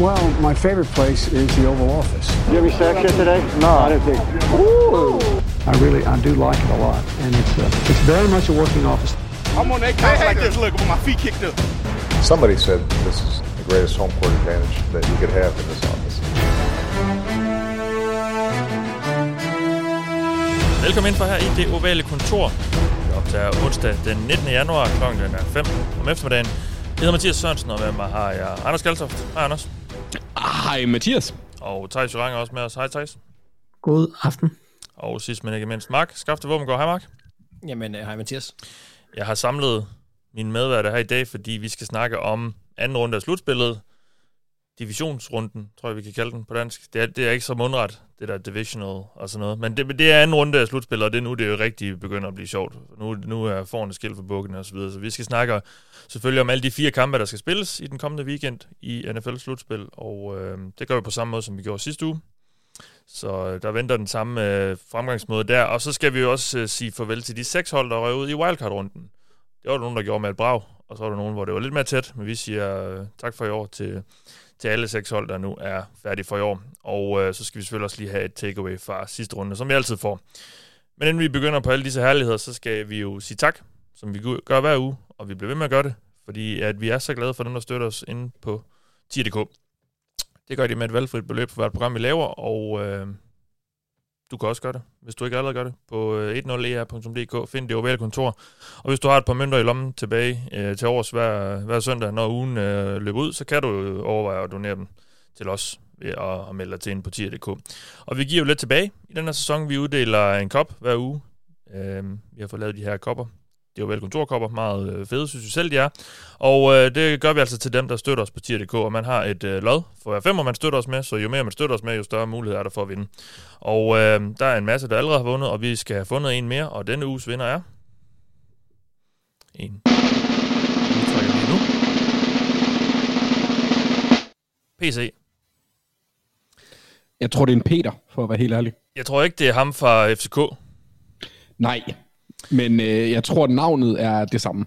Well, my favorite place is the Oval Office. You have any sex yet today? No, I didn't think. I really, I do like it a lot, and it's uh, it's very much a working office. I'm on that couch like this, look, with my feet kicked up. Somebody said this is the greatest home court advantage that you could have in this office. Velkommen ind for her i det ovale kontor. Vi optager onsdag den 19. januar klokken er 5 om eftermiddagen. Jeg hedder Mathias Sørensen, og med mig har jeg Anders Kaltoft. Hej Anders. Hej Mathias. Og Thijs Jurang er også med os. Hej Thijs. God aften. Og sidst men ikke mindst Mark. Skafte Våbengård. Hej Mark. Jamen, øh, hej Mathias. Jeg har samlet mine medværter her i dag, fordi vi skal snakke om anden runde af slutspillet. Divisionsrunden, tror jeg, vi kan kalde den på dansk. Det er, det er ikke så mundret, det der divisional og sådan noget. Men det, det er anden runde af slutspillet, og det er nu, det er jo rigtig begynder at blive sjovt. Nu, nu er foran skilt for bukkene og så videre. Så vi skal snakke selvfølgelig om alle de fire kampe, der skal spilles i den kommende weekend i NFL-slutspil. Og øh, det gør vi på samme måde, som vi gjorde sidste uge. Så øh, der venter den samme øh, fremgangsmåde der. Og så skal vi jo også øh, sige farvel til de seks hold, der røg ud i wildcard-runden. Det var der nogen, der gjorde med et brag, og så var der nogen, hvor det var lidt mere tæt. Men vi siger øh, tak for i år til, til alle seks hold, der nu er færdige for i år. Og øh, så skal vi selvfølgelig også lige have et takeaway fra sidste runde, som vi altid får. Men inden vi begynder på alle disse herligheder, så skal vi jo sige tak, som vi gør hver uge, og vi bliver ved med at gøre det, fordi at vi er så glade for dem, der støtter os inde på 10.dk. Det gør de med et valgfrit beløb for hvert program, vi laver, og øh, du kan også gøre det, hvis du ikke allerede gør det, på øh, 10er.dk. E Find det ovale kontor. Og hvis du har et par mønter i lommen tilbage øh, til års hver, hver søndag, når ugen øh, løber ud, så kan du overveje at donere dem til os ved at, at melde dig til ind på 10.dk. Og vi giver jo lidt tilbage i den her sæson. Vi uddeler en kop hver uge. Øh, vi har fået lavet de her kopper det er jo vel kontorkopper, meget øh, fede, synes vi selv, de er. Og øh, det gør vi altså til dem, der støtter os på tier.dk, og man har et øh, lod for hver femmer, man støtter os med, så jo mere man støtter os med, jo større mulighed er der for at vinde. Og øh, der er en masse, der allerede har vundet, og vi skal have fundet en mere, og denne uges vinder er... En. Vi trykker lige nu. PC. Jeg tror, det er en Peter, for at være helt ærlig. Jeg tror ikke, det er ham fra FCK. Nej, men øh, jeg tror, navnet er det samme.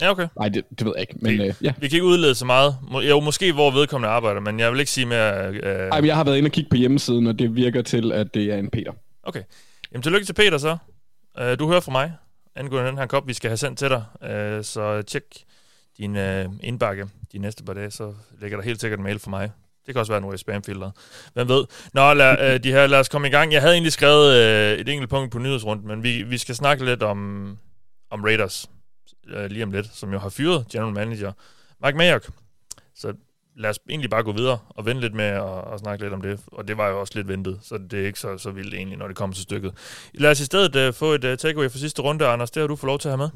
Ja, okay. Nej, det, det ved jeg ikke, men vi, øh, ja. Vi kan ikke udlede så meget. Jo, måske hvor vedkommende arbejder, men jeg vil ikke sige mere... Øh... Ej, men jeg har været inde og kigge på hjemmesiden, og det virker til, at det er en Peter. Okay. Jamen, tillykke til Peter så. Uh, du hører fra mig angående den her kop, vi skal have sendt til dig. Uh, så tjek din uh, indbakke de næste par dage, så ligger der helt sikkert en mail fra mig. Det kan også være nogle i spamfilteret. Hvem ved? Nå, lad, øh, de her, lad os komme i gang. Jeg havde egentlig skrevet øh, et enkelt punkt på nyhedsrunden, men vi, vi skal snakke lidt om, om Raiders øh, lige om lidt, som jo har fyret general manager Mike Mayock. Så lad os egentlig bare gå videre og vente lidt med at, at snakke lidt om det. Og det var jo også lidt ventet, så det er ikke så, så vildt egentlig, når det kommer til stykket. Lad os i stedet øh, få et øh, takeaway for sidste runde, Anders. Det har du fået lov til at have med.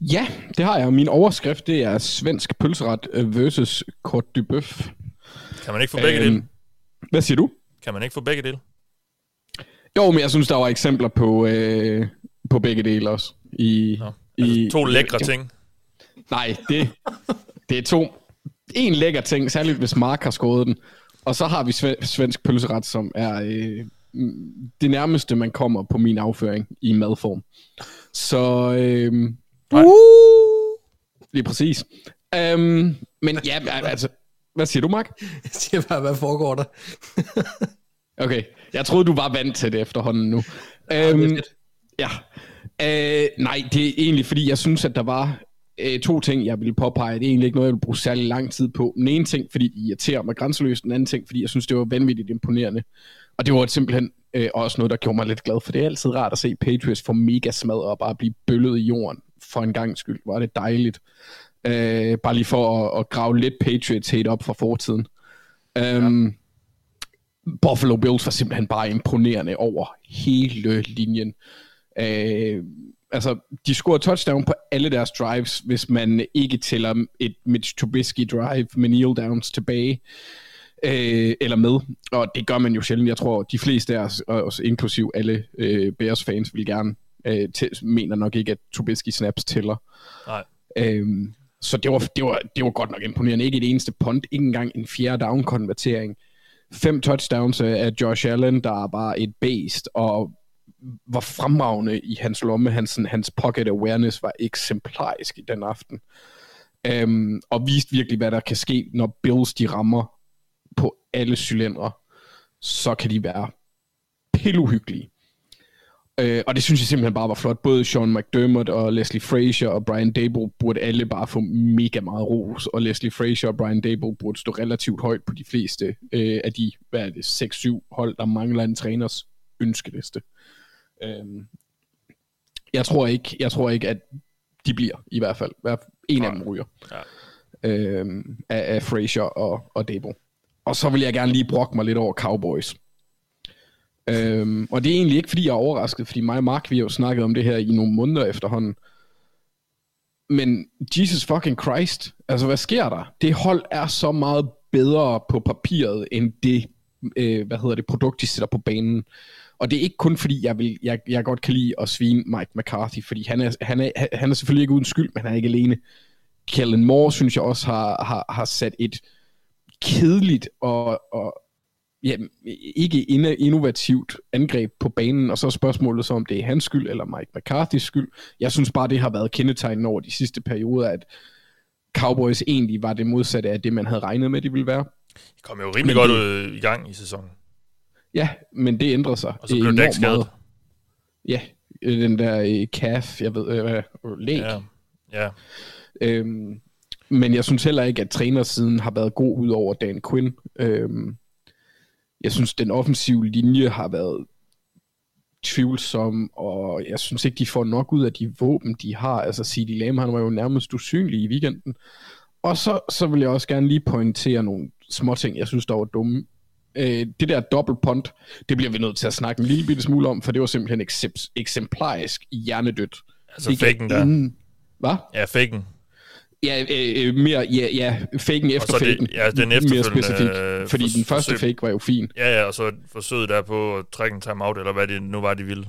Ja, det har jeg. Min overskrift, det er svensk pølseret øh, versus Côte du Bœuf. Kan man ikke få begge øhm, dele? Hvad siger du? Kan man ikke få begge dele? Jo, men jeg synes, der var eksempler på, øh, på begge dele også. I, Nå, altså i, to lækre ja, ting? Nej, det, det er to. En lækker ting, særligt hvis Mark har skåret den. Og så har vi svensk pølseret, som er øh, det nærmeste, man kommer på min afføring i madform. Så... Øh, uh, lige præcis. Um, men ja, altså, hvad siger du, Mark? Jeg siger bare, hvad foregår der? okay, jeg troede, du var vant til det efterhånden nu. Ja, um, ja. Uh, nej, det er egentlig, fordi jeg synes, at der var uh, to ting, jeg ville påpege. Det er egentlig ikke noget, jeg vil bruge særlig lang tid på. Den ene ting, fordi det irriterer mig grænseløst. Den anden ting, fordi jeg synes, det var vanvittigt imponerende. Og det var simpelthen uh, også noget, der gjorde mig lidt glad, for det er altid rart at se Patriots få mega smadret og bare blive bøllet i jorden for en gang skyld. Var det dejligt. Øh, bare lige for at, at grave lidt Patriots hate op fra fortiden. Um, ja. Buffalo Bills var simpelthen bare imponerende over hele linjen. Uh, altså, de scorede touchdown på alle deres drives, hvis man ikke tæller et Mitch Trubisky drive med kneel downs tilbage øh, eller med, og det gør man jo sjældent. Jeg tror, de fleste af os, inklusiv alle øh, Bears fans, vil gerne øh, mener nok ikke, at Trubisky snaps tæller. Nej. Øhm, så det var, det, var, det var godt nok imponerende. Ikke et eneste punt, ikke engang en fjerde down-konvertering. Fem touchdowns af Josh Allen, der er bare et beast, og var fremragende i hans lomme. Hans, hans pocket awareness var eksemplarisk i den aften. øhm, og viste virkelig, hvad der kan ske, når Bills de rammer på alle cylindre, så kan de være pilleuhyggelige. Øh, og det synes jeg simpelthen bare var flot. Både Sean McDermott og Leslie Frazier og Brian Dable burde alle bare få mega meget ros, og Leslie Frazier og Brian Dable burde stå relativt højt på de fleste øh, af de, hvad er det, 6-7 hold, der mangler en træners ønskeliste. Øh, jeg tror ikke, jeg tror ikke, at de bliver i hvert fald. En af dem ryger. Ja. Øh, af, af Frazier og, og Dable. Og så vil jeg gerne lige brokke mig lidt over Cowboys. Øhm, og det er egentlig ikke, fordi jeg er overrasket, fordi mig og Mark, vi har jo snakket om det her i nogle måneder efterhånden. Men Jesus fucking Christ, altså hvad sker der? Det hold er så meget bedre på papiret, end det, øh, hvad hedder det, produkt, de sætter på banen. Og det er ikke kun fordi, jeg, vil, jeg, jeg godt kan lide at svine Mike McCarthy, fordi han er, han, er, han er selvfølgelig ikke uden skyld, men han er ikke alene. Kellen Moore, synes jeg også, har, har, har sat et kedeligt og, og ja, ikke innovativt angreb på banen, og så er spørgsmålet så, om det er hans skyld eller Mike McCarthy's skyld. Jeg synes bare, det har været kendetegnet over de sidste perioder, at Cowboys egentlig var det modsatte af det, man havde regnet med, de ville være. De kom jo rimelig men godt det, i gang i sæsonen. Ja, men det ændrede sig. Og så blev Dak skadet. Ja, den der calf, jeg ved, øh, læg. Ja, ja. Øhm, men jeg synes heller ikke, at trænersiden har været god ud over Dan Quinn. Øhm, jeg synes, den offensive linje har været tvivlsom, og jeg synes ikke, de får nok ud af de våben, de har. Altså, C.D. Lamb, han var jo nærmest usynlig i weekenden. Og så, så vil jeg også gerne lige pointere nogle små ting, jeg synes, der var dumme. Øh, det der dobbelt punt, det bliver vi nødt til at snakke en lille bitte smule om, for det var simpelthen eksemplarisk hjernedødt. Altså faken der. Hvad? Ja, faken. Ja, øh, øh, mere, ja, ja, faken efter faken. Det, ja, den efterfølgende... Mere specifik, øh, fordi den første fake var jo fin. Ja, ja, og så forsøget der på at trække en timeout, eller hvad det nu var, de ville.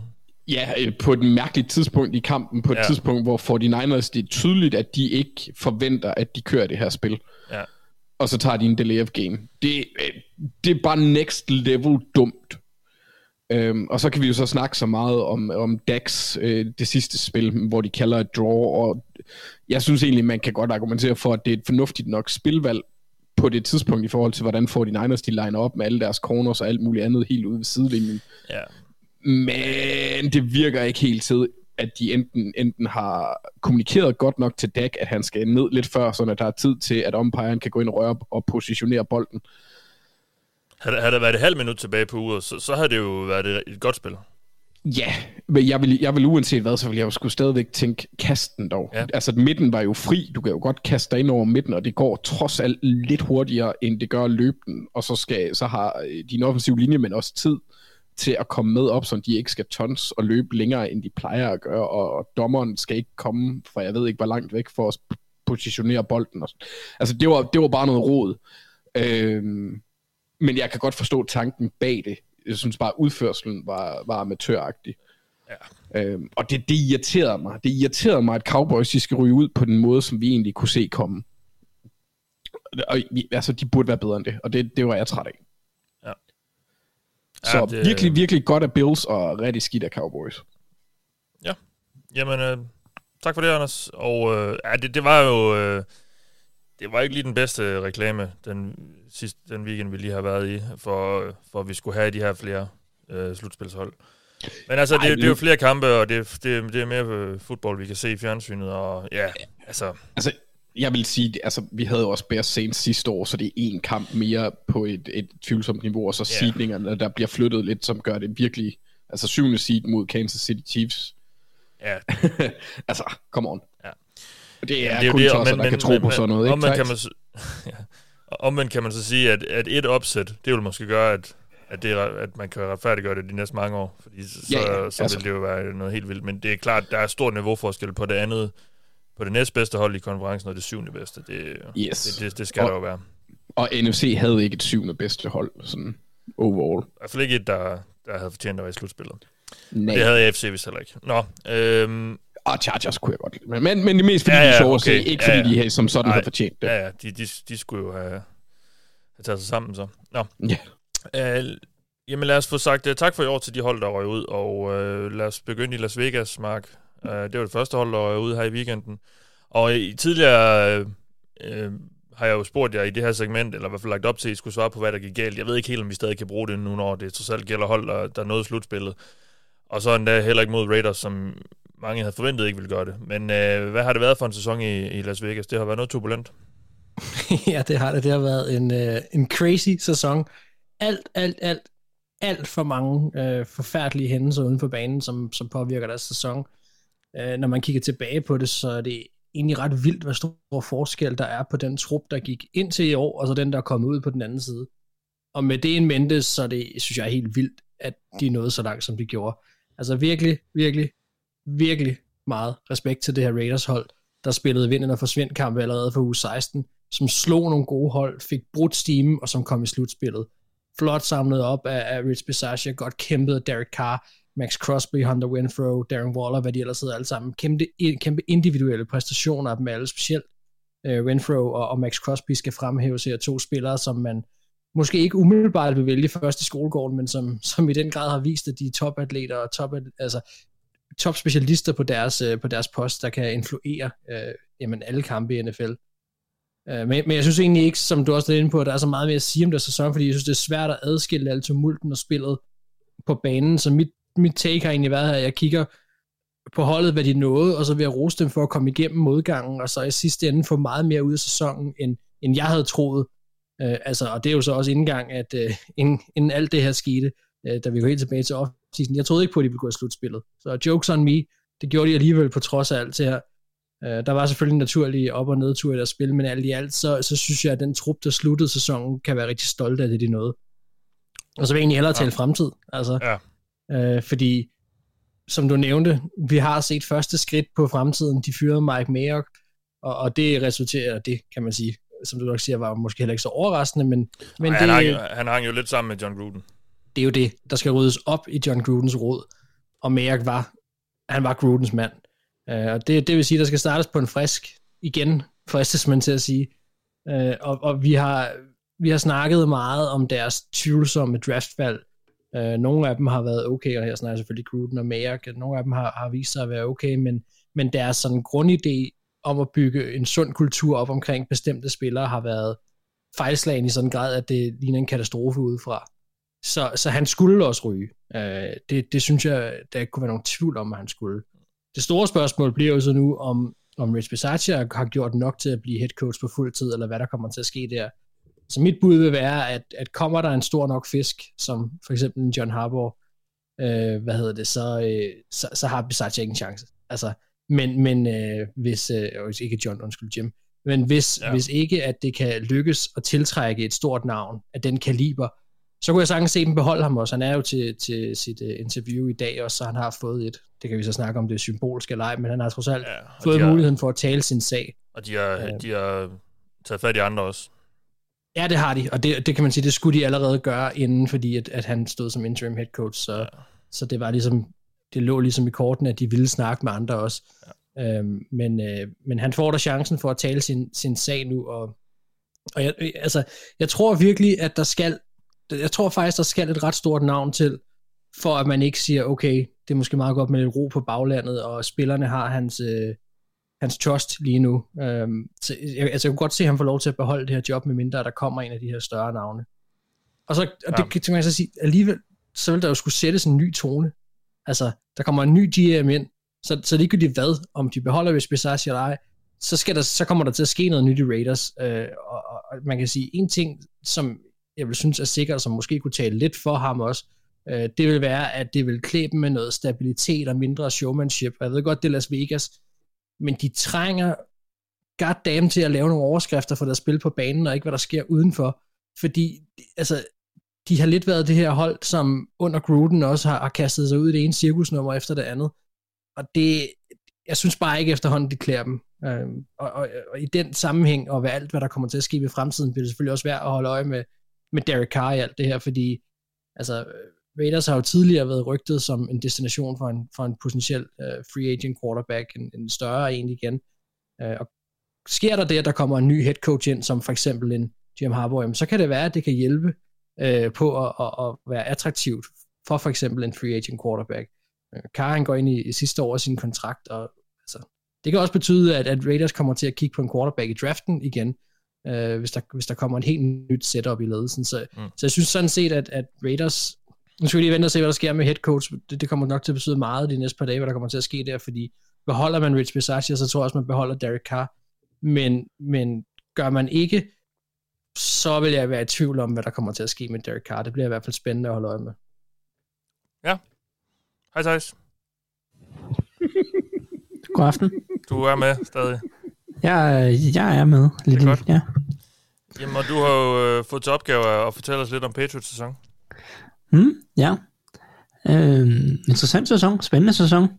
Ja, øh, på et mærkeligt tidspunkt i kampen, på et ja. tidspunkt, hvor 49ers, det er tydeligt, at de ikke forventer, at de kører det her spil. Ja. Og så tager de en delay of game. Det, øh, det er bare next level dumt. Øhm, og så kan vi jo så snakke så meget om, om Dax, øh, det sidste spil, hvor de kalder et draw, og jeg synes egentlig, man kan godt argumentere for, at det er et fornuftigt nok spilvalg på det tidspunkt i forhold til, hvordan får de Niners de liner op med alle deres corners og alt muligt andet helt ude ved sidelinjen. Ja. Men det virker ikke helt til, at de enten, enten har kommunikeret godt nok til Dak, at han skal ned lidt før, så der er tid til, at umpiren kan gå ind og røre og positionere bolden. Havde, havde der været et halvt minut tilbage på uret, så, så havde det jo været et, et godt spil. Ja, men jeg vil, jeg vil uanset hvad, så vil jeg jo skulle stadigvæk tænke, kast den dog. Ja. Altså, midten var jo fri. Du kan jo godt kaste dig ind over midten, og det går trods alt lidt hurtigere, end det gør løben. Og så, skal, så har øh, din offensive linje, men også tid til at komme med op, så de ikke skal tons og løbe længere, end de plejer at gøre. Og dommeren skal ikke komme, for jeg ved ikke, hvor langt væk for at positionere bolden. Altså, det var, det var bare noget rod. Øhm, men jeg kan godt forstå tanken bag det. Jeg synes bare, udførselen var, var amatøragtig. Ja. Øhm, og det, det irriterede mig. Det irriterede mig, at Cowboys de skal ryge ud på den måde, som vi egentlig kunne se komme. Og, altså, de burde være bedre end det, og det, det var jeg træt af. Ja. Så ja, det, virkelig, virkelig godt af Bills, og rigtig skidt af Cowboys. Ja, jamen, øh, tak for det, Anders. Og øh, ja, det, det var jo... Øh, det var ikke lige den bedste reklame, den, sidste, den weekend, vi lige har været i, for, for at vi skulle have de her flere øh, slutspilshold. Men altså, Ej, det, det er jo flere kampe, og det, det, det er mere øh, fodbold, vi kan se i fjernsynet, og ja, altså... Altså, jeg vil sige, altså, vi havde også Bears Saints sidste år, så det er en kamp mere på et, et tvivlsomt niveau, og så yeah. seedningerne, der bliver flyttet lidt, som gør det virkelig... Altså, syvende seed mod Kansas City Chiefs. Ja. altså, come on. Ja. Det er, det er kun det, tosser, der men, kan tro men, på sådan noget, ikke? Omvendt kan, man, ja. Omvendt kan man så sige, at, at et opsæt, det vil måske gøre, at, at, det, at man kan retfærdiggøre det de næste mange år, fordi så, ja, ja, så altså. vil det jo være noget helt vildt. Men det er klart, der er stor niveauforskel på det andet, på det næstbedste hold i konferencen og det syvende bedste. Det, yes. det, det, det skal og, der jo være. Og NFC havde ikke et syvende bedste hold, sådan overall. I hvert fald ikke et, der, der havde fortjent at være i slutspillet. Nej. Det havde AFC vist heller ikke. Nå, øhm, og Chargers kunne jeg godt lide. Men, men, men det mest fordi ja, ja, de så okay. at se, ikke ja, fordi ja. de som sådan Nej, havde fortjent det. Ja, ja, de, de, de skulle jo have, have taget sig sammen så. Nå. Ja. Uh, jamen lad os få sagt uh, tak for i år til de hold, der røg ud, og uh, lad os begynde i Las Vegas, Mark. Uh, det var det første hold, der røg ud her i weekenden. Og i tidligere øh, har jeg jo spurgt jer i det her segment, eller i hvert fald lagt op til, at I skulle svare på, hvad der gik galt. Jeg ved ikke helt, om vi stadig kan bruge det nu, når det trods alt gælder hold, der, der nåede slutspillet. Og så endda heller ikke mod Raiders, som mange havde forventet ikke ville gøre det. Men øh, hvad har det været for en sæson i, i Las Vegas? Det har været noget turbulent. ja, det har det. Det har været en, øh, en crazy sæson. Alt, alt, alt, alt for mange øh, forfærdelige hændelser uden for banen, som, som påvirker deres sæson. Øh, når man kigger tilbage på det, så er det egentlig ret vildt, hvad stor forskel der er på den trup, der gik ind til i år, og så den, der er kommet ud på den anden side. Og med det en mente, så det, synes jeg er helt vildt, at de nåede så langt, som de gjorde. Altså virkelig, virkelig, virkelig meget respekt til det her Raiders-hold, der spillede vinden og forsvind kampe allerede for uge 16, som slog nogle gode hold, fik brudt stimen, og som kom i slutspillet. Flot samlet op af, af Rich Bisaccia, godt kæmpet af Derek Carr, Max Crosby, Hunter Winfrow, Darren Waller, hvad de ellers hedder alle sammen. Kæmpe, kæmpe individuelle præstationer af dem alle, specielt uh, Winfrow og, og Max Crosby skal fremhæves her to spillere, som man måske ikke umiddelbart vil vælge først i skolegården, men som, som i den grad har vist, at de er topatleter og top, altså, top specialister på deres, øh, på deres post, der kan influere øh, jamen, alle kampe i NFL. Øh, men, men jeg synes egentlig ikke, som du også er inde på, at der er så meget mere at sige om der sæson, fordi jeg synes, det er svært at adskille alt tumulten og spillet på banen, så mit mit take har egentlig været, at jeg kigger på holdet, hvad de nåede, og så vil jeg rose dem for at komme igennem modgangen, og så i sidste ende få meget mere ud af sæsonen, end, end jeg havde troet. Øh, altså, og det er jo så også indgang, at øh, inden, inden alt det her skete, øh, da vi går helt tilbage til offseason, jeg troede ikke på, at de ville gå i slutspillet. Så jokes on me, det gjorde de alligevel på trods af alt det her. Uh, der var selvfølgelig en naturlig op- og nedtur i deres spil, men alt i alt, så, så synes jeg, at den trup, der sluttede sæsonen, kan være rigtig stolt af det, de nåede. Og så vil jeg egentlig hellere tale fremtid. Altså, ja. Øh, fordi, som du nævnte, vi har set første skridt på fremtiden. De fyrede Mike Mayock, og, og det resulterer, det kan man sige, som du nok siger, var måske heller ikke så overraskende, men, men Ej, det, han, hang, han hang jo lidt sammen med John Gruden. Det er jo det, der skal ryddes op i John Grudens råd, og Merrick var, han var Grudens mand. Øh, og det, det vil sige, der skal startes på en frisk, igen, fristes man til at sige. Øh, og, og vi har, vi har snakket meget om deres tvivlsomme draftvalg, Øh, nogle af dem har været okay, og her snakker jeg selvfølgelig Gruden og Merrick. Nogle af dem har, har vist sig at være okay, men, men deres sådan grundidé om at bygge en sund kultur op omkring bestemte spillere har været fejlslagen i sådan en grad, at det ligner en katastrofe udefra. Så, så han skulle også ryge. Uh, det, det synes jeg, der ikke kunne være nogen tvivl om, at han skulle. Det store spørgsmål bliver jo så nu, om, om Rich Bisaccia har gjort nok til at blive head coach på fuld tid, eller hvad der kommer til at ske der. Så mit bud vil være, at, at kommer der en stor nok fisk, som for eksempel John Harbour, øh, hvad hedder det, så, øh, så, så har Bisaccia ikke en chance. Altså, men, men øh, hvis, øh, ikke John, undskyld Jim, men hvis, ja. hvis ikke, at det kan lykkes at tiltrække et stort navn af den kaliber, så kunne jeg sagtens se dem beholde ham også. Han er jo til, til sit uh, interview i dag også, så han har fået et, det kan vi så snakke om, det er symbolsk eller ej, men han har trods alt ja, fået har, muligheden for at tale sin sag. Og de har, uh, de har taget fat i andre også. Ja, det har de, og det, det kan man sige, det skulle de allerede gøre inden, fordi at, at han stod som interim head coach, så, ja. så det var ligesom, det lå ligesom i korten, at de ville snakke med andre også. Ja. Øhm, men, øh, men han får da chancen for at tale sin, sin sag nu, og, og jeg, altså, jeg tror virkelig, at der skal, jeg tror faktisk, der skal et ret stort navn til, for at man ikke siger, okay, det er måske meget godt med lidt ro på baglandet, og spillerne har hans, øh, hans trust lige nu. Øhm, så jeg, altså, jeg kunne godt se, at han får lov til at beholde det her job, med mindre der kommer en af de her større navne. Og så, og det kan man så sige, alligevel, så vil der jo skulle sættes en ny tone. Altså, der kommer en ny GM ind, så, så ligegyldigt hvad, om de beholder Rich Bisaccia eller ej, så, skal der, så kommer der til at ske noget nyt i Raiders. Øh, og, og, og, man kan sige, en ting, som jeg vil synes er sikkert, som måske kunne tale lidt for ham også, øh, det vil være, at det vil klæbe med noget stabilitet og mindre showmanship. Jeg ved godt, det er Las Vegas, men de trænger goddamn til at lave nogle overskrifter for deres spil på banen, og ikke hvad der sker udenfor. Fordi, altså, de har lidt været det her hold, som under Gruden også har, har kastet sig ud i det ene cirkusnummer efter det andet. Og det, jeg synes bare ikke efterhånden, de klæder dem. Øhm, og, og, og, i den sammenhæng, og ved alt, hvad der kommer til at ske i fremtiden, bliver det selvfølgelig også værd at holde øje med, med Derek Carr i alt det her, fordi altså, Raiders har jo tidligere været rygtet som en destination for en, for en potentiel uh, free agent quarterback, en, en større en igen. Uh, og sker der det, at der kommer en ny head coach ind, som for eksempel en Jim Harbaugh, så kan det være, at det kan hjælpe uh, på at, at, at være attraktivt for for eksempel en free agent quarterback. Uh, Carr han går ind i, i sidste år af sin kontrakt, og altså, Det kan også betyde, at, at Raiders kommer til at kigge på en quarterback i draften igen, øh, hvis, der, hvis der kommer en helt nyt setup i ledelsen. Så, mm. så jeg synes sådan set, at, at Raiders... Nu skal vi lige vente og se, hvad der sker med head coach. Det, det kommer nok til at betyde meget de næste par dage, hvad der kommer til at ske der, fordi beholder man Rich Bisaccia, så tror jeg også, man beholder Derek Carr. Men, men gør man ikke, så vil jeg være i tvivl om, hvad der kommer til at ske med Derek Carr. Det bliver i hvert fald spændende at holde øje med. Ja. Hej Thijs. God aften. Du er med stadig. Jeg, jeg er med. Lidt Det er godt. Ja. Jamen, og du har jo øh, fået til opgave at fortælle os lidt om Patriots sæson. Hmm, ja. Øhm, interessant sæson. Spændende sæson.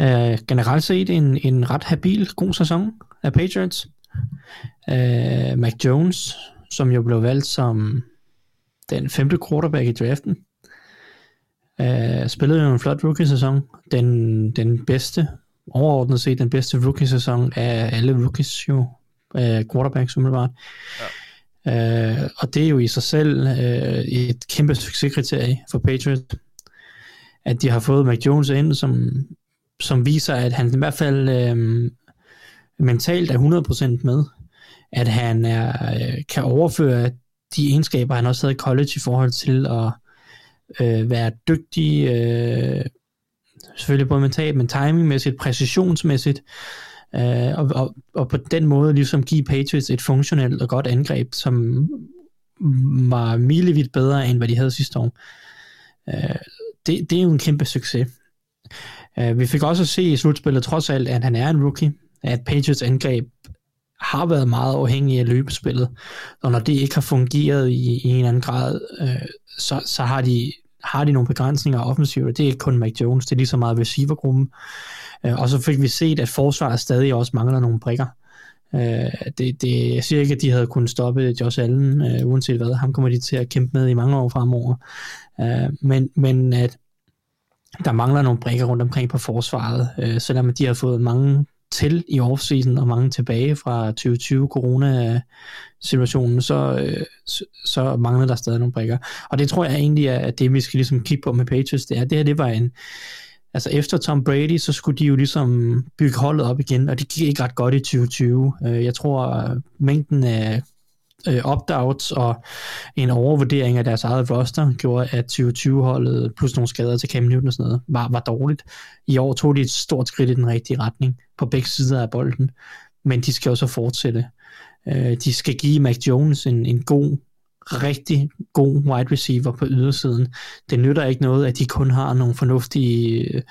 Øh, generelt set en, en ret habil, god sæson af Patriots. Øh, Mac Jones, som jo blev valgt som den femte quarterback i draften. Øh, spillede jo en flot rookie-sæson. Den, den bedste, overordnet set den bedste rookie-sæson af alle rookies jo. Øh, quarterbacks umiddelbart. Øh, og det er jo i sig selv øh, et kæmpe succeskriterie for Patriots, at de har fået Mac Jones ind, som, som viser, at han i hvert fald øh, mentalt er 100% med. At han er, øh, kan overføre de egenskaber, han også havde i college i forhold til at øh, være dygtig, øh, selvfølgelig både mentalt, men timingmæssigt, præcisionsmæssigt, øh, og, og, og på den måde ligesom give Patriots et funktionelt og godt angreb, som var milevidt bedre, end hvad de havde sidste år. Øh, det, det er jo en kæmpe succes. Øh, vi fik også at se i slutspillet, trods alt, at han er en rookie, at Patriots angreb har været meget afhængig af løbespillet, og når det ikke har fungeret i, i en eller anden grad, øh, så, så har de har de nogle begrænsninger offensivt, og det er ikke kun Mac Jones, det er lige så meget receivergruppen. Øh, og så fik vi set, at forsvaret stadig også mangler nogle brikker. Øh, det, det, jeg siger ikke, at de havde kunnet stoppe Josh Allen, øh, uanset hvad. Ham kommer de til at kæmpe med i mange år fremover. Øh, men, men at der mangler nogle brikker rundt omkring på forsvaret, øh, selvom de har fået mange til i offseason og mange tilbage fra 2020 corona-situationen, så, øh, så, så mangler der stadig nogle brikker. Og det tror jeg egentlig er det, vi skal ligesom kigge på med Patriots, det er, det her det var en, altså efter Tom Brady, så skulle de jo ligesom bygge holdet op igen, og det gik ikke ret godt i 2020. Øh, jeg tror, mængden af øh, opt-outs og en overvurdering af deres eget roster gjorde, at 2020-holdet plus nogle skader til Cam Newton og sådan noget, var, var dårligt. I år tog de et stort skridt i den rigtige retning på begge sider af bolden, men de skal jo så fortsætte. Øh, de skal give Mac Jones en, en god, rigtig god wide receiver på ydersiden. Det nytter ikke noget, at de kun har nogle fornuftige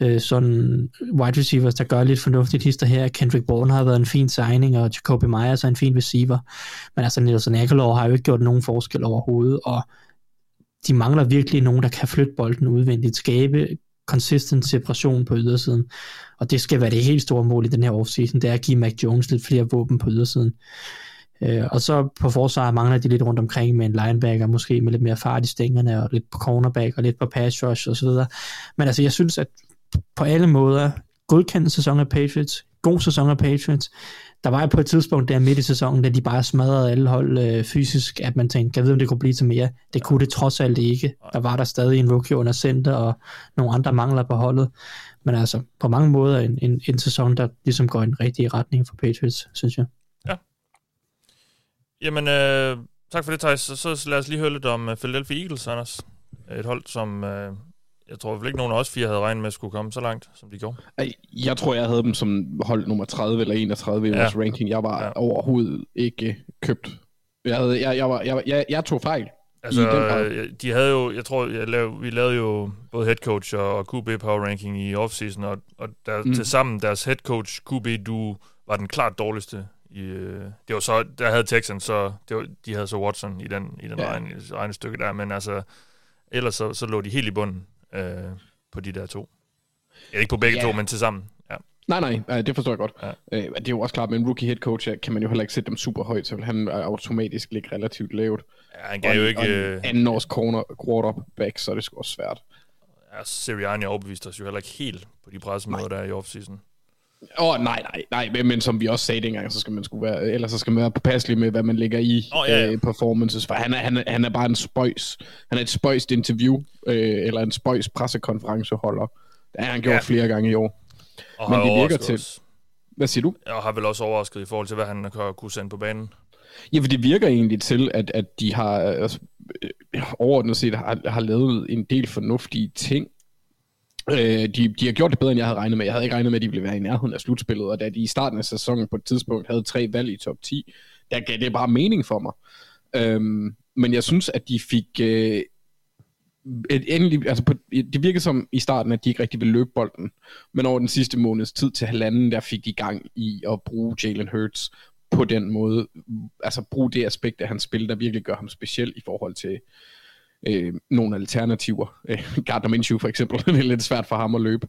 øh, sådan wide receivers, der gør lidt fornuftigt hister her. Kendrick Bourne har været en fin signing, og Jacoby Myers er en fin receiver. Men altså Nelson Aguilar har jo ikke gjort nogen forskel overhovedet, og de mangler virkelig nogen, der kan flytte bolden udvendigt, skabe consistent separation på ydersiden. Og det skal være det helt store mål i den her offseason, det er at give Mac Jones lidt flere våben på ydersiden. Øh, og så på forsvaret mangler de lidt rundt omkring med en linebacker, måske med lidt mere fart i stængerne, og lidt på cornerback, og lidt på pass rush osv. Men altså, jeg synes, at på alle måder, godkendt sæson af Patriots, god sæson af Patriots, der var på et tidspunkt der midt i sæsonen, da de bare smadrede alle hold øh, fysisk, at man tænkte, kan jeg vide, om det kunne blive til mere? Det kunne det trods alt ikke. Der var der stadig en rookie under center, og nogle andre mangler på holdet. Men altså, på mange måder en, en, en sæson, der ligesom går i en rigtig retning for Patriots, synes jeg. Jamen, øh, tak for det, Thijs. Så, så lad os lige høre lidt om uh, Philadelphia Eagles, Anders. Et hold, som øh, jeg tror fald ikke nogen af os fire havde regnet med at skulle komme så langt, som de gjorde. Jeg tror, jeg havde dem som hold nummer 30 eller 31 i Ja. vores ranking. Jeg var Ja. overhovedet ikke købt. Jeg, havde, jeg, jeg, var, jeg, jeg, jeg tog fejl. Altså, øh, de havde jo, jeg tror, jeg lavede, vi lavede jo både head coach og, QB power ranking i offseason, og, og der. Mm. til sammen deres head coach QB du var den klart dårligste. I, øh, det var så, der havde Texans, så det var, de havde så Watson i den, i den ja. Ja. regne, regnestykke der, men altså, ellers så, så lå de helt i bunden øh, på de der to. Ja, ikke på begge Ja. to, men til sammen. Ja. Nej, nej, det forstår jeg godt. Ja. Øh, det er jo også klart, med en rookie head coach kan man jo heller ikke sætte dem super højt, så vil han automatisk ligge relativt lavt. ja han gav jo ikke... Og en Øh, anden års corner, quarterback, så er det sgu også svært. ja, Sirianni overbeviste os jo heller ikke helt på de pressemøder der i offseason. Åh, oh, nej, nej, nej, men, men som vi også sagde dengang, så skal man sgu være, ellers så skal man være påpasselig med, hvad man lægger i Åh, ja, ja. Øh, performances, for han er, han, er, han er bare en spøjs. Han er et spøjst interview, øh, eller en spøjs pressekonferenceholder. Det har han gjort Ja. flere gange i år. Og Men det virker til-. Hvad siger du? Jeg har vel også overrasket i forhold til, hvad han kan kunne sende på banen. Ja, for det virker egentlig til, at, at de har altså, øh, overordnet set har, har lavet en del fornuftige ting. Øh, de, de har gjort det bedre, end jeg havde regnet med. Jeg havde ikke regnet med, at de ville være i nærheden af slutspillet, og da de i starten af sæsonen på et tidspunkt havde tre valg i top 10, der gav det bare mening for mig. Øhm, men jeg synes, at de fik øh, et endelig, altså på, det virkede som i starten, at de ikke rigtig ville løbe bolden, men over den sidste måneds tid til halvanden, der fik de gang i at bruge Jalen Hurts på den måde, altså bruge det aspekt af hans spil, der virkelig gør ham speciel i forhold til øh, nogle alternativer. Øh, Gardner Minshew for eksempel, det er lidt svært for ham at løbe.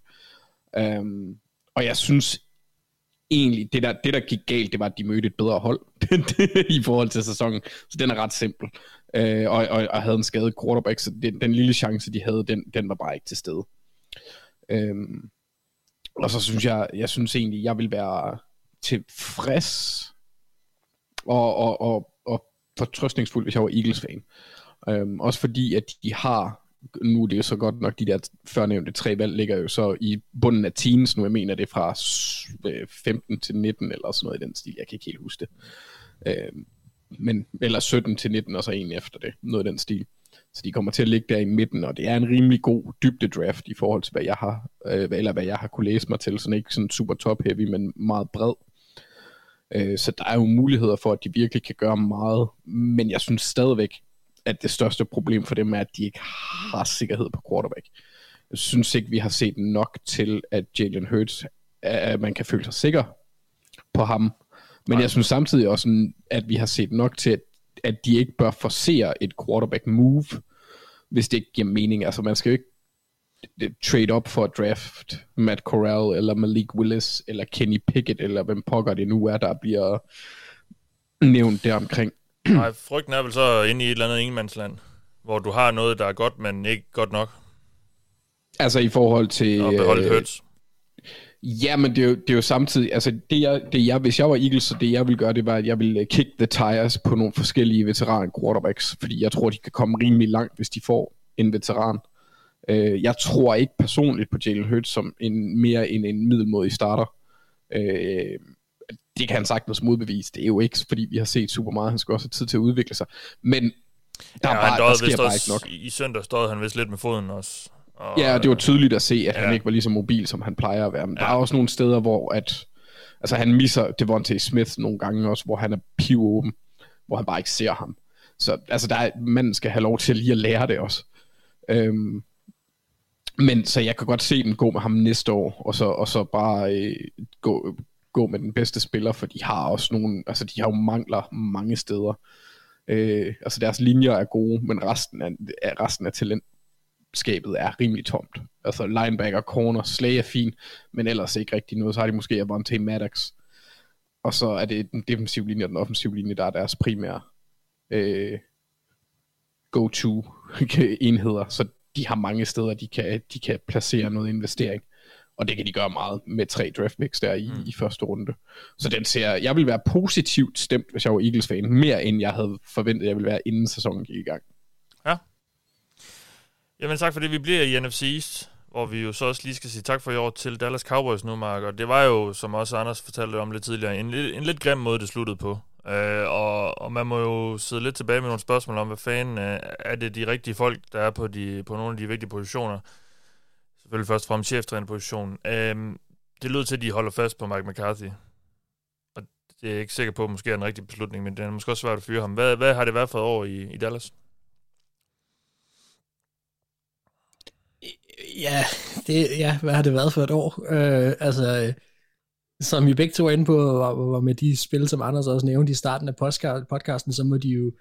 Um, og jeg synes egentlig, det der, det der gik galt, det var, at de mødte et bedre hold i forhold til sæsonen. Så den er ret simpel. Øh, og, og, og havde en skadet quarterback, så den, den lille chance, de havde, den, den var bare ikke til stede. Øhm, og så synes jeg, jeg synes egentlig, jeg vil være tilfreds og, og, og, og fortrøstningsfuld, hvis jeg var Eagles-fan. Øhm, også fordi, at de har nu er det jo så godt nok, de der førnævnte tre valg ligger jo så i bunden af teens nu, jeg mener det er fra øh, 15 til 19 eller sådan noget i den stil, jeg kan ikke helt huske det. Øhm, men, eller 17 til 19 og så en efter det, noget i den stil. Så de kommer til at ligge der i midten, og det er en rimelig god dybde draft i forhold til, hvad jeg har, øh, eller hvad jeg har kunne læse mig til, så ikke sådan super top heavy, men meget bred. Øh, så der er jo muligheder for, at de virkelig kan gøre meget, men jeg synes stadigvæk, at det største problem for dem er, at de ikke har sikkerhed på quarterback. Jeg synes ikke, vi har set nok til, at Jalen Hurts, at man kan føle sig sikker på ham. Men jeg synes samtidig også, at vi har set nok til, at, de ikke bør forsere et quarterback move, hvis det ikke giver mening. Altså man skal jo ikke trade op for at draft Matt Corral, eller Malik Willis, eller Kenny Pickett, eller hvem pokker det nu er, der bliver nævnt deromkring. Nej, frygten er vel så inde i et eller andet ingenmandsland, hvor du har noget, der er godt, men ikke godt nok. Altså i forhold til... Og beholde øh, Hurts. Ja, men det er, jo, det er jo samtidig, altså det jeg, det jeg, hvis jeg var Eagles, så det jeg ville gøre, det var, at jeg ville kick the tires på nogle forskellige veteran quarterbacks, fordi jeg tror, de kan komme rimelig langt, hvis de får en veteran. Uh, jeg tror ikke personligt på Jalen Hurts som en mere end en middelmodig starter. Uh, det kan han sagtens modbevise. Det er jo ikke, fordi vi har set super meget. Han skal også have tid til at udvikle sig. Men der, ja, bare, der sker bare ikke nok. I søndag stod han vist lidt med foden også. Og, ja, det var tydeligt at se, at ja. han ikke var lige så mobil, som han plejer at være. Men ja. der er også nogle steder, hvor at, altså han misser Devontae Smith nogle gange også, hvor han er pivåben, hvor han bare ikke ser ham. Så altså, der er, manden skal have lov til lige at lære det også. Øhm, men så jeg kan godt se dem gå med ham næste år, og så, og så bare øh, gå, gå med den bedste spiller, for de har også nogle, altså de har jo mangler mange steder. Øh, altså deres linjer er gode, men resten af, resten af talentskabet er rimelig tomt. Altså linebacker, corner, slag er fin, men ellers ikke rigtig noget. Så har de måske Avante Maddox. Og så er det den defensive linje og den offensive linje, der er deres primære øh, go-to enheder. Så de har mange steder, de kan, de kan placere noget investering. Og det kan de gøre meget med tre draft picks der i, mm. i første runde. Så den ser, jeg vil være positivt stemt, hvis jeg var Eagles-fan, mere end jeg havde forventet, jeg ville være, inden sæsonen gik i gang. Ja. Jamen tak for det. Vi bliver i NFC East, hvor vi jo så også lige skal sige tak for i år til Dallas Cowboys nu, Mark. Og det var jo, som også Anders fortalte om lidt tidligere, en, en lidt grim måde, det sluttede på. Uh, og, og man må jo sidde lidt tilbage med nogle spørgsmål om, hvad fanden uh, er det de rigtige folk, der er på, de, på nogle af de vigtige positioner selvfølgelig først frem cheftrænerpositionen. Øhm, det lyder til, at de holder fast på Mike McCarthy. Og det er jeg ikke sikker på, at måske er en rigtig beslutning, men det er måske også svært at fyre ham. Hvad, hvad har det været for et år i, i Dallas? Ja, det, ja, hvad har det været for et år? Øh, altså, som vi begge to er inde på, var, var med de spil, som Anders også nævnte i starten af podcasten, så må de jo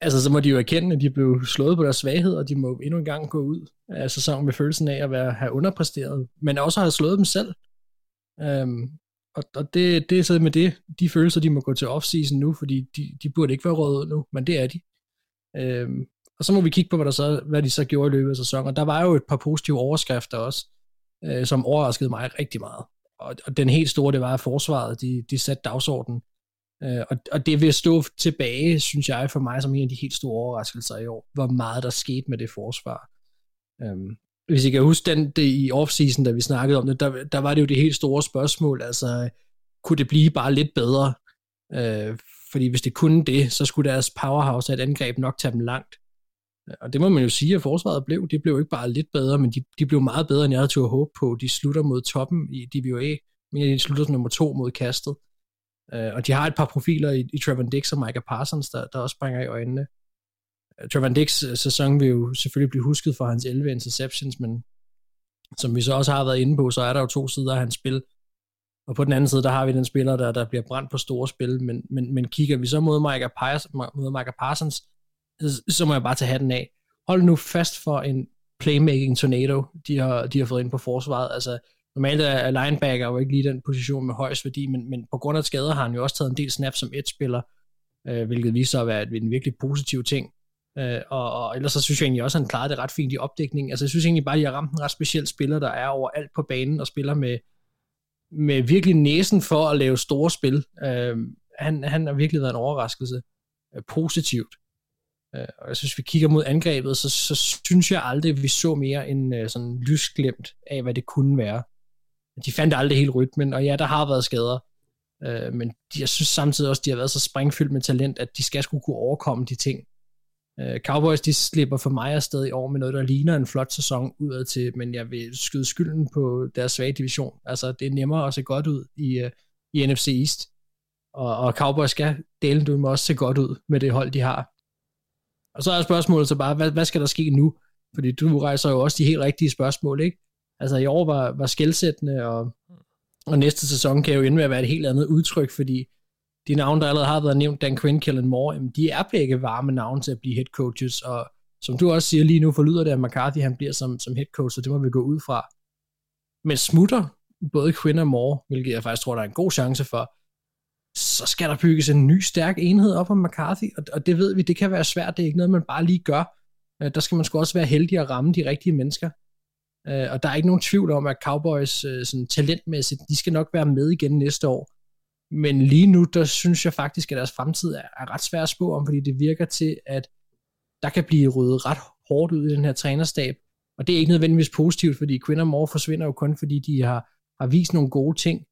altså så må de jo erkende, at de blev slået på deres svaghed, og de må endnu en gang gå ud af sæsonen med følelsen af at være, have underpræsteret, men også have slået dem selv. Øhm, og, og det, det er så med det, de følelser, de må gå til off-season nu, fordi de, de burde ikke være røde nu, men det er de. Øhm, og så må vi kigge på, hvad, der så, hvad de så gjorde i løbet af sæsonen. Og der var jo et par positive overskrifter også, øh, som overraskede mig rigtig meget. Og, og den helt store, det var, at forsvaret, de, de satte dagsordenen. Øh, og, og det vil stå tilbage, synes jeg, for mig som en af de helt store overraskelser i år, hvor meget der skete med det forsvar. Um, hvis I kan huske den det i offseason, da vi snakkede om det, der, der var det jo det helt store spørgsmål, altså kunne det blive bare lidt bedre. Øh, fordi hvis det kunne det, så skulle deres powerhouse af et angreb nok tage dem langt. Øh, og det må man jo sige, at forsvaret blev. Det blev ikke bare lidt bedre, men de, de blev meget bedre, end jeg havde til at håbe på. De slutter mod toppen i DBA, men de slutter som nummer to mod kastet. Uh, og de har et par profiler i, i Trevor Dix og Micah Parsons, der, der også springer i øjnene. Uh, Trevor Dix øh, sæson vil jo selvfølgelig blive husket for hans 11 interceptions, men som vi så også har været inde på, så er der jo to sider af hans spil. Og på den anden side, der har vi den spiller, der, der bliver brændt på store spil, men, men, men kigger vi så mod Micah, Parsons, mod Micah Parsons, så, så må jeg bare tage hatten af. Hold nu fast for en playmaking tornado, de har, de har fået ind på forsvaret. Altså, normalt er linebacker jo ikke lige den position med højst værdi, men, men på grund af skader har han jo også taget en del snaps som et spiller, øh, hvilket viser sig at være en virkelig positiv ting. Øh, og, og ellers så synes jeg egentlig også, at han klarede det ret fint i opdækningen. Altså jeg synes egentlig bare, at de har ramt en ret speciel spiller, der er overalt på banen og spiller med, med virkelig næsen for at lave store spil. Øh, han, han har virkelig været en overraskelse. Øh, positivt. Øh, og jeg synes, vi kigger mod angrebet, så, så synes jeg aldrig, at vi så mere en øh, sådan lysglemt af, hvad det kunne være. De fandt aldrig helt rytmen, og ja, der har været skader. Øh, men de, jeg synes samtidig også, de har været så springfyldt med talent, at de skal skulle kunne overkomme de ting. Øh, Cowboys, de slipper for mig afsted i år med noget, der ligner en flot sæson udad til, men jeg vil skyde skylden på deres svage division. Altså, det er nemmere at se godt ud i, øh, i NFC East. Og, og Cowboys skal dele du også se godt ud med det hold, de har. Og så er spørgsmålet så bare, hvad, hvad skal der ske nu? Fordi du rejser jo også de helt rigtige spørgsmål, ikke? Altså i år var, var skældsættende, og, og næste sæson kan jo endnu være et helt andet udtryk, fordi de navne, der allerede har været nævnt, Dan Quinn, Kellen Moore, jamen, de er begge varme navne til at blive head coaches, og som du også siger lige nu, forlyder det, at McCarthy han bliver som, som head coach, så det må vi gå ud fra. Men smutter både Quinn og Moore, hvilket jeg faktisk tror, der er en god chance for, så skal der bygges en ny stærk enhed op om McCarthy, og, og det ved vi, det kan være svært, det er ikke noget, man bare lige gør. Øh, der skal man sgu også være heldig at ramme de rigtige mennesker. Øh, og der er ikke nogen tvivl om, at Cowboys øh, sådan talentmæssigt, de skal nok være med igen næste år. Men lige nu, der synes jeg faktisk, at deres fremtid er, er ret svær at spå om, fordi det virker til, at der kan blive ryddet ret hårdt ud i den her trænerstab. Og det er ikke nødvendigvis positivt, fordi Quinn og Moore forsvinder jo kun, fordi de har, har vist nogle gode ting.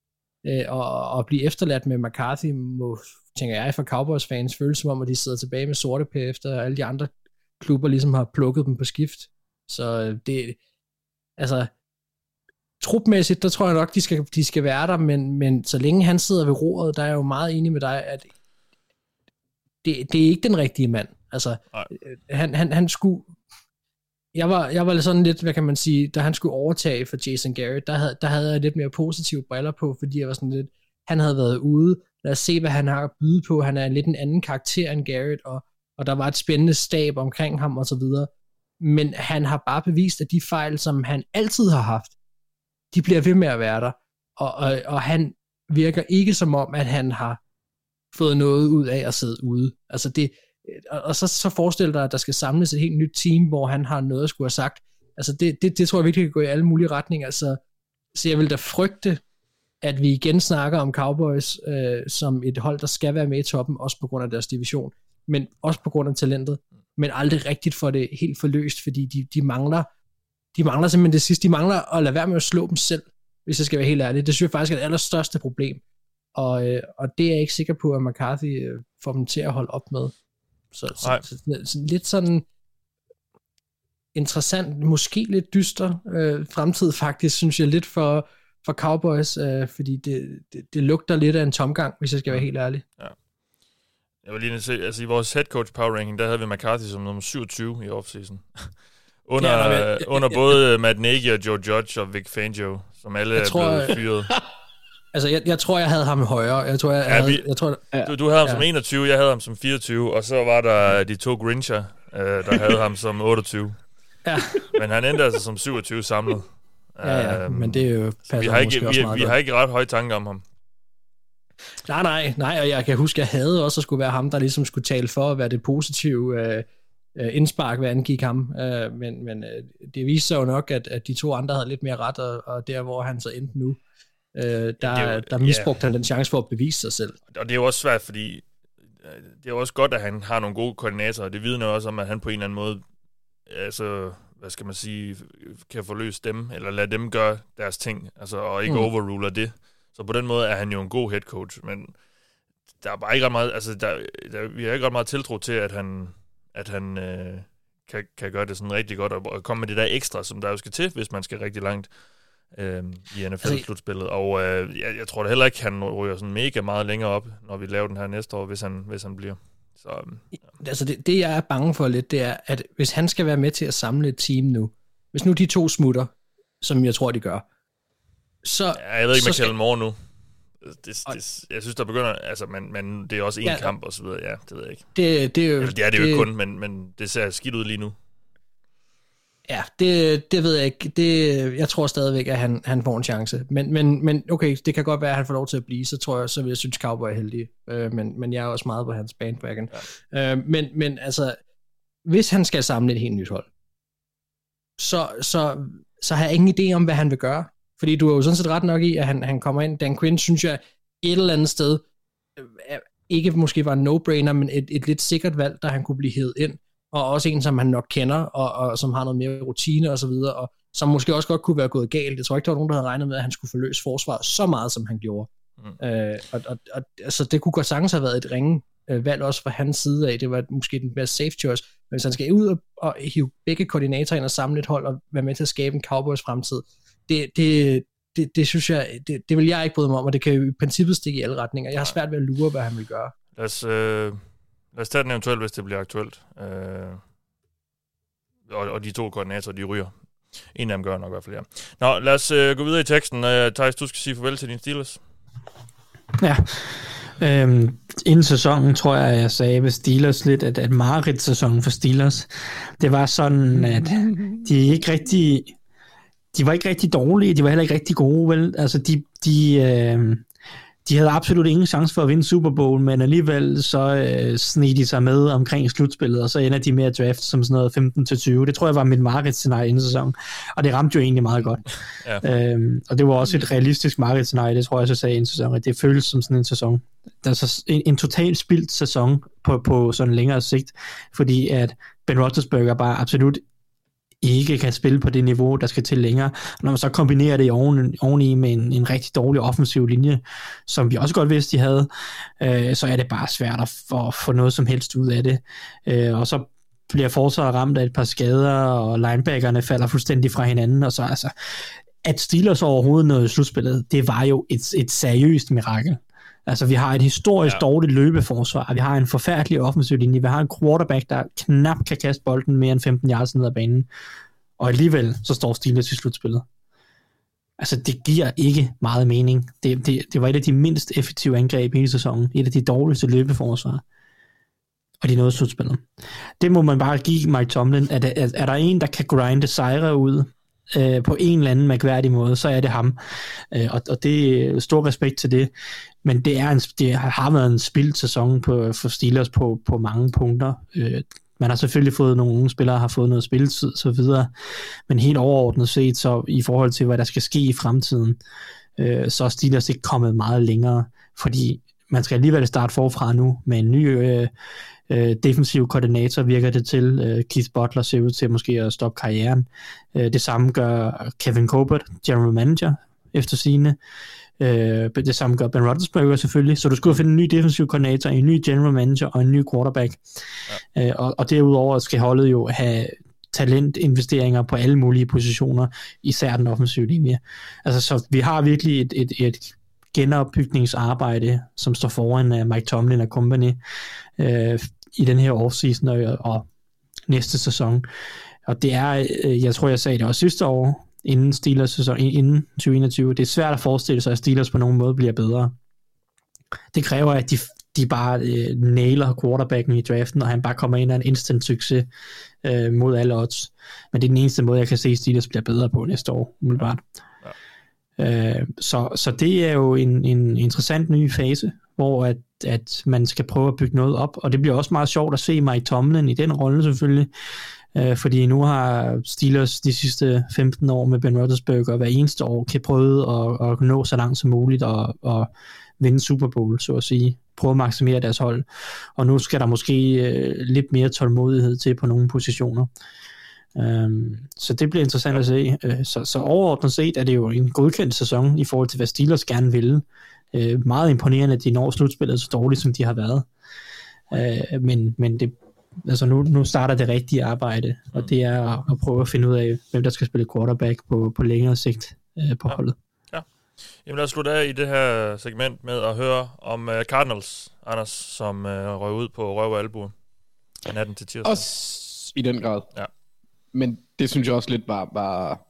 Øh, og, og blive efterladt med McCarthy må, tænker jeg, for Cowboys fans føles som om, at de sidder tilbage med sorte pæ efter alle de andre klubber ligesom har plukket dem på skift. Så øh, det, altså, trupmæssigt, der tror jeg nok, de skal, de skal være der, men, men så længe han sidder ved roret, der er jeg jo meget enig med dig, at det, det er ikke den rigtige mand. Altså, øh, han, han, han skulle, jeg var, jeg var sådan lidt, hvad kan man sige, da han skulle overtage for Jason Garrett, der havde, der havde jeg lidt mere positive briller på, fordi jeg var sådan lidt, han havde været ude, lad os se, hvad han har at byde på, han er lidt en anden karakter end Garrett, og, og der var et spændende stab omkring ham og så videre, men han har bare bevist, at de fejl, som han altid har haft, de bliver ved med at være der, og, og, og han virker ikke som om, at han har fået noget ud af at sidde ude. Altså det, og så, så forestil dig, at der skal samles et helt nyt team, hvor han har noget at skulle have sagt. Altså det, det, det tror jeg virkelig kan gå i alle mulige retninger. Altså, så jeg vil da frygte, at vi igen snakker om Cowboys øh, som et hold, der skal være med i toppen, også på grund af deres division, men også på grund af talentet, men aldrig rigtigt for det helt forløst, fordi de, de mangler de mangler simpelthen det sidste. De mangler at lade være med at slå dem selv, hvis jeg skal være helt ærlig. Det synes jeg faktisk er det allerstørste problem. Og, øh, og det er jeg ikke sikker på, at McCarthy øh, får dem til at holde op med. Så, så, så, så, så lidt sådan interessant, måske lidt dyster øh, fremtid faktisk, synes jeg lidt for, for Cowboys, øh, fordi det, det, det lugter lidt af en tomgang, hvis jeg skal være helt ærlig. Ja. Jeg vil lige se, altså i vores head coach power ranking, der havde vi McCarthy som nummer 27 i offseason. under, ja, jeg, under både jeg, Matt Nagy og Joe Judge og Vic Fangio, som alle jeg tror, er blevet fyret. Altså, jeg, jeg tror, jeg havde ham højere. Jeg tror, jeg, ja, havde, vi, jeg tror, ja. du, du havde ham ja. som 21, jeg havde ham som 24, og så var der de to Grincher, øh, der havde ham som 28. Ja. Men han endte altså som 27 samlet. Ja, ja, um, men det er jo vi har ikke, vi, vi har ikke ret høje tanker om ham. Nej, nej, nej, og jeg kan huske, jeg havde også at skulle være ham, der ligesom skulle tale for at være det positive øh, øh indspark, hvad angik ham. Øh, men men øh, det viste sig jo nok, at, at de to andre havde lidt mere ret, og, og der, hvor han så endte nu, Øh, der, jo, der misbrugte ja. han den chance for at bevise sig selv. Og det er jo også svært, fordi øh, det er også godt, at han har nogle gode koordinatorer. Det vidner også om, at han på en eller anden måde, altså, hvad skal man sige, kan få løst dem, eller lade dem gøre deres ting, altså, og ikke mm. overruler det. Så på den måde er han jo en god head coach, men der er bare ikke ret meget, altså der, der, vi har ikke ret meget tiltro til, at han, at han øh, kan, kan gøre det sådan rigtig godt, og, og komme med det der ekstra, som der jo skal til, hvis man skal rigtig langt øh, i NFL-slutspillet. Og øh, jeg, jeg tror da heller ikke, han ryger sådan mega meget længere op, når vi laver den her næste år, hvis han, hvis han bliver. Så, ja. Altså det, det, jeg er bange for lidt, det er, at hvis han skal være med til at samle et team nu, hvis nu de to smutter, som jeg tror, de gør, så... Ja, jeg ved ikke med skal... Kjell Moore nu. Det, det, jeg synes, der begynder... Altså, men, men det er også en ja, kamp og så videre. Ja, det ved jeg ikke. Det, det er jo... Eller, det er det, det jo ikke kun, men, men det ser skidt ud lige nu. Ja, det, det ved jeg ikke. Det, jeg tror stadigvæk, at han, han får en chance. Men, men, men okay, det kan godt være, at han får lov til at blive. Så tror jeg, så vil jeg synes, Cowboy er heldig. Øh, men, men jeg er også meget på hans bandwagon. Ja. Øh, men, men altså, hvis han skal samle et helt nyt hold, så, så, så har jeg ingen idé om, hvad han vil gøre. Fordi du er jo sådan set ret nok i, at han, han kommer ind. Dan Quinn, synes jeg, et eller andet sted, øh, ikke måske var en no-brainer, men et, et lidt sikkert valg, der han kunne blive hævet ind og også en, som han nok kender, og, og som har noget mere rutine og så videre, og som måske også godt kunne være gået galt. Jeg tror ikke, der var nogen, der havde regnet med, at han skulle forløse forsvaret så meget, som han gjorde. Mm. Øh, og, og, og, altså, det kunne godt sagtens have været et ringe øh, valg også fra hans side af. Det var måske den mere safe choice. Men hvis han skal ud og, og hive begge koordinatorer ind og samle et hold og være med til at skabe en Cowboys fremtid, det, det, det, det synes jeg, det, det vil jeg ikke bryde mig om, og det kan jo i princippet stikke i alle retninger. Jeg har svært ved at lure, hvad han vil gøre. Lad os, øh, Lad os tage den eventuelt, hvis det bliver aktuelt. Øh, og, og de to koordinatorer, de ryger. En af dem gør nok i hvert fald, ja. Nå, lad os øh, gå videre i teksten. Øh, Thijs, du skal sige farvel til din Steelers. Ja. Øhm, inden sæsonen tror jeg, jeg sagde ved Steelers lidt, at, at Marit-sæsonen for Steelers, det var sådan, at de ikke rigtig, de var ikke rigtig dårlige, de var heller ikke rigtig gode, vel? Altså, de, de, øh, de havde absolut ingen chance for at vinde Super Bowl, men alligevel så øh, sned de sig med omkring slutspillet, og så ender de med at draft som sådan noget 15-20. Det tror jeg var mit markedsscenarie inden sæson, og det ramte jo egentlig meget godt. Ja. Øhm, og det var også et realistisk markedsscenarie, det tror jeg så sagde inden sæson, at det føles som sådan en sæson. Der er så en, en totalt spildt sæson på, på sådan længere sigt, fordi at Ben Roethlisberger bare absolut ikke kan spille på det niveau, der skal til længere. Når man så kombinerer det oven, oveni med en, en rigtig dårlig offensiv linje, som vi også godt vidste, de havde, øh, så er det bare svært at få, få noget som helst ud af det. Øh, og så bliver forsvaret ramt af et par skader, og linebackerne falder fuldstændig fra hinanden, og så altså, at Steelers overhovedet nåede slutspillet, det var jo et, et seriøst mirakel. Altså, vi har et historisk ja. dårligt løbeforsvar, vi har en forfærdelig offensiv linje, vi har en quarterback, der knap kan kaste bolden mere end 15 yards ned ad banen, og alligevel så står Steelers i slutspillet. Altså, det giver ikke meget mening. Det, det, det var et af de mindst effektive angreb i hele sæsonen. Et af de dårligste løbeforsvar. Og de nåede slutspillet. Det må man bare give Mike Tomlin. Er, er, er der en, der kan grinde sejre ud øh, på en eller anden mærkværdig måde, så er det ham. Øh, og, og det er stor respekt til det. Men det, er en, det har været en spildt sæson på, for Steelers på, på mange punkter. Øh, man har selvfølgelig fået nogle unge spillere, har fået noget spilletid og så videre, men helt overordnet set, så i forhold til, hvad der skal ske i fremtiden, øh, så er Steelers ikke kommet meget længere, fordi man skal alligevel starte forfra nu med en ny øh, øh, defensiv koordinator, virker det til. Øh, Keith Butler ser ud til måske at stoppe karrieren. Øh, det samme gør Kevin Colbert, general manager, efter sine. Øh, det samme gør Ben Roethlisberger selvfølgelig, så du skulle finde en ny defensiv koordinator, en ny general manager og en ny quarterback. Ja. Øh, og, og derudover skal holdet jo have talentinvesteringer på alle mulige positioner, især den offensive linje. Altså, så vi har virkelig et, et, et genopbygningsarbejde, som står foran uh, Mike Tomlin og company uh, i den her offseason og, og næste sæson. Og det er, uh, jeg tror jeg sagde det også sidste år, inden Steelers sæson, inden 2021. Det er svært at forestille sig, at Steelers på nogen måde bliver bedre. Det kræver, at de, de bare øh, nailer quarterbacken i draften, og han bare kommer ind af en instant succes øh, mod alle odds. Men det er den eneste måde, jeg kan se, at Steelers bliver bedre på næste år, umiddelbart. Ja. Øh, så, så det er jo en, en interessant ny fase, hvor at, at man skal prøve at bygge noget op, og det bliver også meget sjovt at se Mike Tomlin i den rolle selvfølgelig, Øh, fordi nu har Steelers de sidste 15 år med Ben Roethlisberger hver eneste år kan prøve at, at nå så langt som muligt og, og vinde Super Bowl, så at sige. Prøve at maksimere deres hold. Og nu skal der måske øh, lidt mere tålmodighed til på nogle positioner. Øhm, så det bliver interessant at se. Øh, så, så overordnet set er det jo en godkendt sæson i forhold til, hvad Steelers gerne ville. Øh, meget imponerende, at de når slutspillet så dårligt, som de har været. Øh, men, men det, altså nu, nu starter det rigtige arbejde, og det er at, at prøve at finde ud af, hvem der skal spille quarterback på, på længere sigt uh, på Ja. holdet. Jamen lad os slutte af i det her segment med at høre om uh, Cardinals, Anders, som uh, røg ud på røv og albu natten til tirsdag. Også i den grad. Ja. Men det synes jeg også lidt var, var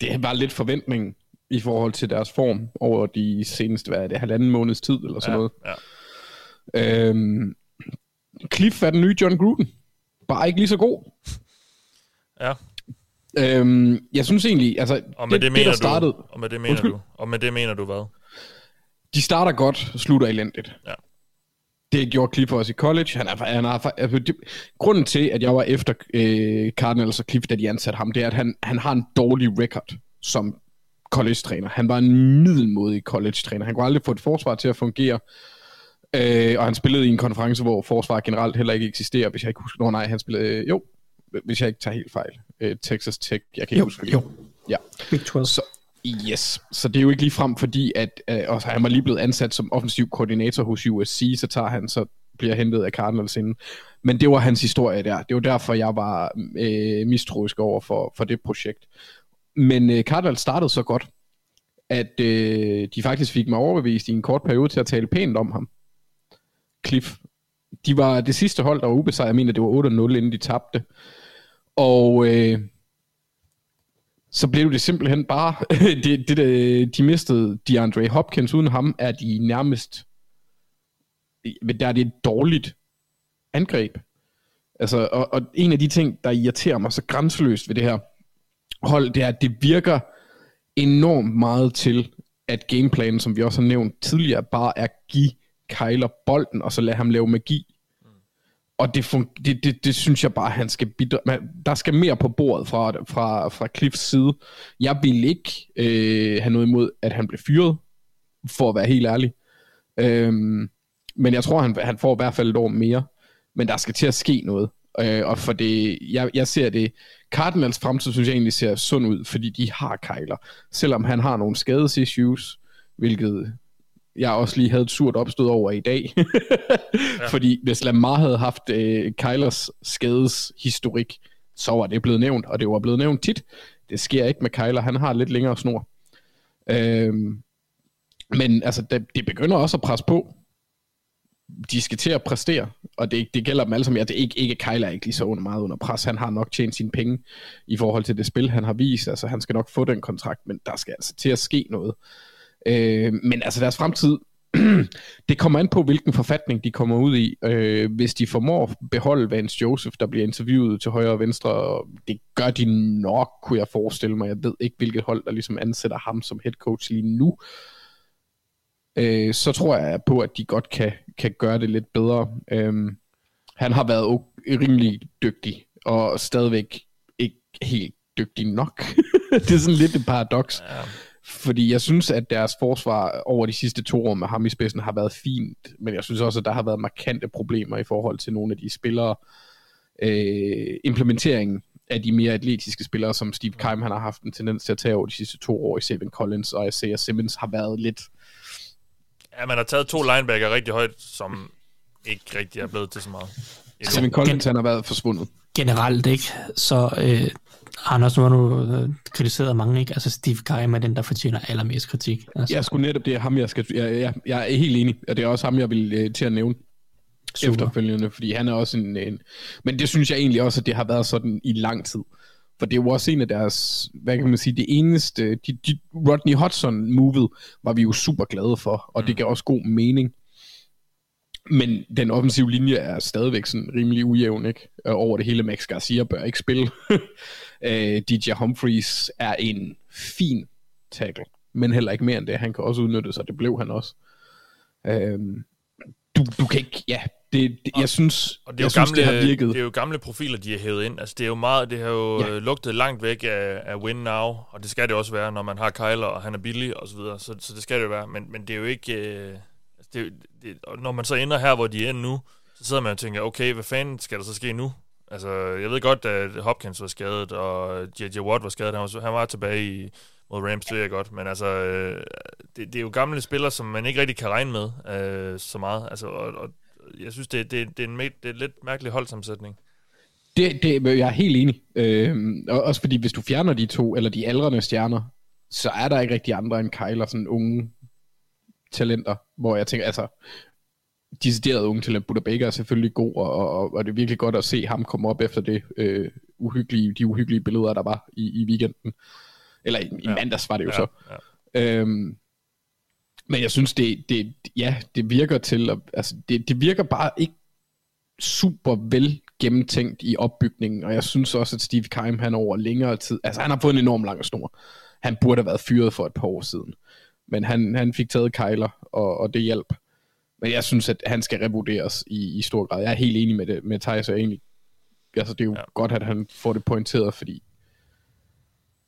det var lidt forventningen i forhold til deres form over de seneste, hvad er det, halvanden måneds tid eller sådan ja, noget. ja. Øhm, Cliff er den nye John Gruden. Bare ikke lige så god. Ja. Øhm, jeg synes egentlig, altså, Og med det, det, mener der du, startede, og med det mener Undskyld. du, og med det mener du hvad? de starter godt, slutter elendigt. Ja. Det gjorde Cliff også i college. Han er, han er, altså, det, grunden til, at jeg var efter øh, Cardinals og Cliff, da de ansatte ham, det er, at han, han har en dårlig record som college-træner. Han var en middelmodig college-træner. Han kunne aldrig få et forsvar til at fungere. Øh, og han spillede i en konference, hvor forsvar generelt heller ikke eksisterer, hvis jeg ikke husker. Nå nej, han spillede... Øh, jo, hvis jeg ikke tager helt fejl. Øh, Texas Tech. Jeg kan ikke Jo, huske. jo. Ja. Big 12. Så, yes. Så det er jo ikke lige frem, fordi at, øh, og han var lige blevet ansat som offensiv koordinator hos USC, så tager han så bliver hentet af Cardinals inden. Men det var hans historie der. Det var derfor, jeg var øh, mistroisk over for, for det projekt. Men øh, Cardinals startede så godt, at øh, de faktisk fik mig overbevist i en kort periode til at tale pænt om ham. Cliff. De var det sidste hold, der var ubesejret. Jeg mener, det var 8-0, inden de tabte. Og øh, så blev det simpelthen bare, det, det, det, de mistede DeAndre Hopkins, uden ham er de nærmest, der er det et dårligt angreb. Altså, og, og en af de ting, der irriterer mig så grænseløst ved det her hold, det er, at det virker enormt meget til, at gameplanen, som vi også har nævnt tidligere, bare er give Kyler bolden, og så lade ham lave magi. Og det, fun- det, det, det synes jeg bare, han skal bidra- man, Der skal mere på bordet fra, fra, fra Cliffs side. Jeg vil ikke øh, have noget imod, at han blev fyret, for at være helt ærlig. Øhm, men jeg tror, han, han får i hvert fald et år mere. Men der skal til at ske noget. Øh, og for det, jeg, jeg ser det, Cardinals fremtid synes jeg egentlig ser sund ud, fordi de har Kyler. Selvom han har nogle skadesissues, hvilket jeg også lige havde et surt opstød over i dag. ja. Fordi hvis Lamar havde haft øh, Kylers skadeshistorik, så var det blevet nævnt, og det var blevet nævnt tit. Det sker ikke med Kyler, han har lidt længere snor. Øhm, men altså, det, det begynder også at presse på. De skal til at præstere, og det, det gælder dem alle sammen. Ja, det er ikke, ikke Kyler er ikke lige så under meget under pres. Han har nok tjent sine penge i forhold til det spil, han har vist. Altså, han skal nok få den kontrakt, men der skal altså til at ske noget. Øh, men altså deres fremtid, det kommer an på, hvilken forfatning de kommer ud i. Øh, hvis de formår at beholde Vance Joseph, der bliver interviewet til højre og venstre, og det gør de nok, kunne jeg forestille mig. Jeg ved ikke, hvilket hold, der ligesom ansætter ham som head coach lige nu. Øh, så tror jeg på, at de godt kan, kan gøre det lidt bedre. Øh, han har været rimelig dygtig, og stadigvæk ikke helt dygtig nok. det er sådan lidt et paradoks. Ja. Fordi jeg synes, at deres forsvar over de sidste to år med ham i spidsen har været fint, men jeg synes også, at der har været markante problemer i forhold til nogle af de spillere. Øh, implementeringen af de mere atletiske spillere, som Steve Keim han har haft en tendens til at tage over de sidste to år i Savin Collins og Isaiah Simmons, har været lidt... ja, man har taget to linebacker rigtig højt, som ikke rigtig er blevet til så meget. endnu. Savin Collins, han har været forsvundet. generelt ikke, så øh, Anders, nu har du øh, kritiseret mange, ikke? Altså Steve Keim er den, der fortjener allermest kritik. Altså, Jeg skulle netop, det er ham, jeg skal... Jeg, jeg, jeg er helt enig, og det er også ham, jeg vil øh, til at nævne. Super. efterfølgende, fordi han er også en, en... Men det synes jeg egentlig også, at det har været sådan i lang tid. For det er jo også en af deres, hvad kan man sige, det eneste, de, de, Rodney Hudson-movet var vi jo super glade for, og det gav også god mening. Men den offensive linje er stadigvæk sådan rimelig ujævn, ikke? Øh, Over det hele, Max Garcia bør ikke spille. Øh, DJ Humphries er en fin tackle, men heller ikke mere end det. Han kan også udnytte sig, det blev han også. Øhm, du, du kan ikke, ja, det, det, jeg synes, Og det er, jeg jo synes, gamle, det har virket. det er jo gamle profiler, de har hævet ind. Altså, det er jo meget, det har jo Ja. lugtet langt væk af, af win now, og det skal det også være, når man har Kyler, og han er billig, og så videre. Så, så det skal det jo være. Men, men det er jo ikke... Øh, altså, det, det, og når man så ender her, hvor de er nu, så sidder man og tænker, okay, hvad fanden skal der så ske nu? Altså, jeg ved godt, at Hopkins var skadet, og J.J. Watt var skadet. Han var, han var tilbage i, mod Rams, det er godt. Men altså, øh, det, det er jo gamle spillere, som man ikke rigtig kan regne med øh, så meget. Altså, og, og jeg synes, det, det, det, er en, det er en lidt mærkelig holdsammensætning. Det, det, jeg er helt enig. Øh, også fordi, hvis du fjerner de to, eller de aldrende stjerner, så er der ikke rigtig andre end Kyler, sådan unge talenter, hvor jeg tænker, altså, decideret unge talent, Buddha Baker er selvfølgelig god, og, og, og det er virkelig godt at se ham komme op efter det øh, uhyggelige, de uhyggelige billeder, der var i, i weekenden. Eller i, i mandags var det jo ja, så. Ja. Øhm, men jeg synes, det, det, ja, det virker til, at, altså, det, det virker bare ikke super vel gennemtænkt i opbygningen, og jeg synes også, at Steve Keim, han over længere tid, altså han har fået en enorm lang snor. Han burde have været fyret for et par år siden. Men han, han fik taget Kejler, og, og det hjalp. Men jeg synes, at han skal revurderes i, i stor grad. Jeg er helt enig med det, med Thijs, og egentlig, altså det er jo ja. godt, at han får det pointeret, fordi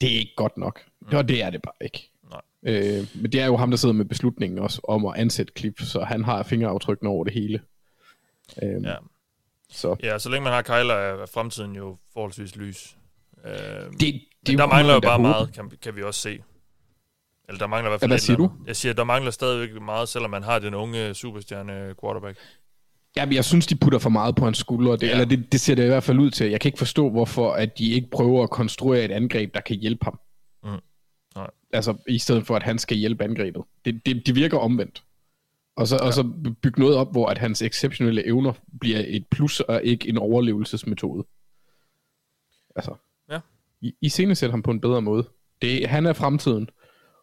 det er ikke godt nok. Mm. Og det er det bare ikke. Nej. Øh, men det er jo ham, der sidder med beslutningen også om at ansætte klip, så han har fingeraftrykken over det hele. Øh, ja. Så. ja, så længe man har Kyler, er fremtiden jo forholdsvis lys. Øh, det, det der mangler jo bare meget, kan, kan vi også se. Eller der mangler i hvert fald Hvad siger du? Jeg siger, der mangler stadigvæk meget, selvom man har den unge superstjerne quarterback. Ja, men jeg synes, de putter for meget på hans skulder. Det, ja. Eller det, det ser det i hvert fald ud til. Jeg kan ikke forstå, hvorfor at de ikke prøver at konstruere et angreb, der kan hjælpe ham. Mm. Nej. Altså, i stedet for, at han skal hjælpe angrebet. Det, det, det virker omvendt. Og så, ja. og så bygge noget op, hvor at hans exceptionelle evner bliver et plus, og ikke en overlevelsesmetode. Altså, ja. I, I scenesæt ham på en bedre måde. Det, han er fremtiden.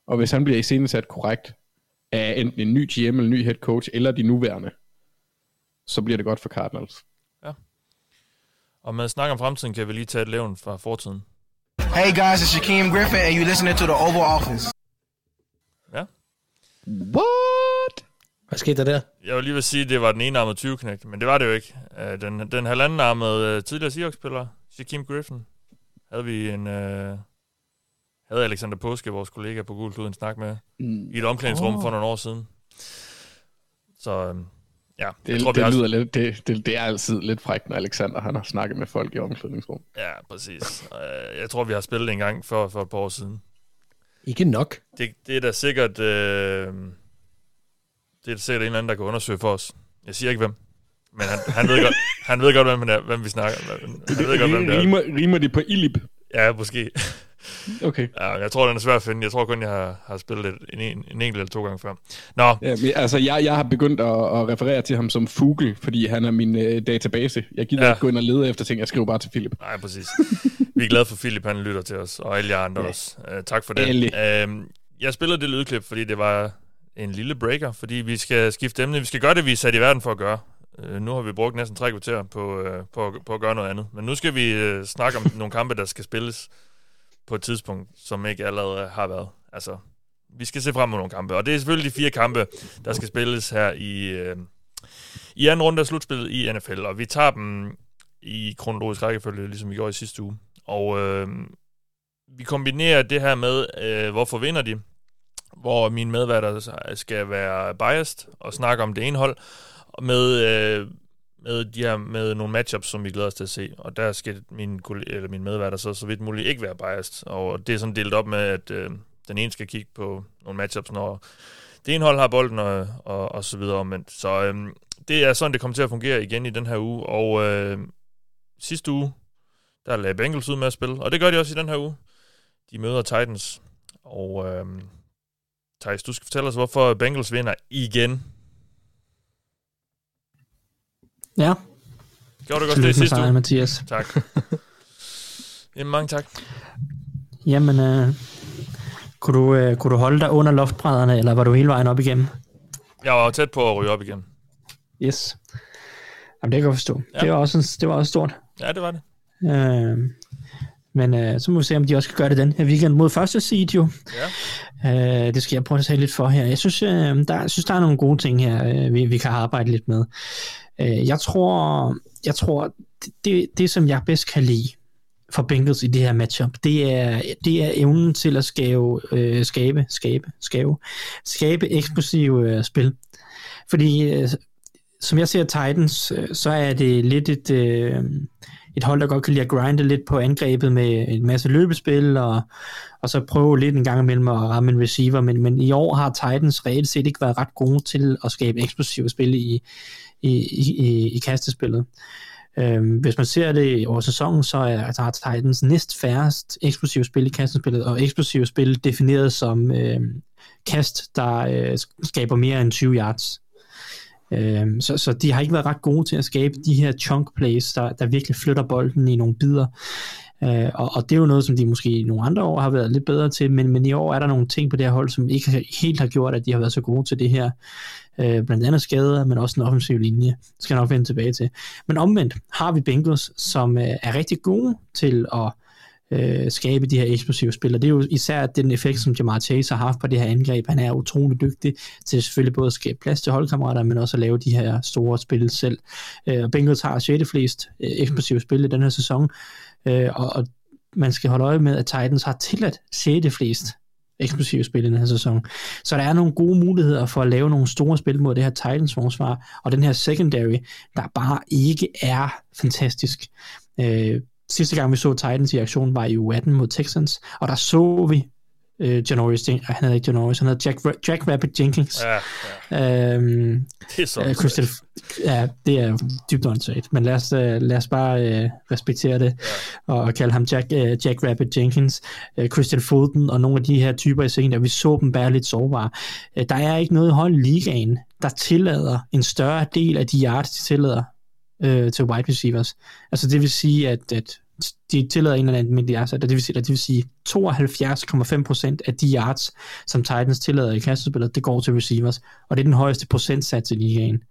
Og hvis han bliver iscenesat korrekt af enten en ny GM eller en ny head coach, eller de nuværende, så bliver det godt for Cardinals. Ja. Og med snak om fremtiden, kan vi lige tage et levn fra fortiden. Hey guys, it's Shaquem Griffin, and you're listening to the Oval Office. Ja. What? Hvad skete der der? Jeg vil lige vil sige, at det var den enarmede 20 knægt, men det var det jo ikke. Øh, den, den halvandenarmede øh, tidligere Seahawks-spiller, Shaquem Griffin, havde vi en, uh, havde Alexander Påske, vores kollega på Gul en snak med, mm. i et omklædningsrum oh. for nogle år siden. Så øhm, ja, det, jeg tror, det, lyder også... lidt, det, det, det, er altid lidt frækt, når Alexander han har snakket med folk i omklædningsrum. Ja, præcis. Øh, jeg tror, vi har spillet en gang for, for et par år siden. Ikke nok. Det, det er da sikkert... Øh, det er sikkert en eller anden, der kan undersøge for os. Jeg siger ikke hvem. Men han, han, ved, godt, han ved godt, hvem, er, hvem vi snakker. Han ved godt, hvem det er. Rimer, rimer det på Ilip? Ja, måske. Okay. Ja, jeg tror, den er svær at finde. Jeg tror kun, jeg har, har spillet det en, en, en enkelt eller to gange før. Nå. Ja, men, altså, jeg, jeg har begyndt at, at referere til ham som Fugel, fordi han er min uh, database. Jeg gider ja. ikke gå ind og lede efter ting. Jeg skriver bare til Philip. Nej, præcis. Vi er glade for, at Philip han lytter til os, og alle jer andre ja. også. Uh, tak for det. Uh, jeg spillede det lydklip, fordi det var en lille breaker, fordi vi skal skifte emne. Vi skal gøre det, vi er sat i verden for at gøre. Uh, nu har vi brugt næsten tre kvarter på, uh, på, på at gøre noget andet. Men nu skal vi uh, snakke om nogle kampe, der skal spilles på et tidspunkt, som ikke allerede har været. Altså, vi skal se frem mod nogle kampe. Og det er selvfølgelig de fire kampe, der skal spilles her i, øh, i anden runde af slutspillet i NFL. Og vi tager dem i kronologisk rækkefølge, ligesom vi gjorde i sidste uge. Og øh, vi kombinerer det her med, øh, hvorfor vinder de, hvor mine medværter skal være biased og snakke om det ene hold, med øh, med, de her, med nogle matchups, som vi glæder os til at se. Og der skal min, eller min medværter så så vidt muligt ikke være biased. Og det er sådan delt op med, at øh, den ene skal kigge på nogle matchups, når det ene hold har bolden og, og, og så videre. Men, så øh, det er sådan, det kommer til at fungere igen i den her uge. Og øh, sidste uge, der lagde Bengals ud med at spille. Og det gør de også i den her uge. De møder Titans. Og øh, Thijs, du skal fortælle os, hvorfor Bengals vinder igen. Ja. Gjorde du godt det sidste uge? Mathias. Tak. Jamen, mange tak. Jamen, øh, kunne, du, øh, kunne du holde dig under loftbrædderne, eller var du hele vejen op igennem? Jeg var tæt på at ryge op igen. Yes. Jamen, det kan jeg forstå. Ja. Det, var også, det var også stort. Ja, det var det. Øh, men øh, så må vi se, om de også kan gøre det den her weekend mod første seed jo. Ja. Øh, det skal jeg prøve at tage lidt for her. Jeg synes, øh, der, jeg synes, der er nogle gode ting her, øh, vi, vi kan arbejde lidt med. Øh, jeg tror, jeg tror det, det, som jeg bedst kan lide for Bengals i det her matchup, det er, det er evnen til at skabe, øh, skabe, skabe, skabe, skabe eksplosive øh, spil. Fordi, øh, som jeg ser Titans, øh, så er det lidt et, øh, et hold, der godt kan lide at grinde lidt på angrebet med en masse løbespil, og, og så prøve lidt en gang imellem at ramme en receiver, men, men i år har Titans reelt set ikke været ret gode til at skabe eksplosive spil i, i, i, i kastespillet. Øhm, hvis man ser det over sæsonen, så er altså, Titans næst færrest eksplosive spil i kastespillet, og eksplosive spil defineret som øh, kast, der øh, skaber mere end 20 yards. Øh, så, så de har ikke været ret gode til at skabe de her chunk plays, der, der virkelig flytter bolden i nogle bidder. Øh, og, og det er jo noget, som de måske i nogle andre år har været lidt bedre til, men, men i år er der nogle ting på det her hold, som ikke helt har gjort, at de har været så gode til det her. Øh, blandt andet skader, men også en offensiv linje. Det skal jeg nok vende tilbage til. Men omvendt har vi Bengals, som øh, er rigtig gode til at øh, skabe de her eksplosive spil, og det er jo især den effekt, som Jamar Chase har haft på det her angreb. Han er utrolig dygtig til selvfølgelig både at skabe plads til holdkammerater, men også at lave de her store spil selv. Øh, og Bengals har 6. flest øh, eksplosive spil i den her sæson, øh, og, og man skal holde øje med, at Titans har tilladt 6. flest eksplosive spil i den her sæson. Så der er nogle gode muligheder for at lave nogle store spil mod det her Titans forsvar, og den her secondary, der bare ikke er fantastisk. Øh, sidste gang vi så Titans i aktion var i U18 mod Texans, og der så vi øh, Janoris, han hedder ikke Janoris, han hedder Jack, Jack Rabbit Jenkins. Ja, ja. Øhm, Det er så øh, ja, det er dybt åndssvagt, men lad os, øh, lad os bare øh, respektere det, ja. og kalde ham Jack, øh, Jack Rabbit Jenkins, øh, Christian Fulton og nogle af de her typer i scenen, der vi så dem bare lidt sårbare. Øh, der er ikke noget hold i ligaen, der tillader en større del af de yards, de tillader øh, til wide receivers. Altså det vil sige, at, at de tillader en eller anden almindelig yards, det vil sige, det vil sige 72,5% af de yards, som Titans tillader i kastespillet, det går til receivers, og det er den højeste procentsats i ligaen.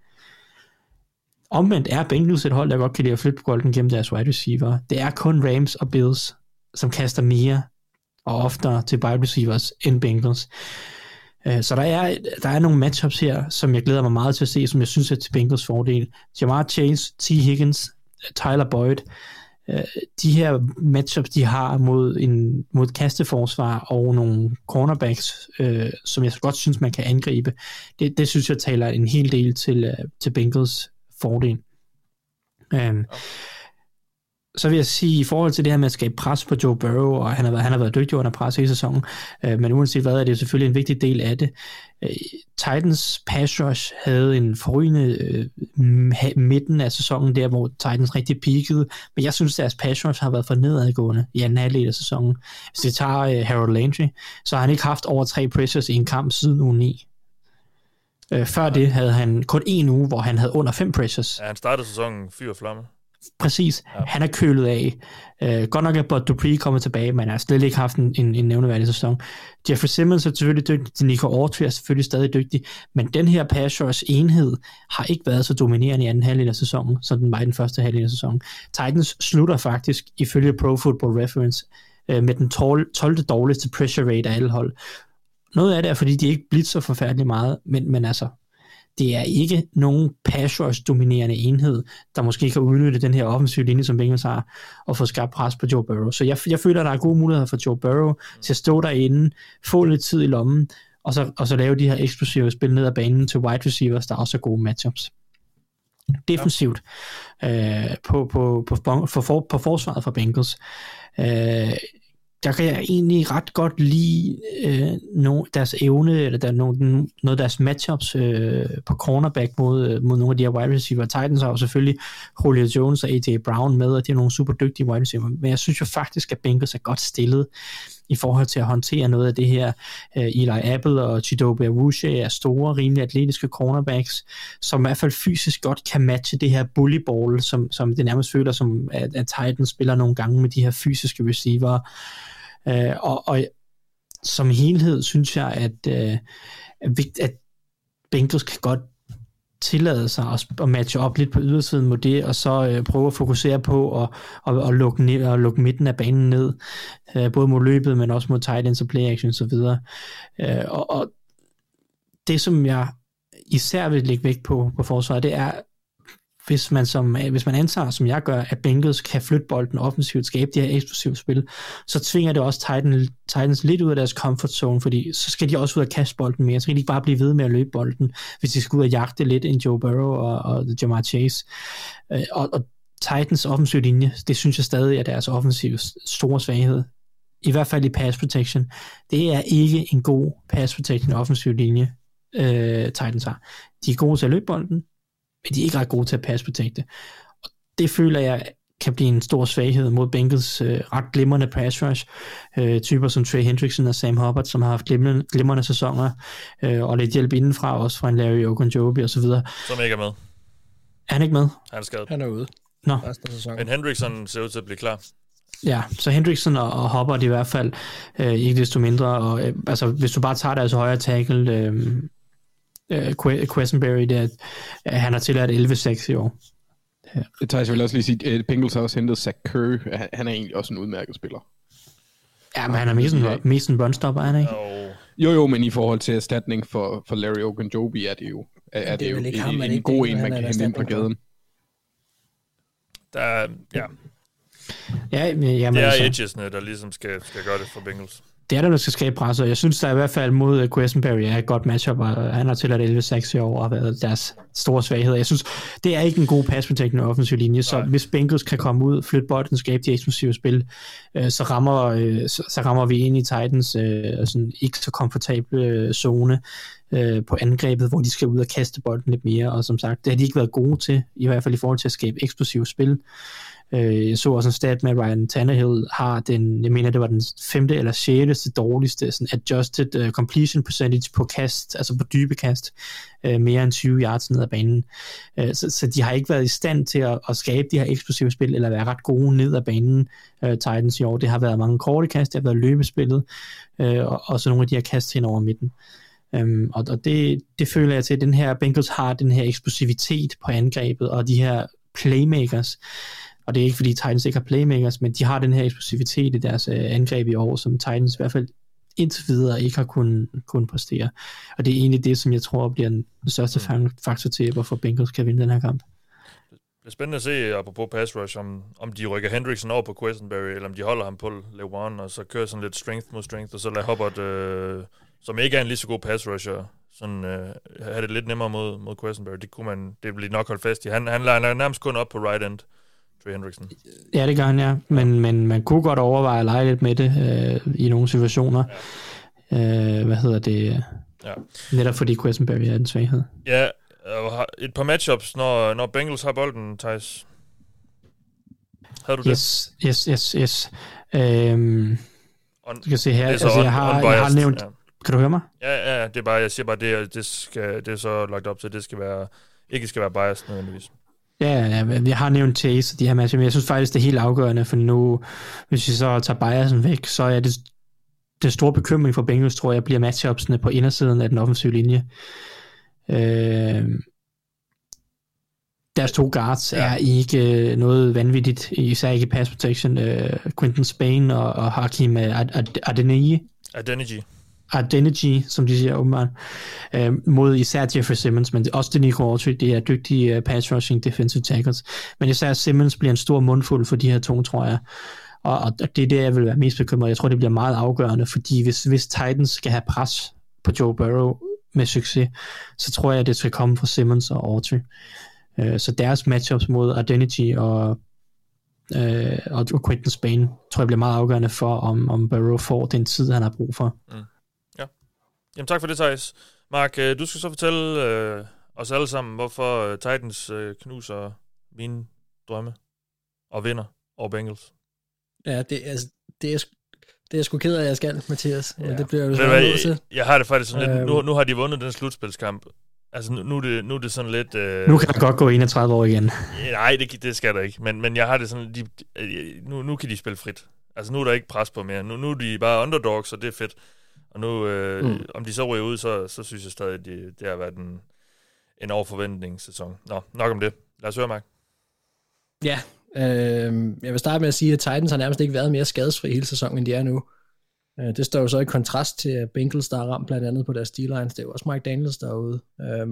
Omvendt er Bengals et hold, der godt kan lide at flytte bolden gennem deres wide receiver. Det er kun Rams og Bills, som kaster mere og oftere til wide receivers end Bengals. Øh, så der er, der er nogle matchups her, som jeg glæder mig meget til at se, som jeg synes er til Bengals fordel. Jamar Chase, T. Higgins, Tyler Boyd, Øh, de her matchups, de har mod en mod et kasteforsvar og nogle cornerbacks, øh, som jeg godt synes, man kan angribe, det, det synes jeg taler en hel del til, øh, til Bengals fordel. Um, så vil jeg sige, i forhold til det her med at skabe pres på Joe Burrow, og han har været, han har været dygtig under pres i sæsonen, øh, men uanset hvad, er det selvfølgelig en vigtig del af det. Øh, Titans pass rush havde en forrygende øh, midten af sæsonen, der hvor Titans rigtig peakede, men jeg synes, deres pass rush har været for nedadgående i anden halvdel af sæsonen. Hvis vi tager øh, Harold Landry, så har han ikke haft over tre pressures i en kamp siden uge 9. Øh, før det havde han kun en uge, hvor han havde under fem pressures. Ja, han startede sæsonen fyr og flamme. Præcis. Ja. Han er kølet af. Uh, godt nok er Bud Dupree kommet tilbage, men har slet ikke haft en, en, en nævneværdig sæson. Jeffrey Simmons er selvfølgelig dygtig, Nico Autry er selvfølgelig stadig dygtig, men den her pass rush enhed har ikke været så dominerende i anden halvdel af sæsonen, som den var i den første halvdel af sæsonen. Titans slutter faktisk, ifølge Pro Football Reference, uh, med den 12, 12. dårligste pressure rate af alle hold. Noget af det er, fordi de ikke blitzer forfærdeligt meget, men, men altså, det er ikke nogen pass rush dominerende enhed, der måske kan udnytte den her offensive linje, som Bengals har, og få skabt pres på Joe Burrow. Så jeg, jeg føler, at der er gode muligheder for Joe Burrow til at stå derinde, få lidt tid i lommen, og så, og så lave de her eksplosive spil ned ad banen til wide receivers, der også er gode matchups. Defensivt øh, på, på, på, på, for, på forsvaret for Bengals. Øh, der kan jeg egentlig ret godt lide øh, no, deres evne, eller der, no, noget af deres matchups øh, på cornerback mod, øh, mod nogle af de her wide receiver. Titans har jo selvfølgelig Julio Jones og AJ Brown med, og de er nogle super dygtige wide receiver, men jeg synes jo faktisk, at Bengals er godt stillet i forhold til at håndtere noget af det her. Øh, Eli Apple og Chidobe Awuche er store, rimelig atletiske cornerbacks, som i hvert fald fysisk godt kan matche det her bullyball, som, som det nærmest føler som, at, at Titans spiller nogle gange med de her fysiske receiver. Øh, og, og som helhed synes jeg, at, øh, at Bengals kan godt tillade sig at, at matche op lidt på ydersiden mod det, og så øh, prøve at fokusere på at, at, at, lukke, ned, at lukke midten af banen ned, øh, både mod løbet, men også mod tight ends og play action osv. Øh, og, og det, som jeg især vil lægge vægt på på forsvaret, det er, hvis man, som, øh, hvis man antager, som jeg gør, at Bengals kan flytte bolden offensivt, skabe det her eksplosive spil, så tvinger det også Titans, Titans lidt ud af deres comfort zone, fordi så skal de også ud og kaste bolden mere. Så kan de ikke bare blive ved med at løbe bolden, hvis de skal ud og jagte lidt en Joe Burrow og, og Jamar Chase. Øh, og, og Titans offensiv linje, det synes jeg stadig er deres offensive store svaghed. I hvert fald i pass protection. Det er ikke en god pass protection offensiv linje, øh, Titans har. De er gode til at løbe bolden, men de er ikke ret gode til at pass protecte. Og det føler jeg kan blive en stor svaghed mod Bengals øh, ret glimrende pass rush. Øh, typer som Trey Hendrickson og Sam Hubbard, som har haft glimrende, glimrende sæsoner, øh, og lidt hjælp indenfra, også fra en Larry Ogunjobi og så videre. Som ikke er med. Er han ikke med? Han er skadet. Han er ude. Nå. Sæsonen. Men Hendrickson ser ud til at blive klar. Ja, så Hendrickson og, og Hubbard i hvert fald, øh, ikke desto mindre, og øh, altså, hvis du bare tager deres højre tackle, øh, øh, Que- Questenberry, det er, øh, han har tilladt 11-6 i år. Det tager jeg vil også lige sige, at Bengals har også hentet Zach Kerr. Han- er egentlig også en udmærket spiller. Ja, men han er mest en, mest en runstopper, er han ikke? Og Jo, jo, men i forhold til erstatning for, for Larry Ogunjobi er det jo, er, er det er det jo ikke en, ham, en ikke god en, man kan en hente ind på gaden. der er, ja, Ja, men, jamen, det er altså, edgesne, der ligesom skal, skal gøre det for Bengals. Det er der, der skal skabe pres, og jeg synes der i hvert fald mod øh, Questenberry er et godt matchup, og han har tilladt 11-6 i år og har været deres store svaghed. Jeg synes, det er ikke en god pass protecting offensiv linje, så Nej. hvis Bengals kan komme ud, flytte bolden, skabe de eksplosive spil, øh, så, rammer, øh, så, så rammer vi ind i Titans øh, sådan ikke så komfortable øh, zone øh, på angrebet, hvor de skal ud og kaste bolden lidt mere, og som sagt, det har de ikke været gode til, i hvert fald i forhold til at skabe eksplosive spil. Øh, jeg så også en stat med, at Ryan Tannehill har den, jeg mener, det var den femte eller sjette dårligste sådan adjusted uh, completion percentage på kast, altså på dybe kast, øh, mere end 20 yards ned ad banen. Øh, så, så de har ikke været i stand til at, at skabe de her eksplosive spil, eller være ret gode ned ad banen, øh, Titans i år. Det har været mange korte kast, det har været løbespillet, øh, og, og så nogle af de her kast hen over midten. Um, og og det, det føler jeg til, at den her Bengals har den her eksplosivitet på angrebet, og de her playmakers, og det er ikke fordi Titans ikke har playmakers, men de har den her eksplosivitet i deres øh, angreb i år, som Titans i hvert fald indtil videre ikke har kunnet, kunnet præstere. Og det er egentlig det, som jeg tror bliver den største mm. faktor til, hvorfor Bengals kan vinde den her kamp. Det bliver spændende at se, apropos pass rush, om, om de rykker Hendrickson over på Questenberry, eller om de holder ham på Lewan, og så kører sådan lidt strength mod strength, og så lader Hubbard, øh, som ikke er en lige så god pass rusher, sådan, øh, have det lidt nemmere mod, mod Questenberry. Det kunne man, det bliver nok holde fast i. Han, han lader nærmest kun op på right end, Trey Hendrickson. Ja, det gør han, ja. Men, men man kunne godt overveje at lege lidt med det øh, i nogle situationer. Ja. Øh, hvad hedder det? Ja. Netop fordi Questenberry er en svaghed. Ja, og et par matchups, når, når Bengals har bolden, Thijs. Havde du det? Yes, yes, yes, yes. Øhm, On, du kan se her, er altså jeg har, jeg har unbiased, nævnt, ja. kan du høre mig? Ja, ja, det er bare, jeg siger bare, det det, skal, det er så lagt op til, det skal være, ikke skal være biased nødvendigvis. Ja, ja, jeg har nævnt Chase og de her matcher, men jeg synes faktisk, det er helt afgørende, for nu, hvis vi så tager biasen væk, så er det, det store bekymring for Bengals, tror jeg, bliver matchupsene på indersiden af den offensive linje. Øh, deres to guards ja. er ikke øh, noget vanvittigt, især ikke pass protection. Øh, Quinton Spain og, og Hakim Adeniji, Identity. Identity, som de siger åbenbart, øh, mod især Jeffrey Simmons, men også Denico Autry, det er dygtige uh, pass rushing defensive tackles. Men især Simmons bliver en stor mundfuld for de her to, tror jeg. Og, og det er det, jeg vil være mest bekymret. Jeg tror, det bliver meget afgørende, fordi hvis, hvis Titans skal have pres på Joe Burrow med succes, så tror jeg, at det skal komme fra Simmons og Autry. Øh, så deres matchups mod Identity og øh, og Quentin Spain, tror jeg bliver meget afgørende for, om, om Burrow får den tid, han har brug for. Mm. Jamen tak for det, Thijs. Mark, øh, du skal så fortælle øh, os alle sammen, hvorfor øh, Titans øh, knuser mine drømme og vinder over Bengals. Ja, det, altså, det, er, det er jeg sgu ked af, at jeg skal, Mathias. Men Ja. det bliver jo Ved du så hvad, nødt til. jeg, har det faktisk sådan lidt, Øhm. nu, nu har de vundet den slutspilskamp. Altså nu, nu, er, det, nu er det sådan lidt... Øh, Nu kan der godt gå 31 år igen. Nej, det, det skal der ikke. Men, men jeg har det sådan, de, øh, nu, nu kan de spille frit. Altså nu er der ikke pres på mere. Nu, nu er de bare underdogs, og det er fedt. Og nu, øh, Mm. om de så ryger ud, så, så synes jeg stadig, at det, det har været en, en overforventningssæson. Nå, nok om det. Lad os høre, Mark. Ja, øh, jeg vil starte med at sige, at Titans har nærmest ikke været mere skadesfri hele sæsonen, end de er nu. Øh, det står jo så i kontrast til Bengals, der har ramt blandt andet på deres D-lines. Det er jo også Mike Daniels derude. Øh,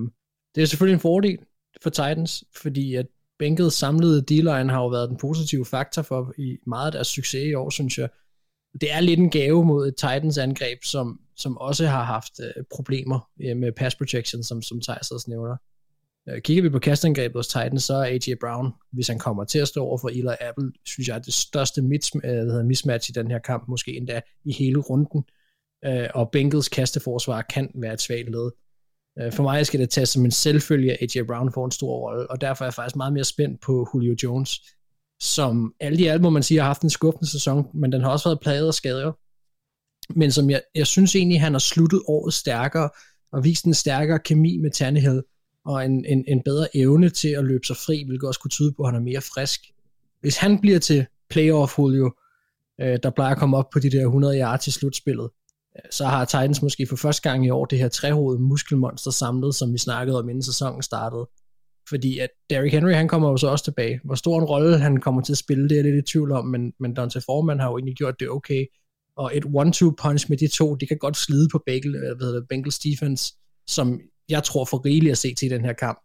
det er selvfølgelig en fordel for Titans, fordi at Bengals samlede D-line har jo været den positive faktor for i meget af deres succes i år, synes jeg. Det er lidt en gave mod et Titans angreb, som, som også har haft øh, problemer øh, med pass protection, som, som Thijs også nævner. Øh, Kigger vi på kastangrebet hos Titans, så er AJ Brown, hvis han kommer til at stå over for Eli Apple, synes jeg er det største mis- øh, mismatch i den her kamp, måske endda i hele runden. Øh, Og Bengals kasteforsvar kan være et svagt led. Øh, For mig skal det tages som en selvfølge, at AJ Brown får en stor rolle, og derfor er jeg faktisk meget mere spændt på Julio Jones, som alt i alt må man sige har haft en skuffende sæson, men den har også været plaget af skader. Men som jeg, jeg synes egentlig, han har sluttet året stærkere, og vist en stærkere kemi med Tannehill, og en, en, en bedre evne til at løbe sig fri, hvilket også kunne tyde på, at han er mere frisk. Hvis han bliver til playoff Julio, øh, der plejer at komme op på de der 100 yards til slutspillet, øh, så har Titans måske for første gang i år det her trehovede muskelmonster samlet, som vi snakkede om inden sæsonen startede. Fordi at Derrick Henry, han kommer jo så også tilbage. Hvor stor en rolle han kommer til at spille, det er jeg lidt i tvivl om, men, men Dante Foreman har jo egentlig gjort det okay. Og et one-two punch med de to, det kan godt slide på Bagel, øh, hvad hedder det, Bengals defense, som jeg tror for rigeligt at se til i den her kamp.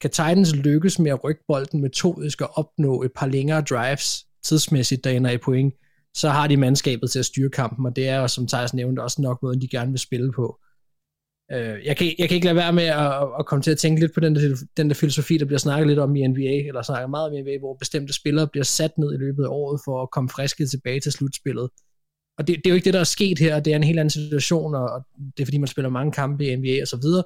Kan Titans lykkes med at rykke bolden metodisk og opnå et par længere drives tidsmæssigt, der ender i point, så har de mandskabet til at styre kampen, og det er jo, som Thijs nævnte, også nok måden, de gerne vil spille på. Øh, jeg, kan, jeg kan ikke lade være med at, at komme til at tænke lidt på den der, den der filosofi, der bliver snakket lidt om i NBA, eller snakket meget om i NBA, hvor bestemte spillere bliver sat ned i løbet af året for at komme friske tilbage til slutspillet. Og det, det er jo ikke det, der er sket her, det er en helt anden situation, og, det er fordi, man spiller mange kampe i NBA og så videre.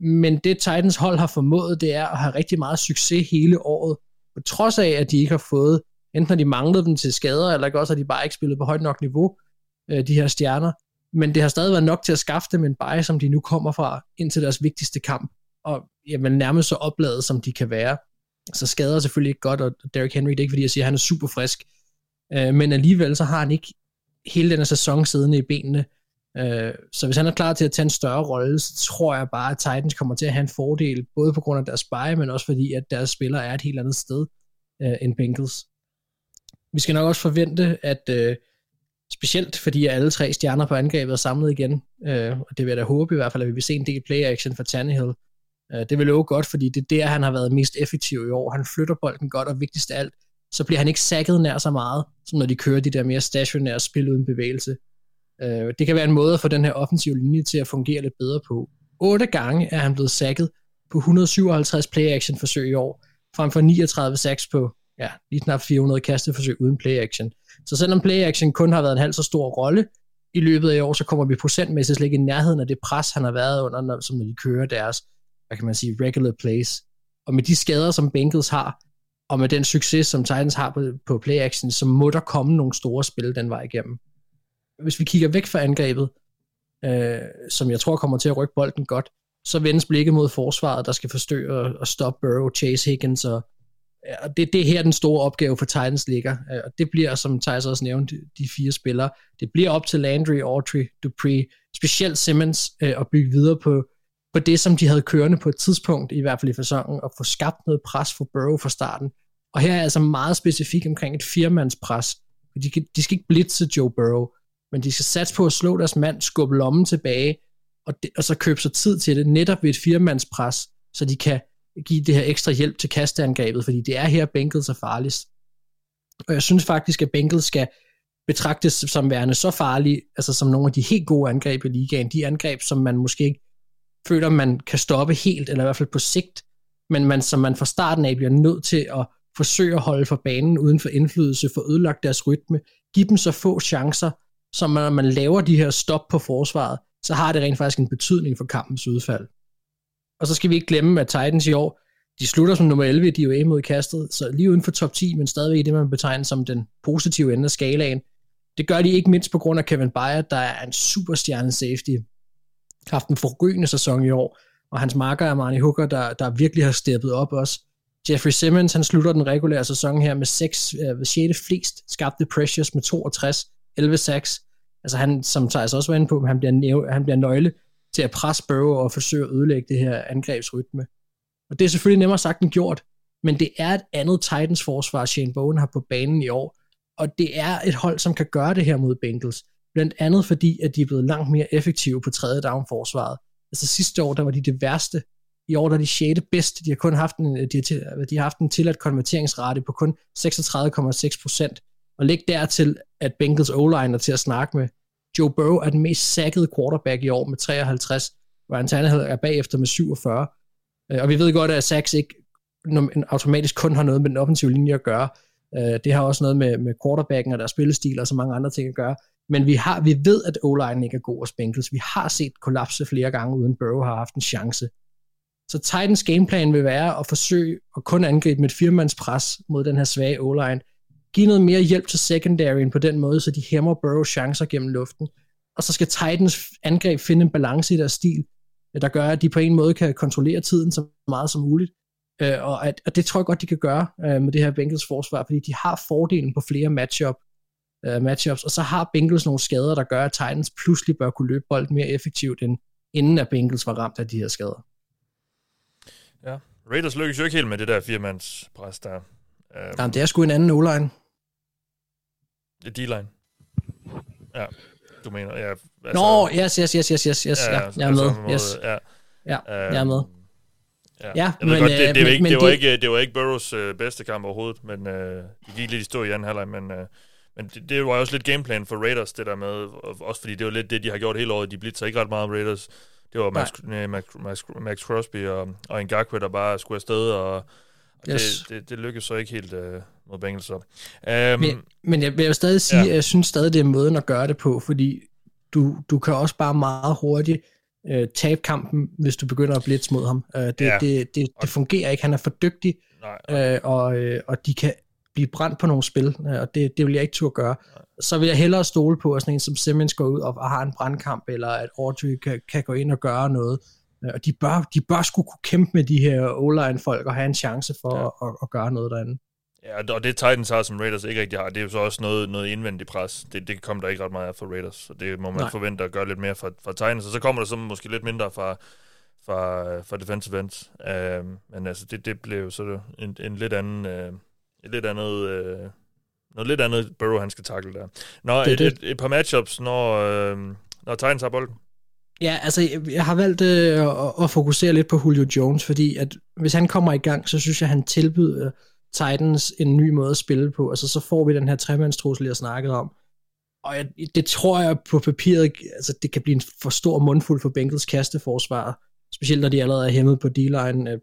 Men det Titans hold har formået, det er at have rigtig meget succes hele året, på trods af, at de ikke har fået, enten har de manglet dem til skader, eller også har de bare ikke spillet på højt nok niveau, øh, de her stjerner. Men det har stadig været nok til at skaffe dem en bye, som de nu kommer fra, ind til deres vigtigste kamp. Og jamen, nærmest så opladet, som de kan være. Så skader selvfølgelig ikke godt, og Derrick Henry, det er ikke fordi, jeg siger, at han er super frisk. Øh, men alligevel så har han ikke hele den her sæson siddende i benene. Øh, så hvis han er klar til at tage en større rolle, så tror jeg bare, at Titans kommer til at have en fordel, både på grund af deres bye, men også fordi, at deres spillere er et helt andet sted øh, end Bengals. Vi skal nok også forvente, at øh, specielt fordi alle tre stjerner på angrebet er samlet igen, øh, og det vil jeg da håbe i hvert fald, at vi vil se en del play action for Tannehill. Øh, det vil love godt, fordi det er der, han har været mest effektiv i år. Han flytter bolden godt, og vigtigst af alt, så bliver han ikke sækket nær så meget, som når de kører de der mere stationære spil uden bevægelse. Øh, det kan være en måde at få den her offensive linje til at fungere lidt bedre på. Otte gange er han blevet sækket på 157 play-action forsøg i år, frem for 39 sacks på ja, lige knap 400 kasteforsøg uden play-action. Så selvom play-action kun har været en halv så stor rolle i løbet af i år, så kommer vi procentmæssigt slet ikke i nærheden af det pres, han har været under, når, som når de kører deres, hvad kan man sige, regular plays. Og med de skader, som Bengals har, og med den succes, som Titans har på, på play-action, så må der komme nogle store spil den vej igennem. Hvis vi kigger væk fra angrebet, øh, som jeg tror kommer til at rykke bolden godt, så vendes blikket mod forsvaret, der skal forstøre og stoppe Burrow, Chase Higgins, og, og det, det er her den store opgave for Titans ligger, øh, og det bliver, som Thijs også nævnte, de fire spillere, det bliver op til Landry, Autry, Dupree, specielt Simmons, øh, at bygge videre på, på det, som de havde kørende på et tidspunkt, i hvert fald i sæsonen, og få skabt noget pres for Burrow fra starten. Og her er altså meget specifikt omkring et firmandspres. De, kan, de skal ikke blitse Joe Burrow, men de skal satse på at slå deres mand, skubbe lommen tilbage, og, det, og så købe sig tid til det, netop ved et firmandspres, så de kan give det her ekstra hjælp til kasteangrebet, fordi det er her, Bengals er farligst. Og jeg synes faktisk, at Bengals skal betragtes som værende så farlige, altså som nogle af de helt gode angreb i ligaen, de angreb, som man måske ikke føler, man kan stoppe helt, eller i hvert fald på sigt, men man, som man fra starten af bliver nødt til at forsøge at holde for banen uden for indflydelse, for ødelagt deres rytme, give dem så få chancer, så når man laver de her stop på forsvaret, så har det rent faktisk en betydning for kampens udfald. Og så skal vi ikke glemme, at Titans i år, de slutter som nummer 11 i DOA mod kastet, så lige uden for top 10, men stadigvæk det, man betegner som den positive ende af skalaen. Det gør de ikke mindst på grund af Kevin Bayer, der er en superstjerne safety. Har haft en forrygende sæson i år, og hans marker er Marnie Hooker, der, der virkelig har steppet op også. Jeffrey Simmons, han slutter den regulære sæson her med 6, øh, 6. flest skabte pressures med 62, 11 sacks. Altså han, som Thijs også var inde på, han bliver, han bliver nøgle til at presse Burrow og forsøge at ødelægge det her angrebsrytme. Og det er selvfølgelig nemmere sagt end gjort, men det er et andet Titans forsvar, Shane Bowen har på banen i år, og det er et hold, som kan gøre det her mod Bengals. Blandt andet fordi, at de er blevet langt mere effektive på tredje down forsvaret. Altså sidste år, der var de det værste. I år der er de sjette bedste. De har kun haft en, de har, de har haft en tilladt konverteringsrate på kun 36,6 procent. Og læg dertil, at Bengals O-line er til at snakke med. Joe Burrow er den mest sackede quarterback i år med 53, Ryan Tannehill er bagefter med 47. Øh, og vi ved godt, at sacks ikke automatisk kun har noget med den offensive linje at gøre. Øh, det har også noget med, med quarterbacken og deres spillestil og så mange andre ting at gøre. Men vi, har, vi ved, at o ikke er god og Bengals. Vi har set kollapse flere gange, uden Burrow har haft en chance. Så Titans gameplan vil være at forsøge at kun angribe med et firmandspres mod den her svage o-line. Give noget mere hjælp til secondaryen på den måde, så de hæmmer Burrows chancer gennem luften. Og så skal Titans angreb finde en balance i deres stil, øh, der gør, at de på en måde kan kontrollere tiden så meget som muligt. Øh, og, at, og det tror jeg godt, de kan gøre øh, med det her Bengals forsvar, fordi de har fordelen på flere matchup, øh, matchups, og så har Bengals nogle skader, der gør, at Titans pludselig bør kunne løbe bolden mere effektivt, end inden at Bengals var ramt af de her skader. Ja, Raiders lykkes jo ikke helt med det der firemands pres der. Um, Jamen, det er sgu en anden o-line. D-line. Ja, du mener, ja. Altså, Nå, yes, yes, yes, yes, yes, yes. Ja, ja, jeg er med. Måde, yes. Ja, ja jeg er med. Ja, ja men, godt, det, det, var ikke, men, det, var ikke, det var ikke Burrows øh, bedste kamp overhovedet, men øh, de gik lidt i stå i anden halvleg, men, øh, men det, det, var også lidt gameplan for Raiders, det der med, også fordi det var lidt det, de har gjort hele året, de blitzer ikke ret meget Raiders, det var Max, nej, Max, Max, Max Crosby og, og en Gakwe, der bare skulle afsted, og, og yes. det, det, det lykkedes så ikke helt øh, mod Bengals. Um, men, men jeg vil stadig sige, ja. at jeg synes stadig, det er måden at gøre det på, fordi du, du kan også bare meget hurtigt øh, tabe kampen, hvis du begynder at blitse mod ham. Øh, det, ja. det, det, det fungerer ikke. Han er for dygtig, Nej. Øh, og, øh, og de kan blive brændt på nogle spil, øh, og det, det vil jeg ikke turde gøre. Nej. Så vil jeg hellere stole på, at sådan en som Simmons går ud og, og har en brandkamp, eller at Audrey kan, kan gå ind og gøre noget. Øh, og de bør, de bør skulle kunne kæmpe med de her O-line-folk og have en chance for ja. at, at, at gøre noget derinde. Ja, og det Titans har, som Raiders ikke rigtig har, det er jo så også noget, noget indvendigt pres. Det, det kommer der ikke ret meget af for Raiders, så det må man Nej. forvente at gøre lidt mere fra, fra Titans. Og så kommer der så måske lidt mindre fra, fra, fra defensive ends. Uh, men altså, det, det blev jo så en, en lidt anden... Uh, et lidt andet... Uh, noget lidt andet Burrow, han skal takle der. Nå, det, et, det. Et, et, par matchups, når, uh, når Titans har bolden. Ja, altså jeg har valgt øh, at, at fokusere lidt på Julio Jones, fordi at hvis han kommer i gang, så synes jeg, han tilbyder Titans en ny måde at spille på. Altså, så får vi den her tremandstrussel, jeg snakkede om. Og jeg, det tror jeg på papiret, altså det kan blive en for stor mundfuld for Bengals kasteforsvar, specielt når de allerede er hæmmet på D-line. Øh,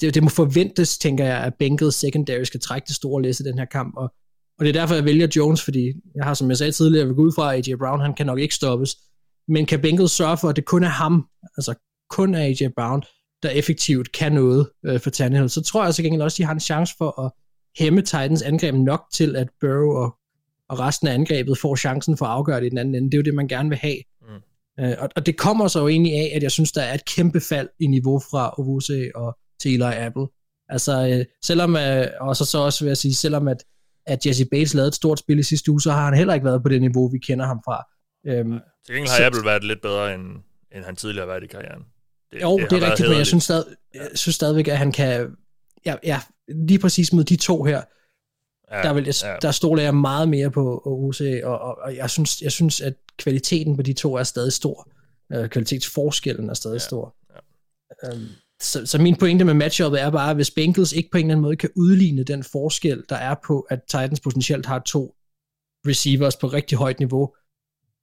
det, det må forventes, tænker jeg, at Bengals secondary skal trække det store læs i den her kamp, og, og det er derfor, jeg vælger Jones, fordi jeg har, som jeg sagde tidligere, vil gå ud fra, at AJ Brown, han kan nok ikke stoppes, men kan Bengals sørge for, at det kun er ham, altså kun er AJ Brown, der effektivt kan noget øh, for Tannehill, så tror jeg så gengæld også, at de har en chance for at hæmme Titans angreb nok til, at Burrow og, og resten af angrebet får chancen for at afgøre det i den anden ende. Det er jo det, man gerne vil have. Mm. Øh, og, og det kommer så jo egentlig af, at jeg synes, der er et kæmpe fald i niveau fra Ovuse og til Eli Apple. Altså, øh, selvom, øh, og så, så også vil jeg sige, selvom at, at Jesse Bates lavede et stort spil i sidste uge, så har han heller ikke været på det niveau, vi kender ham fra. Øhm, Til gengæld har så, Apple været lidt bedre, end, end han tidligere har været i karrieren. Det, jo, det, det er rigtigt, men jeg synes, stadig, jeg synes stadigvæk, at han kan... Ja, ja, lige præcis med de to her, ja, der, vil, ja. der stoler jeg meget mere på OC, og, og, og jeg, synes, jeg synes, at kvaliteten på de to er stadig stor. Uh, kvalitetsforskellen er stadig ja, stor. Ja. Um, så, så min pointe med matchuppet er bare, at hvis Bengals ikke på en eller anden måde kan udligne den forskel, der er på, at Titans potentielt har to receivers på rigtig højt niveau,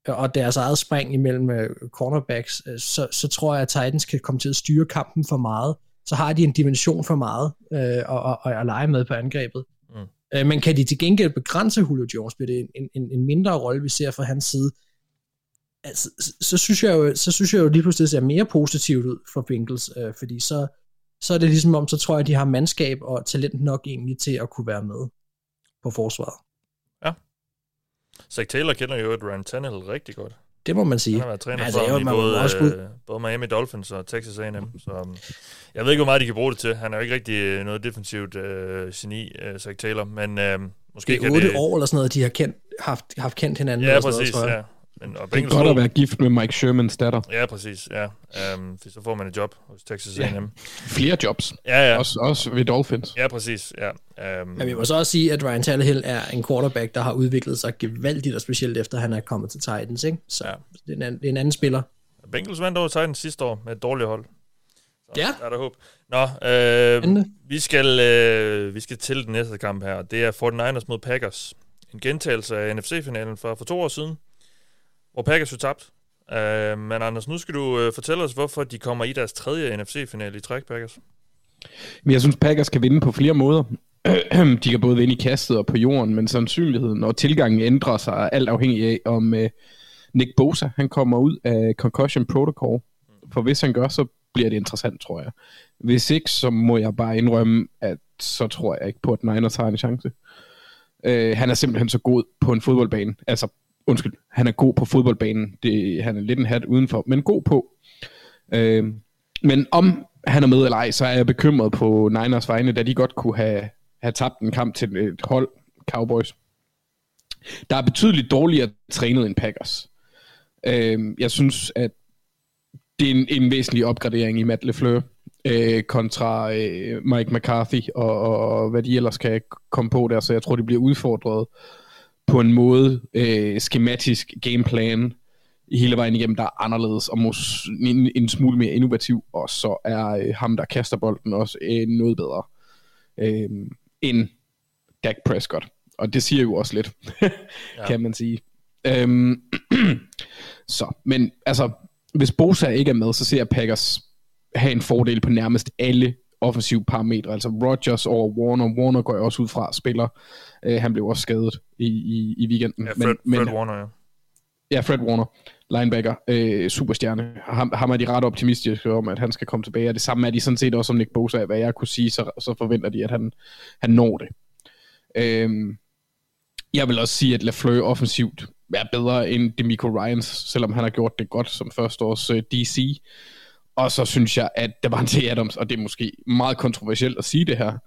og deres eget spring imellem øh, cornerbacks, øh, så, så tror jeg, at Titans kan komme til at styre kampen for meget. Så har de en dimension for meget øh, og, og, og at lege med på angrebet. Mm. Øh, men kan de til gengæld begrænse Julio Jones, bliver det en, en, en mindre rolle, vi ser fra hans side. Altså, så, så, synes jeg jo, så synes jeg jo lige pludselig, det ser mere positivt ud for Bengals, øh, fordi så, så er det ligesom om, så tror jeg, at de har mandskab og talent nok egentlig til at kunne være med på forsvaret. Zach Taylor kender jo et Ryan Tannehill rigtig godt. Det må man sige. Han har været træner altså, for ham i både, også øh, både Miami Dolphins og Texas A&M. Så um, jeg ved ikke, hvor meget de kan bruge det til. Han er jo ikke rigtig øh, noget defensivt uh, geni, uh, Zach Taylor. Men uh, måske det er 8 år eller sådan noget, de har kendt, haft, haft kendt hinanden. Ja, præcis. Noget, ja. Men, og det er godt at være gift med Mike Shermans datter. Ja, præcis. Ja. Um, så får man et job hos Texas ja. A&M. Flere jobs. Ja, ja. Også, også ved Dolphins. Ja, præcis. Ja. Um, Men vi må så også sige, at Ryan Tannehill er en quarterback, der har udviklet sig gevaldigt, og specielt efter han er kommet til Titans. Ikke? Så ja. det, er en anden, det er en anden spiller. Bengals vandt over Titans sidste år med et dårligt hold. Så ja. Der er der håb. Nå, øh, vi, skal, øh, vi skal til den næste kamp her. Det er 49ers mod Packers. En gentagelse af NFC-finalen for, for to år siden hvor Packers jo tabt. Uh, men Anders, nu skal du uh, fortælle os, hvorfor de kommer i deres tredje NFC-finale i træk, Packers. Men jeg synes, Packers kan vinde på flere måder. de kan både vinde i kastet og på jorden, men sandsynligheden og tilgangen ændrer sig alt afhængig af, om uh, Nick Bosa han kommer ud af concussion protocol. For hvis han gør, så bliver det interessant, tror jeg. Hvis ikke, så må jeg bare indrømme, at så tror jeg ikke på, at Niners har en chance. Uh, han er simpelthen så god på en fodboldbane. Altså, undskyld, han er god på fodboldbanen. Det, han er lidt en hat udenfor, men god på. Øh, men om han er med eller ej, så er jeg bekymret på Niners vegne, da de godt kunne have, have tabt en kamp til et hold, Cowboys. Der er betydeligt dårligere trænet end Packers. Øh, jeg synes, at det er en, en væsentlig opgradering i Matt LeFleur øh, kontra øh, Mike McCarthy og, og, og hvad de ellers kan komme på der, så jeg tror, de bliver udfordret på en måde, øh, skematisk gameplan hele vejen igennem, der er anderledes og mås, en, en smule mere innovativ, og så er øh, ham, der kaster bolden også øh, noget bedre øh, end Dak Prescott. Og det siger jo også lidt, ja. kan man sige. Øhm, så, men altså, hvis Bosa ikke er med, så ser jeg Packers have en fordel på nærmest alle offensive parametre. Altså Rodgers over Warner. Warner går jeg også ud fra spiller. Uh, han blev også skadet i, i, i weekenden. Ja, Fred, men, Fred men, Warner, ja. Ja, Fred Warner, linebacker, øh, superstjerne. Ham, ham er de ret optimistiske om, at han skal komme tilbage. Og det samme er de sådan set også om Nick Bosa. Hvad jeg kunne sige, så, så forventer de, at han, han når det. Øhm, jeg vil også sige, at LaFleur offensivt er bedre end Demico Ryans, selvom han har gjort det godt som førsteårs uh, øh, DC. Og så synes jeg, at Davante Adams, og det er måske meget kontroversielt at sige det her,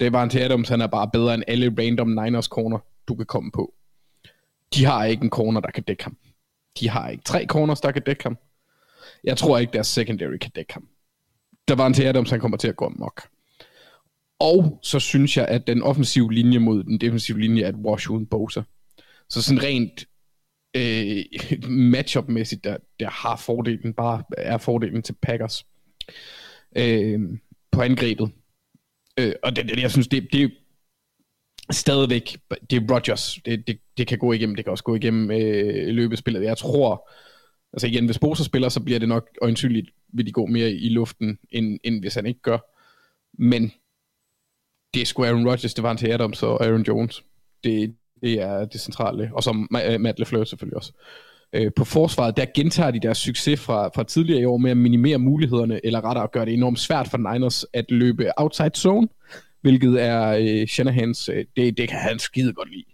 Davante Adams, han er bare bedre end alle random Niners corner, du kan komme på. De har ikke en corner, der kan dække ham. De har ikke tre corners, der kan dække ham. Jeg tror ikke, deres secondary kan dække ham. Davante Adams, han kommer til at gå amok. Og så synes jeg, at den offensive linje mod den defensive linje er et wash uden Bosa. Så sådan rent øh, matchup-mæssigt, der, der har fordelen, bare er fordelen til Packers øh, på angrebet. Øh, og det, det, jeg synes, det, det er stadigvæk, det er Rodgers, det, det, det kan gå igennem, det kan også gå igennem øh, løbespillet. Jeg tror, altså igen, hvis Bosa spiller, så bliver det nok øjensynligt, vil de gå mere i luften, end, end hvis han ikke gør. Men det er sgu Aaron Rodgers, det var han til Adams og Aaron Jones. Det, det er det centrale. Og så øh, Matt LeFleur selvfølgelig også. Øh, på forsvaret, der gentager de deres succes fra, fra tidligere i år med at minimere mulighederne, eller rettere at gøre det enormt svært for Niners at løbe outside zone, hvilket er øh, Shanahans, øh, det, det kan han skide godt lide.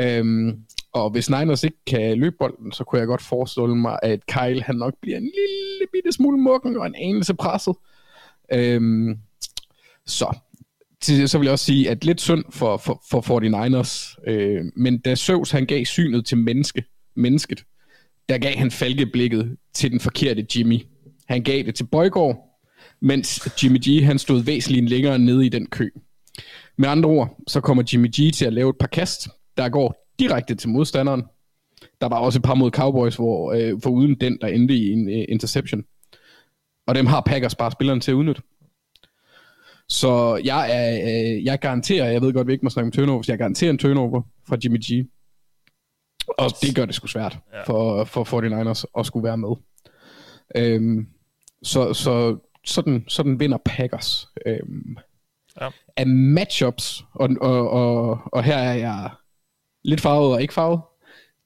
Øhm, og hvis Niners ikke kan løbe bolden, så kunne jeg godt forestille mig, at Kyle han nok bliver en lille bitte smule mukken og en anelse presset. Øhm, så til så vil jeg også sige, at lidt synd for, for, for 49ers, øh, men da Søvs han gav synet til menneske, mennesket, der gav han falkeblikket til den forkerte Jimmy. Han gav det til Bøjgaard, mens Jimmy G han stod væsentligt længere nede i den kø. Med andre ord, så kommer Jimmy G til at lave et par kast, der går direkte til modstanderen. Der var også et par mod Cowboys, hvor øh, for uden den, der endte i en øh, interception. Og dem har Packers bare spilleren til at udnytte. Så jeg, er, øh, jeg garanterer, jeg ved godt, vi ikke må snakke om turnovers, jeg garanterer en turnover fra Jimmy G. Og det gør det sgu svært ja. for, for 49ers at skulle være med. Øhm, så, så sådan, sådan vinder Packers. Øhm, ja. Af matchups, og, og, og, og her er jeg lidt farvet og ikke farvet,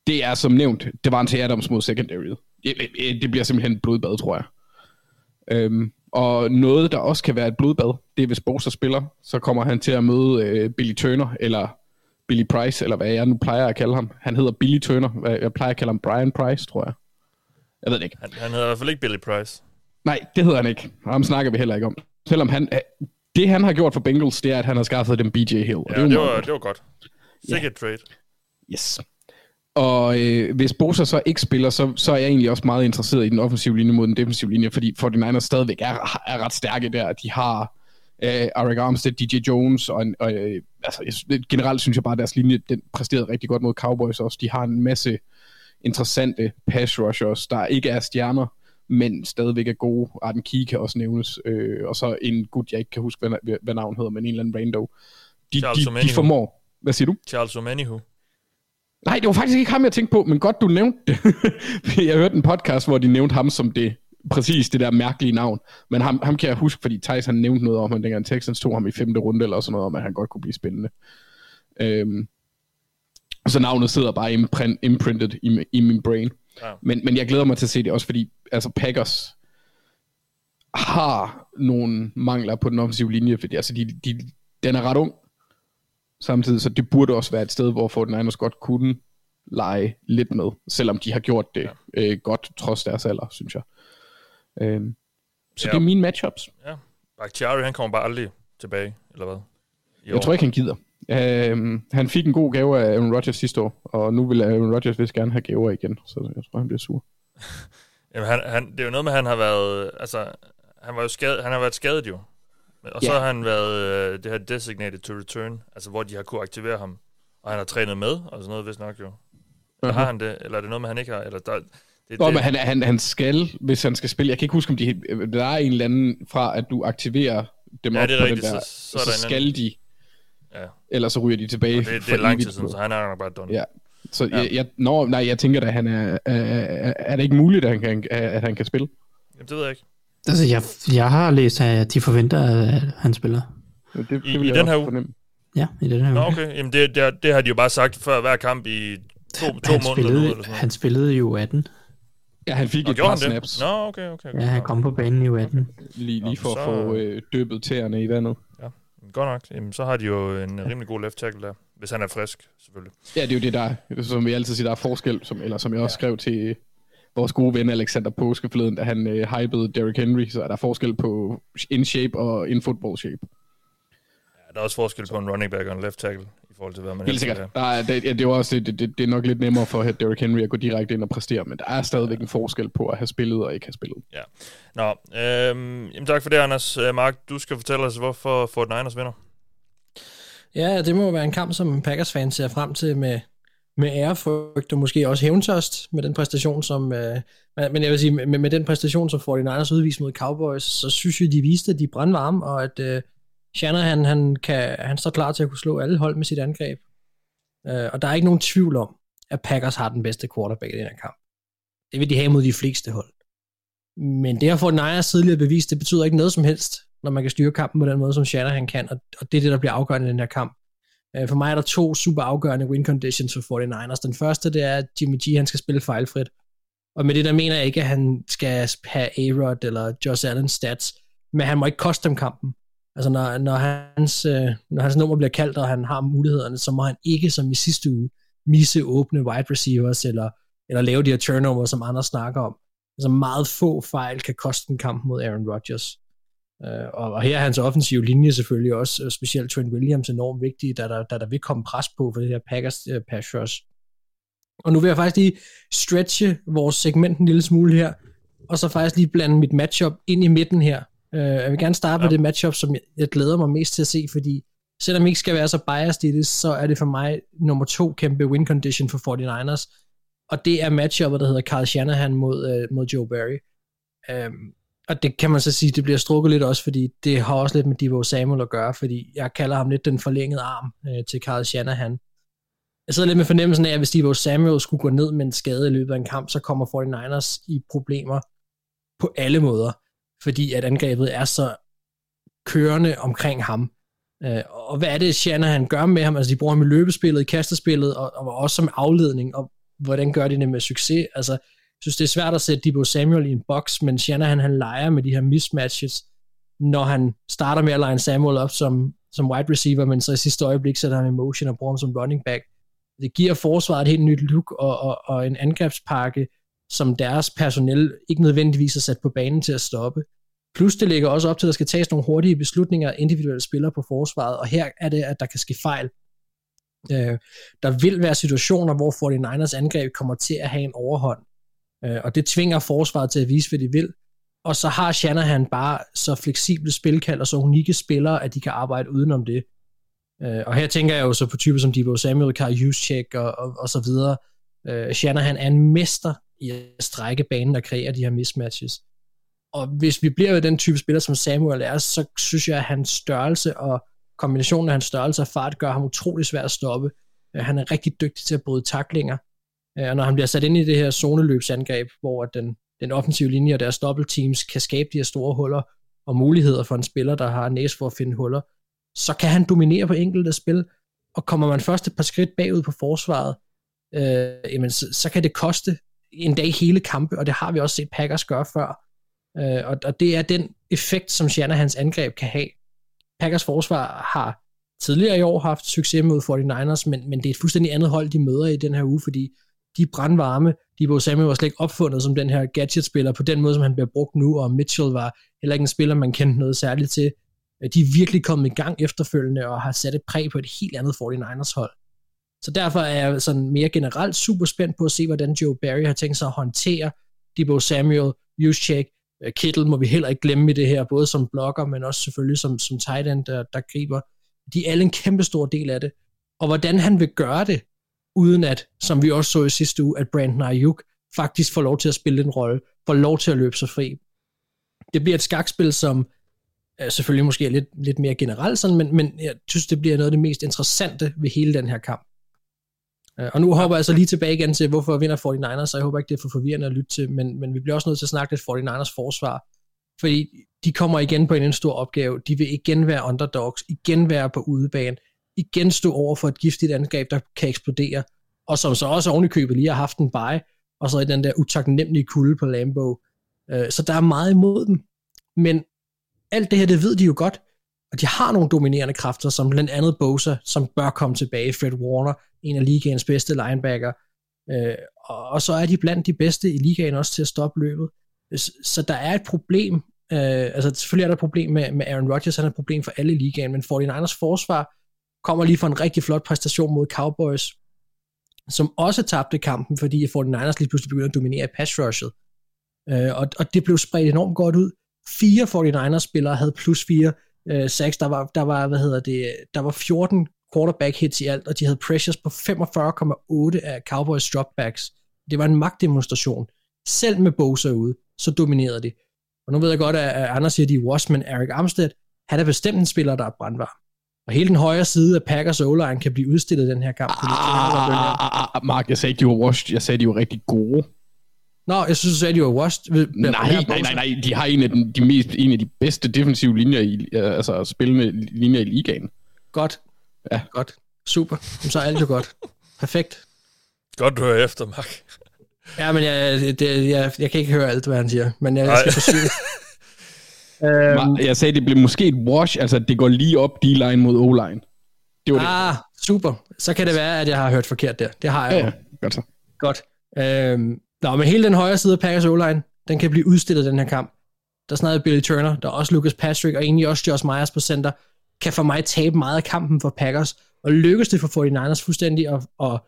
det er som nævnt, det var en til Adams mod secondary. Det, det bliver simpelthen blodbad, tror jeg. Øhm, og noget, der også kan være et blodbad, det er hvis Bosa spiller, så kommer han til at møde øh, Billy Turner, eller Billy Price, eller hvad jeg nu plejer at kalde ham. Han hedder Billy Turner. Jeg plejer at kalde ham Brian Price, tror jeg. Jeg ved det ikke. Han, han hedder i hvert fald ikke Billy Price. Nej, det hedder han ikke. Ham snakker vi heller ikke om. Selvom han, det han har gjort for Bengals, det er, at han har skaffet dem BJ Hill. Ja, det, det, var, det var godt. Sikkert ja. trade. Yes. Og øh, hvis Bosa så ikke spiller, så, så er jeg egentlig også meget interesseret i den offensive linje mod den defensive linje, fordi 49ers stadigvæk er, er ret stærke der. De har øh, Arik Armstead, DJ Jones, og, og øh, altså, generelt synes jeg bare, at deres linje den præsterede rigtig godt mod Cowboys også. De har en masse interessante pass rushers, der ikke er stjerner, men stadigvæk er gode. Arden Key kan også nævnes, øh, og så en gut, jeg ikke kan huske, hvad, hvad navn hedder, men en eller anden rando. De, de, de formår... Hvad siger du? Charles Omenihu. Nej, det var faktisk ikke ham, jeg tænkte på, men godt du nævnte det. jeg hørte en podcast, hvor de nævnte ham som det præcis det der mærkelige navn. Men ham, ham kan jeg huske, fordi Thijs han nævnte noget om, at dengang Texans tog ham i femte runde, eller sådan noget om, at han godt kunne blive spændende. Øhm, så navnet sidder bare imprint, imprinted i, i min brain. Ja. Men, men jeg glæder mig til at se det også, fordi altså Packers har nogle mangler på den offensive linje, fordi altså de, de, den er ret ung, samtidig, så det burde også være et sted, hvor Fortnite godt kunne lege lidt med, selvom de har gjort det ja. øh, godt, trods deres alder, synes jeg. Øh, så ja. det er mine matchups. Ja. Bakhtiari, han kommer bare aldrig tilbage, eller hvad? I jeg år. tror ikke, han gider. Øh, han fik en god gave af Aaron Rodgers sidste år, og nu vil Aaron Rodgers vist gerne have gaver igen, så jeg tror, han bliver sur. Jamen, han, han, det er jo noget med, at han har været, altså, han, var jo skadet, han har været skadet jo. Og så har han været øh, det her designated to return, altså hvor de har kunne aktivere ham. Og han har trænet med, og sådan noget, hvis nok jo. Eller uh-huh. har han det? Eller er det noget med, han ikke har? Eller der, det, Nå, det, men han, han, han skal, hvis han skal spille, jeg kan ikke huske, om de, der er en eller anden fra, at du aktiverer dem ja, op det er på rigtigt, den der, så, så, så, så skal de, ja. ellers så ryger de tilbage. Og det, det er lang tid siden, så han er bare done. Ja. Så ja. jeg, jeg, nå, nej, jeg tænker da, han er, er, er, er det ikke muligt, at han kan, at han kan spille? Jamen, det ved jeg ikke. Altså, jeg, jeg har læst, at de forventer, at han spiller. Ja, det, det I, i den her uge? Fornemme. Ja, i den her uge. Nå, okay. Jamen, det, det, det har de jo bare sagt før hver kamp i to, to han måneder. Spillede, nu, eller sådan han spillede jo 18. Ja, han fik Nå, et par snaps. Nå, okay, okay. okay. Ja, han kom på banen i 18. Lige, lige for så- at få øh, døbet tæerne i vandet. Ja, godt nok. Jamen, så har de jo en rimelig god left tackle der. Hvis han er frisk, selvfølgelig. Ja, det er jo det, der er, som vi altid siger, der er forskel, som, eller som jeg også skrev til vores gode ven Alexander Påske forleden, da han øh, hypede Derrick Henry, så er der forskel på in shape og in football shape. Ja, der er også forskel på en running back og en left tackle, i forhold til, hvad man Helt sikkert. Der er, det, ja, det, er også, det, det, det, er nok lidt nemmere for Derrick Henry at gå direkte ind og præstere, men der er stadigvæk en forskel på at have spillet og ikke have spillet. have. Nå, øhm, jamen tak for det, Anders. Øh, Mark, du skal fortælle os, hvorfor Fort Niners vinder. Ja, det må være en kamp, som Packers-fans ser frem til med, med ærefrygt og måske også hævntørst med den præstation, som... Øh, men jeg vil sige, med, med den præstation, som 49ers udviste mod Cowboys, så synes jeg, de viste, at de er brandvarme, og at øh, Shanahan, han, kan, han står klar til at kunne slå alle hold med sit angreb. Øh, og der er ikke nogen tvivl om, at Packers har den bedste quarterback i den her kamp. Det vil de have mod de fleste hold. Men det at få Niners tidligere bevis, det betyder ikke noget som helst, når man kan styre kampen på den måde, som Shanahan kan, og, og det er det, der bliver afgørende i den her kamp. Øh, for mig er der to super afgørende win conditions for 49ers. Den første, det er, at Jimmy G han skal spille fejlfrit. Og med det der mener jeg ikke, at han skal have A-Rod eller Josh Allen stats, men han må ikke koste dem kampen. Altså når, når, hans, øh, når hans nummer bliver kaldt, og han har mulighederne, så må han ikke, som i sidste uge, misse åbne wide receivers, eller, eller lave de her turnover, som andre snakker om. Altså meget få fejl kan koste en kamp mod Aaron Rodgers. Uh, og, og her er hans offensive linje selvfølgelig også, uh, specielt Trent Williams, enormt vigtig, da der, da der vil komme pres på for det her Packers uh, pass rush. Og nu vil jeg faktisk lige stretche vores segment en lille smule her, og så faktisk lige blande mit matchup ind i midten her. Uh, jeg vil gerne starte ja. med det matchup, som jeg, jeg glæder mig mest til at se, fordi selvom jeg ikke skal være så biased i det, så er det for mig nummer to kæmpe win condition for 49ers, og det er matchuppet, der hedder Carl Shanahan mod, uh, mod Joe Barry. Um, og det kan man så sige, det bliver strukket lidt også, fordi det har også lidt med Divo Samuel at gøre, fordi jeg kalder ham lidt den forlængede arm øh, til Carl Shanahan. Jeg sidder lidt med fornemmelsen af, at hvis Divo Samuel skulle gå ned med en skade i løbet af en kamp, så kommer 49ers i problemer på alle måder, fordi at angrebet er så kørende omkring ham. Øh, og hvad er det, Shanahan gør med ham? Altså, de bruger ham i løbespillet, i kastespillet, og, og også som afledning, og hvordan gør de det med succes? Altså, synes, det er svært at sætte Debo Samuel i en boks, men Shanahan, han leger med de her mismatches, når han starter med at line Samuel op som, som wide receiver, men så i sidste øjeblik sætter han i motion og bruger ham som running back. Det giver forsvaret et helt nyt look og, og, og en angrebspakke, som deres personel ikke nødvendigvis er sat på banen til at stoppe. Plus det ligger også op til, at der skal tages nogle hurtige beslutninger af individuelle spillere på forsvaret, og her er det, at der kan ske fejl. Øh, der vil være situationer, hvor 49ers angreb kommer til at have en overhånd, Øh, og det tvinger forsvaret til at vise, hvad de vil. Og så har Shanahan bare så fleksible spilkald og så unikke spillere, at de kan arbejde udenom det. Øh, og her tænker jeg jo så på typer som Debo Samuel, Karl Juszczyk og, og, og så videre. Øh, Shanahan er en mester i at strække banen og kreere de her mismatches. Og hvis vi bliver ved den type spiller, som Samuel er, så synes jeg, at hans størrelse og kombinationen af hans størrelse og fart gør ham utrolig svær at stoppe. Øh, han er rigtig dygtig til at bryde taklinger. Øh, og når han bliver sat ind i det her zoneløbsangreb, hvor den, den offensive linje og deres dobbeltteams kan skabe de her store huller og muligheder for en spiller, der har næs for at finde huller, så kan han dominere på enkelte spil, og kommer man først et par skridt bagud på forsvaret, øh, jamen, så, så kan det koste en dag hele kampe, og det har vi også set Packers gøre før. Øh, og, og det er den effekt, som Shanahans angreb kan have. Packers forsvar har tidligere i år haft succes mod 49ers, men, men det er et fuldstændig andet hold, de møder i den her uge, fordi de er brandvarme. Debo Samuel var slet ikke opfundet som den her gadget-spiller på den måde, som han bliver brugt nu, og Mitchell var heller ikke en spiller, man kendte noget særligt til. Øh, de er virkelig kommet i gang efterfølgende og har sat et præg på et helt andet 49ers hold. Så derfor er jeg sådan mere generelt super spændt på at se, hvordan Joe Barry har tænkt sig at håndtere Debo Samuel, Juszczyk, øh, Kittle må vi heller ikke glemme i det her, både som blogger, men også selvfølgelig som, som tight end, der, der griber. De er alle en kæmpe stor del af det. Og hvordan han vil gøre det, uden at, som vi også så i sidste uge, at Brandon Ayuk faktisk får lov til at spille en rolle, får lov til at løbe sig fri. Det bliver et skakspil, som øh, selvfølgelig måske er lidt, lidt mere generelt sådan, men, men jeg synes, det bliver noget af det mest interessante ved hele den her kamp. Øh, og nu hopper jeg så lige tilbage igen til, hvorfor vinder 49ers, så jeg håber ikke, det er for forvirrende at lytte til, men, men vi bliver også nødt til at snakke lidt 49ers forsvar, fordi de kommer igen på en, en stor opgave. De vil igen være underdogs, igen være på udebane, igen stå over for et giftigt angreb, der kan eksplodere, og som så også ovenikøbet lige har haft en bye, og så i den der utaknemmelige kulde på Lambo. Øh, så der er meget imod dem. Men alt det her, det ved de jo godt, og de har nogle dominerende kræfter, som blandt andet Bosa, som bør komme tilbage, Fred Warner, en af ligaens bedste linebacker, øh, og så er de blandt de bedste i ligaen også til at stoppe løbet. Så der er et problem, øh, altså selvfølgelig er der et problem med, med Aaron Rodgers, han er et problem for alle i ligaen, men 49ers forsvar kommer lige for en rigtig flot præstation mod Cowboys, som også tabte kampen, fordi 49ers lige pludselig begyndte at dominere pass rushet. Øh, og, og det blev spredt enormt godt ud. Fire 49ers spillere havde plus fire øh, sacks. Der var, der var, hvad hedder det, der var 14 quarterback hits i alt, og de havde pressures på 45,8 af Cowboys dropbacks. Det var en magtdemonstration. Selv med Bosa ude, så dominerede de. Og nu ved jeg godt, at Anders siger, at de er Washman, Eric Armstead, han er bestemt en spiller, der er brandvarm. Og hele den højre side af Packers o kan blive udstillet den her kamp. Ah, ah, Mark, jeg sagde ikke, de var washed. Jeg sagde, de var rigtig gode. Nå, jeg synes, du sagde, de var washed. Nej, nej, nej, nej. De har en af, den, de mest, en af de bedste defensive linjer, i, altså spillende linjer i ligaen. Godt. Ja. Godt. Super. Så er alt jo godt. Perfekt. Godt, du hører efter, Mark. Ja, men jeg, det, jeg, jeg kan ikke høre alt, hvad han siger, men jeg, jeg skal forsøge. øhm, jeg sagde, det blev måske et wash, altså det går lige op D-line mod O-line. Det var ah, det. super. Så kan det være, at jeg har hørt forkert der. Det har jeg ja, ja. Godt så. Godt. Øhm, nå, men hele den højre side af Packers O-line, den kan blive udstillet den her kamp. Der snakker Billy Turner, der er også Lucas Patrick, og egentlig også Josh Myers på center kan for mig tabe meget af kampen for Packers, og lykkes det for 49ers fuldstændig, og, og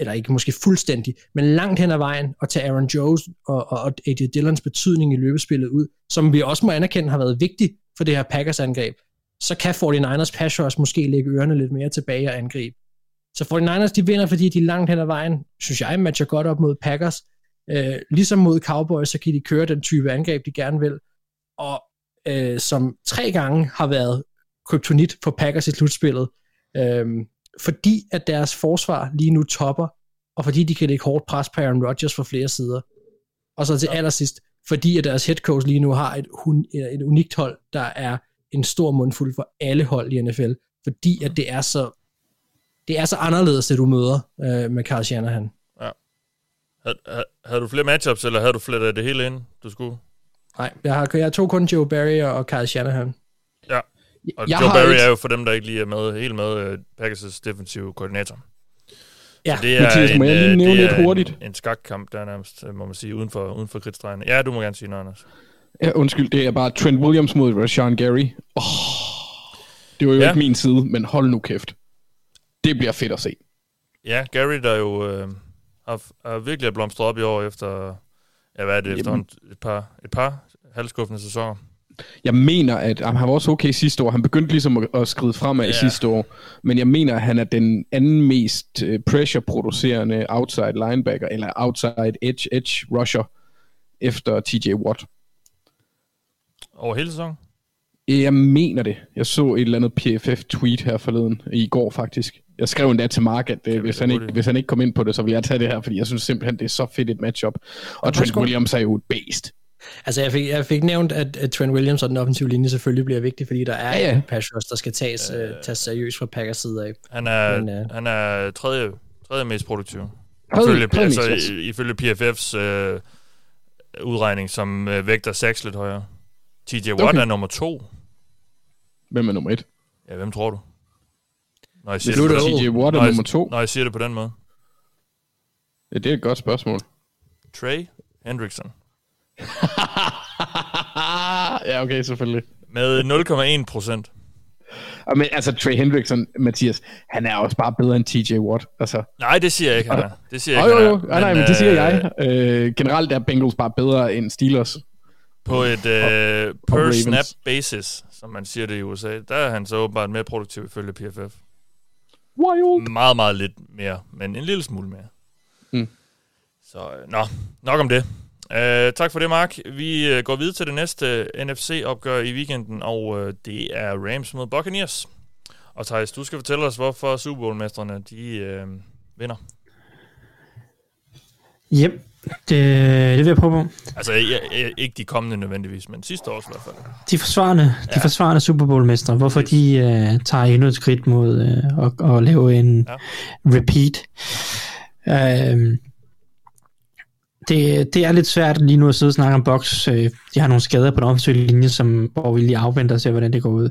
eller ikke måske fuldstændig, men langt hen ad vejen, at tage Aaron Jones og, og, og AJ Dillons betydning i løbespillet ud, som vi også må anerkende har været vigtig for det her Packers angreb, så kan 49ers pass rush måske lægge ørerne lidt mere tilbage og angribe. Så 49ers de vinder, fordi de langt hen ad vejen, synes jeg, matcher godt op mod Packers. Øh, ligesom mod Cowboys, så kan de køre den type angreb, de gerne vil. Og øh, som tre gange har været kryptonit for Packers i slutspillet, øh, fordi at deres forsvar lige nu topper, og fordi de kan lægge hårdt pres på Aaron Rodgers fra flere sider. Og så til ja. allersidst, fordi at deres head coach lige nu har et, et unikt hold, der er en stor mundfuld for alle hold i NFL, fordi at det er så det er så anderledes, det du møder øh, med Carl Shanahan. Ja. Havde, havde du flere matchups, eller havde du af det hele ind, du skulle? Nej, jeg har, jeg tog kun Joe Barry og Carl Shanahan. Og jeg Joe Barry et... er jo for dem, der ikke lige er med, helt med, uh, Packers' defensive koordinator. Ja, så det er Mathias, en, må jeg lige øh, nævne lidt hurtigt? En, en skakkamp, der er nærmest, må man sige, uden for, uden for kridtstregene. Ja, du må gerne sige noget, Anders. Ja, undskyld, det er bare Trent Williams mod Rashawn Gary. Oh, det var jo ja. ikke min side, men hold nu kæft. Det bliver fedt at se. Ja, Gary, der jo øh, har, har virkelig blomstret op i år efter, ja, hvad er det, efter et par, et par halvskuffende sæsoner. Jeg mener, at han var også okay sidste år. Han begyndte ligesom at, at skride fremad yeah. sidste år. Men jeg mener, at han er den anden mest uh, pressure-producerende outside linebacker, eller outside edge, edge rusher, efter TJ Watt. Over hele sæsonen? Jeg mener det. Jeg så et eller andet PFF-tweet her forleden, i går faktisk. Jeg skrev endda til Mark, at øh, hvis, han ikke, hvis han ikke kom ind på det, så ville jeg tage det her, fordi jeg synes simpelthen, det er så fedt et matchup. Og Trent. Williams er jo et beast. Altså, jeg fik, jeg fik nævnt, at, at Trent Williams og den offensive linje selvfølgelig bliver vigtig, fordi der er Ja, ja, ja. pass rush, der skal tages, øh, tages seriøst fra Packers side af. Han er, Men, øh, han er tredje, tredje mest produktiv. Tredje- Ifølge, tredje altså, mest, ifølge PFF's øh, udregning, som øh, vægter Sachs lidt højere. TJ Watt Okay. er nummer to. Hvem er nummer et? Ja, hvem tror du? Når jeg siger, det, at på den, Watt er Nå, jeg- nummer to. når jeg siger det på den måde. Ja, det er et godt spørgsmål. Trey Hendrickson. ja, okay, selvfølgelig. Med 0,1 procent. Og men, altså, Trey Hendrickson, Mathias, han er også bare bedre end TJ Watt. Altså, Nej, det siger jeg ikke, han er. Det siger jeg jo, ikke, jo, han jo. Nej, nej, men det siger øh, jeg. Øh, generelt er Bengals bare bedre end Steelers. På et øh, per Ravens. snap basis, som man siger det i USA, der er han så åbenbart mere produktiv ifølge PFF. Wild. Meget, meget lidt mere, men en lille smule mere. Mm. Så øh, nå, nok om det. Uh, tak for det, Mark. Vi uh, går videre til det næste NFC-opgør i weekenden, og uh, det er Rams mod Buccaneers. Og Thijs, du skal fortælle os, hvorfor Super Bowl-mestrene de, uh, vinder. Yep, det, det vil jeg prøve på. Altså, jeg, jeg, ikke de kommende nødvendigvis, men sidste års i hvert fald. De forsvarende, ja. de forsvarende Super Bowl-mestre, hvorfor de uh, tager endnu et skridt mod uh, at, at lave en ja. repeat. Uh, det, det er lidt svært lige nu at sidde og snakke om boks. Øh, de har nogle skader på den offensive linje, som, hvor vi lige afventer og ser, hvordan det går ud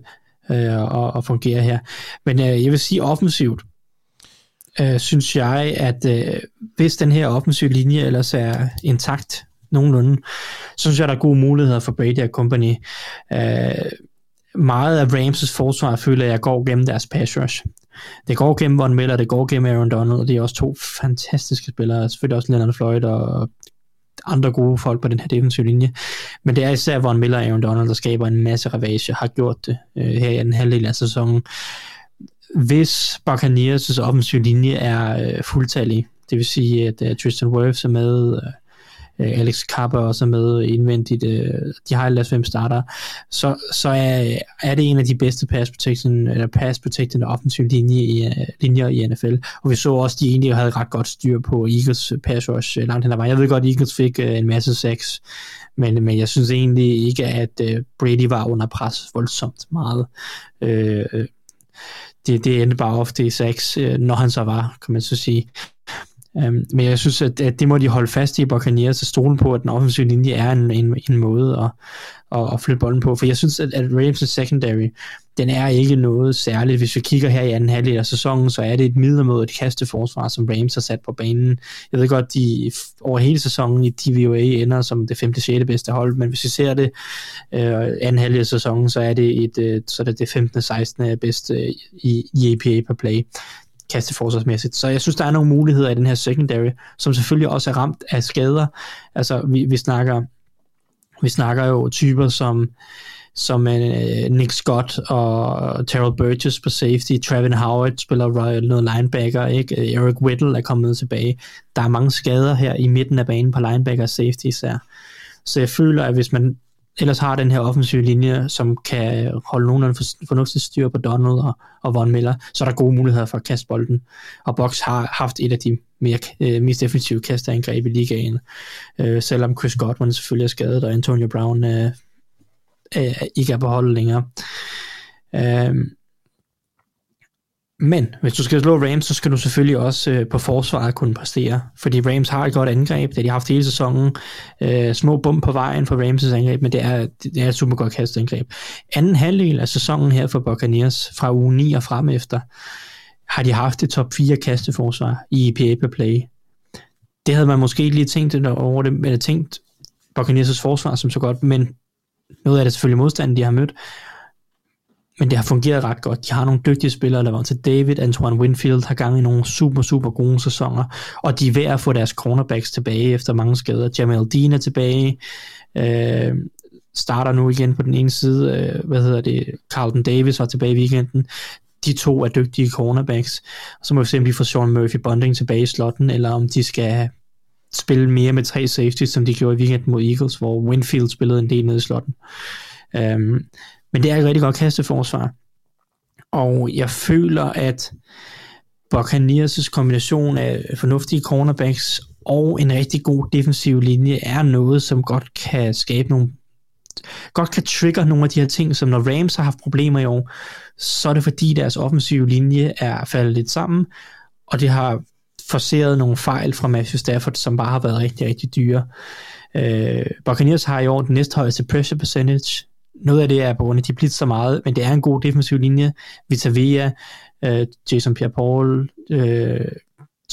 øh, og, og fungerer her. Men øh, jeg vil sige offensivt, øh, synes jeg, at øh, hvis den her offensive linje ellers er intakt nogenlunde, så synes jeg, der er gode muligheder for Brady og company. Øh, meget af Rams' forsvar føler jeg går gennem deres pass rush. Det går gennem Von Miller, det går gennem Aaron Donald, og det er også to fantastiske spillere, selvfølgelig også Leonard Floyd og andre gode folk på den her defensive linje. Men det er især Von Miller og Aaron Donald, der skaber en masse ravage, har gjort det øh, her i den halvdel af sæsonen. Hvis Buccaneers' offensive linje er øh, fuldtallig, det vil sige, at øh, Tristan Wirfs er med, øh, Øh, Alex Kappa også er med indvendigt, øh, de har ellers fem starter, så, så er, er det en af de bedste pass protection, eller pass protected offensive linje i, øh, linjer i NFL. Og vi så også, de egentlig havde ret godt styr på Eagles øh, pass rush øh, langt hen ad vejen. Jeg ved godt, at Eagles fik øh, en masse sex, men, men jeg synes egentlig ikke, at øh, Brady var under pres voldsomt meget. Øh, det, det endte bare ofte i sex, øh, når han så var, kan man så sige. Um, men jeg synes, at, at det må de holde fast i Buccaneers og stole på, at den offensive linje er en, en, en måde at, at, at flytte bolden på. For jeg synes, at, at Rams' secondary, den er ikke noget særligt. Hvis vi kigger her i anden halvdel af sæsonen, så er det et midlermådigt kasteforsvar, som Rams har sat på banen. Jeg ved godt, de over hele sæsonen i DVOA ender som det 5. 6. bedste hold, men hvis vi ser det øh, anden halvdel af sæsonen, så er det, et, øh, så er det, det 15. 16. bedste i, i EPA per play kasteforsvarsmæssigt. Så jeg synes, der er nogle muligheder i den her secondary, som selvfølgelig også er ramt af skader. Altså, vi, vi snakker vi snakker jo typer som som uh, Nick Scott og Terrell Burgess på safety, Travin Howard spiller noget linebacker, ikke? Eric Whittle er kommet tilbage. Der er mange skader her i midten af banen på linebacker og safety især. Så jeg føler, at hvis man ellers har den her offensive linje, som kan holde nogenlunde fornuftigt styr på Donald og, og Von Miller, så er der gode muligheder for at kaste bolden. Og Box har haft et af de mere, øh, mest effektive kasteangreb i ligaen, øh, selvom Chris Godwin selvfølgelig er skadet, og Antonio Brown øh, øh, ikke er på holdet længere. Øh, men hvis du skal slå Rams, så skal du selvfølgelig også øh, på forsvaret kunne præstere, fordi Rams har et godt angreb, det har de haft hele sæsonen. Øh, små bump på vejen for Rams' angreb, men det er, det er et super godt kastangreb. Anden halvdel af sæsonen her for Buccaneers, fra uge 9 og frem efter, har de haft et top 4 kasteforsvar i EPA per play. Det havde man måske ikke lige tænkt over det, eller tænkt Buccaneers' forsvar som så godt, men noget af det selvfølgelig modstanden, de har mødt, men det har fungeret ret godt. De har nogle dygtige spillere, der var til David, Antoine Winfield har gang i nogle super, super gode sæsoner, og de er ved at få deres cornerbacks tilbage efter mange skader. Jamal Dean er tilbage, øh, starter nu igen på den ene side, øh, hvad hedder det, Carlton Davis var tilbage i weekenden. De to er dygtige cornerbacks. Så må vi se, om de får Sean Murphy Bonding tilbage i slotten, eller om de skal spille mere med tre safeties, som de gjorde i weekenden mod Eagles, hvor Winfield spillede en del nede i slotten. Um, men det er et rigtig godt kasteforsvar. Og jeg føler, at Buccaneers' kombination af fornuftige cornerbacks og en rigtig god defensiv linje er noget, som godt kan skabe nogle godt kan trigger nogle af de her ting, som når Rams har haft problemer i år, så er det fordi deres offensive linje er faldet lidt sammen, og det har forceret nogle fejl fra Matthew Stafford, som bare har været rigtig, rigtig dyre. Øh, Buccaneers har i år den næsthøjeste pressure percentage. Noget af det er på grund af, at de blitz så meget, men det er en god defensiv linje. Vita Vea, øh, Jason Pierre-Paul, øh,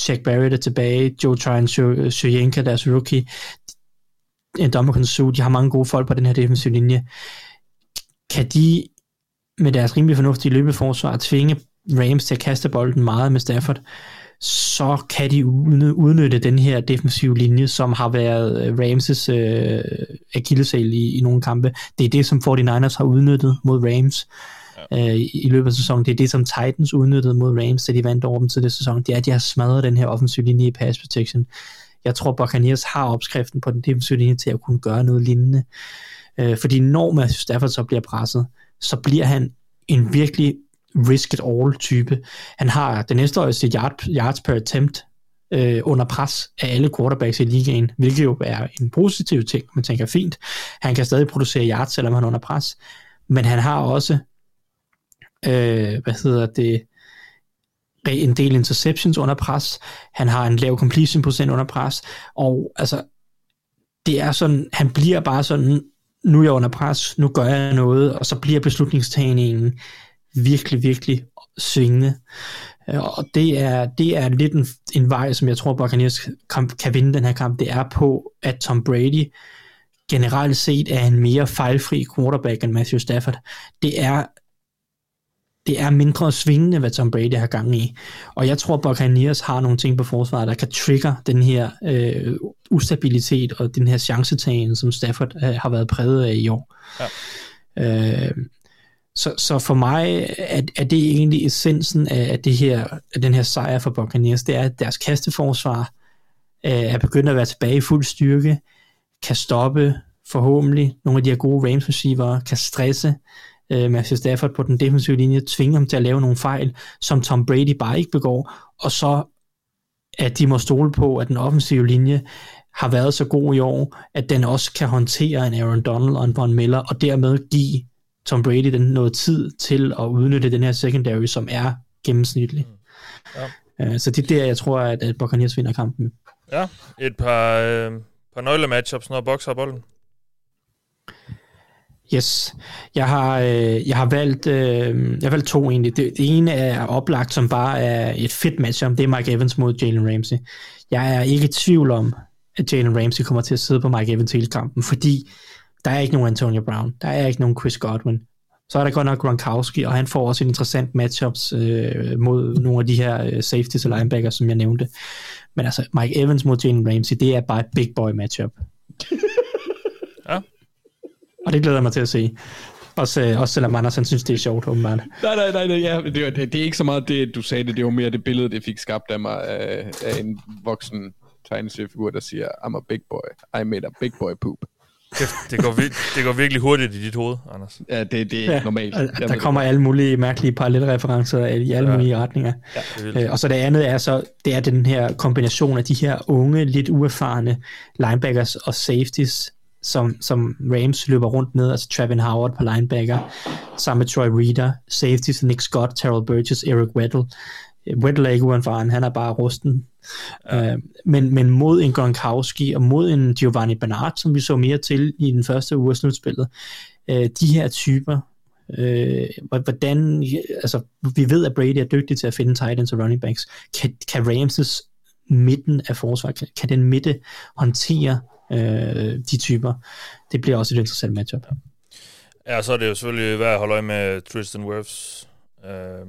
Jack Barrett er tilbage, Joe Tryon Sjojenka, øh, deres rookie, en dommerkonsul, de har mange gode folk på den her defensive linje. Kan de med deres rimelig fornuftige løbeforsvar tvinge Rams til at kaste bolden meget med Stafford, så kan de udnytte den her defensive linje, som har været øh, Rams' øh, akillesæl i, i nogle kampe. Det er det, som 49ers har udnyttet mod Rams ja. øh, i løbet af sæsonen. Det er det, som Titans udnyttede mod Rams, da de vandt over dem til det sæson. Det er, at de har smadret den her offensive linje i pass protection. Jeg tror, Buccaneers har opskriften på den defensive linje til at kunne gøre noget lignende. Øh, fordi når Matthew Stafford så bliver presset, så bliver han en virkelig risk it all type. Han har den næste år sit yard, yards per attempt øh, under pres af alle quarterbacks i ligaen, hvilket jo er en positiv ting. Man tænker fint, han kan stadig producere yards, selvom han er under pres. Men han har også, øh, hvad hedder det, en del interceptions under pres. Han har en lav completion procent under pres. Og altså, det er sådan, han bliver bare sådan, nu er jeg under pres, nu gør jeg noget, og så bliver beslutningstagningen virkelig, virkelig svingende. Og det er, det er lidt en, en vej, som jeg tror, Buccaneers kan, kan vinde den her kamp. Det er på, at Tom Brady generelt set er en mere fejlfri quarterback end Matthew Stafford. Det er det er mindre svingende, hvad Tom Brady har gang i. Og jeg tror, Buccaneers har nogle ting på forsvaret, der kan trigger den her øh, ustabilitet og den her chancetagen, som Stafford øh, har været præget af i år. Ja. Øh, så, så for mig er, er det egentlig essensen af, af, det her, af den her sejr for Buccaneers, det er, at deres kasteforsvar øh, er begyndt at være tilbage i fuld styrke, kan stoppe forhåbentlig nogle af de her gode Rams receiver, kan stresse øh, Matthew Stafford på den defensive linje, tvinge ham til at lave nogle fejl, som Tom Brady bare ikke begår, og så at de må stole på, at den offensive linje har været så god i år, at den også kan håndtere en Aaron Donald og en Von Miller, og dermed give Tom Brady den noget tid til at udnytte den her secondary, som er gennemsnitlig. Mm. Ja. Uh, så det er der, jeg tror, at, at Buccaneers vinder kampen. Ja, et par, øh, par nøgle-matchups, når Bucks har bolden. Yes, jeg har, øh, jeg har valgt, øh, jeg har valgt to egentlig. Det, det ene er oplagt, som bare er et fedt match, om det er Mike Evans mod Jalen Ramsey. Jeg er ikke i tvivl om, at Jalen Ramsey kommer til at sidde på Mike Evans hele kampen, fordi der er ikke nogen Antonio Brown, der er ikke nogen Chris Godwin. Så er der godt nok Gronkowski, og han får også en interessant matchups øh, mod nogle af de her øh, safeties og linebackers, som jeg nævnte. Men altså, Mike Evans mod Jalen Ramsey, det er bare et big boy matchup. ja. Og det glæder jeg mig til at se. Også, øh, også selvom Anders han synes, det er sjovt, åbenbart. Nej, nej, nej, nej ja, det, det, det, er ikke så meget det, du sagde det, det var mere det billede, det fik skabt af mig af, af en voksen tegneseriefigur, der siger, I'm a big boy, I made a big boy poop. Det, det, går, det går virkelig hurtigt i dit hoved, Anders. Ja, det, det er ja, normalt. Jeg der kommer det. alle mulige mærkelige parallelreferencer i alle ja. mulige retninger. Ja, øh, og så det andet er så, det er den her kombination af de her unge, lidt uerfarne linebackers og safeties, som, som Rams løber rundt med, altså Travin Howard på linebacker, sammen med Troy Reader, safeties Nick Scott, Terrell Burgess, Eric Weddle. Weddle er ikke uerfaren, han er bare rusten. Ja. Uh, men, men mod en Gronkowski og mod en Giovanni Bernard, som vi så mere til i den første uge af slutspillet, uh, de her typer, uh, hvordan, altså vi ved, at Brady er dygtig til at finde tight ends og running backs. Kan, kan Ramses midten af forsvaret, kan, kan den midte håndtere øh, de typer. Det bliver også et interessant matchup. Ja, så er det jo selvfølgelig værd at holde øje med Tristan Wirfs. Øh,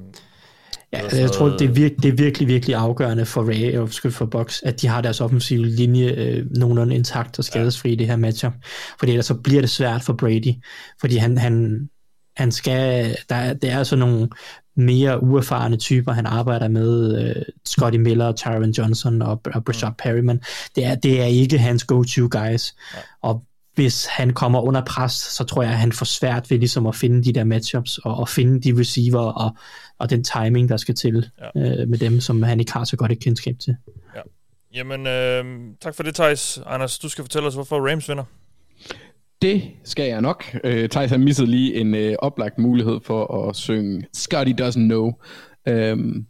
ja, altså, jeg tror, det er, virke, det er virkelig, virkelig afgørende for Ray og for Box, at de har deres offensive linje øh, nogenlunde intakt og skadesfri ja. i det her matchup. Fordi ellers så bliver det svært for Brady, fordi han, han, han skal, der, det er sådan nogle mere uerfarne typer, han arbejder med, uh, Scotty Miller, Tyron Johnson og, og Brashad mm. Perryman. Det er, det er ikke hans go-to guys. Ja. Og hvis han kommer under pres, så tror jeg, at han får svært ved ligesom at finde de der matchups, og, og finde de receiver, og, og den timing, der skal til ja. øh, med dem, som han ikke har så godt et kendskab til. Ja. Jamen, øh, tak for det, Thijs. Anders, du skal fortælle os, hvorfor Rams vinder. Det skal jeg nok. Øh, Thijs har misset lige en øh, oplagt mulighed for at synge Scotty Doesn't Know. Øhm,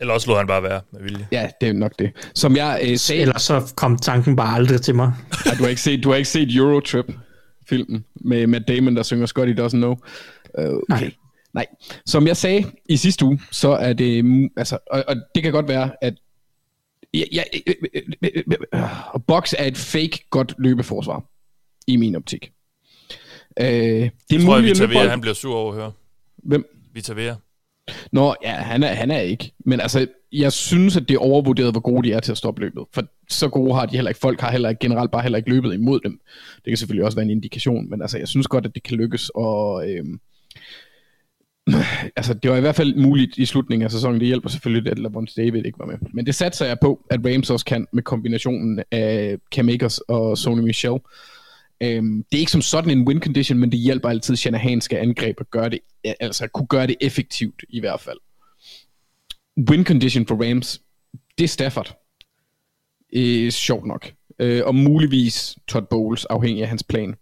Eller også lå han bare være med vilje. ja, det er nok det. Som jeg øh, sagde... Eller så kom tanken bare aldrig til mig. Ja, du, har ikke set, du har ikke set Eurotrip-filmen med Matt Damon, der synger Scotty Doesn't Know. Uh, okay. Nej. Nej. Som jeg sagde i sidste uge, så er det... Altså, og, og det kan godt være, at... Ja, ja, øh, øh, øh, øh, øh, Box er et fake godt løbeforsvar, i min optik. Øh, det er Jeg tror, at Vita Vea, han bliver sur over at høre. Hvem? Vita Vea. Nå, ja, han er, han er ikke. Men altså, jeg synes, at det er overvurderet, hvor gode de er til at stoppe løbet. For så gode har de heller ikke. Folk har heller ikke generelt bare heller ikke løbet imod dem. Det kan selvfølgelig også være en indikation, men altså, jeg synes godt, at det kan lykkes. Og, øhm, altså, det var i hvert fald muligt i slutningen af sæsonen. Det hjælper selvfølgelig, at Lavonte David ikke var med. Men det satser jeg på, at Rams også kan med kombinationen af Cam Akers og Sony Michel. Øhm, det er ikke som sådan en win condition, men det hjælper altid Shanahanske angreb at gøre det, altså kunne gøre det effektivt i hvert fald. Win condition for Rams, det er Stafford. Øh, sjovt nok. Øh, og muligvis Todd Bowles, afhængig af hans plan.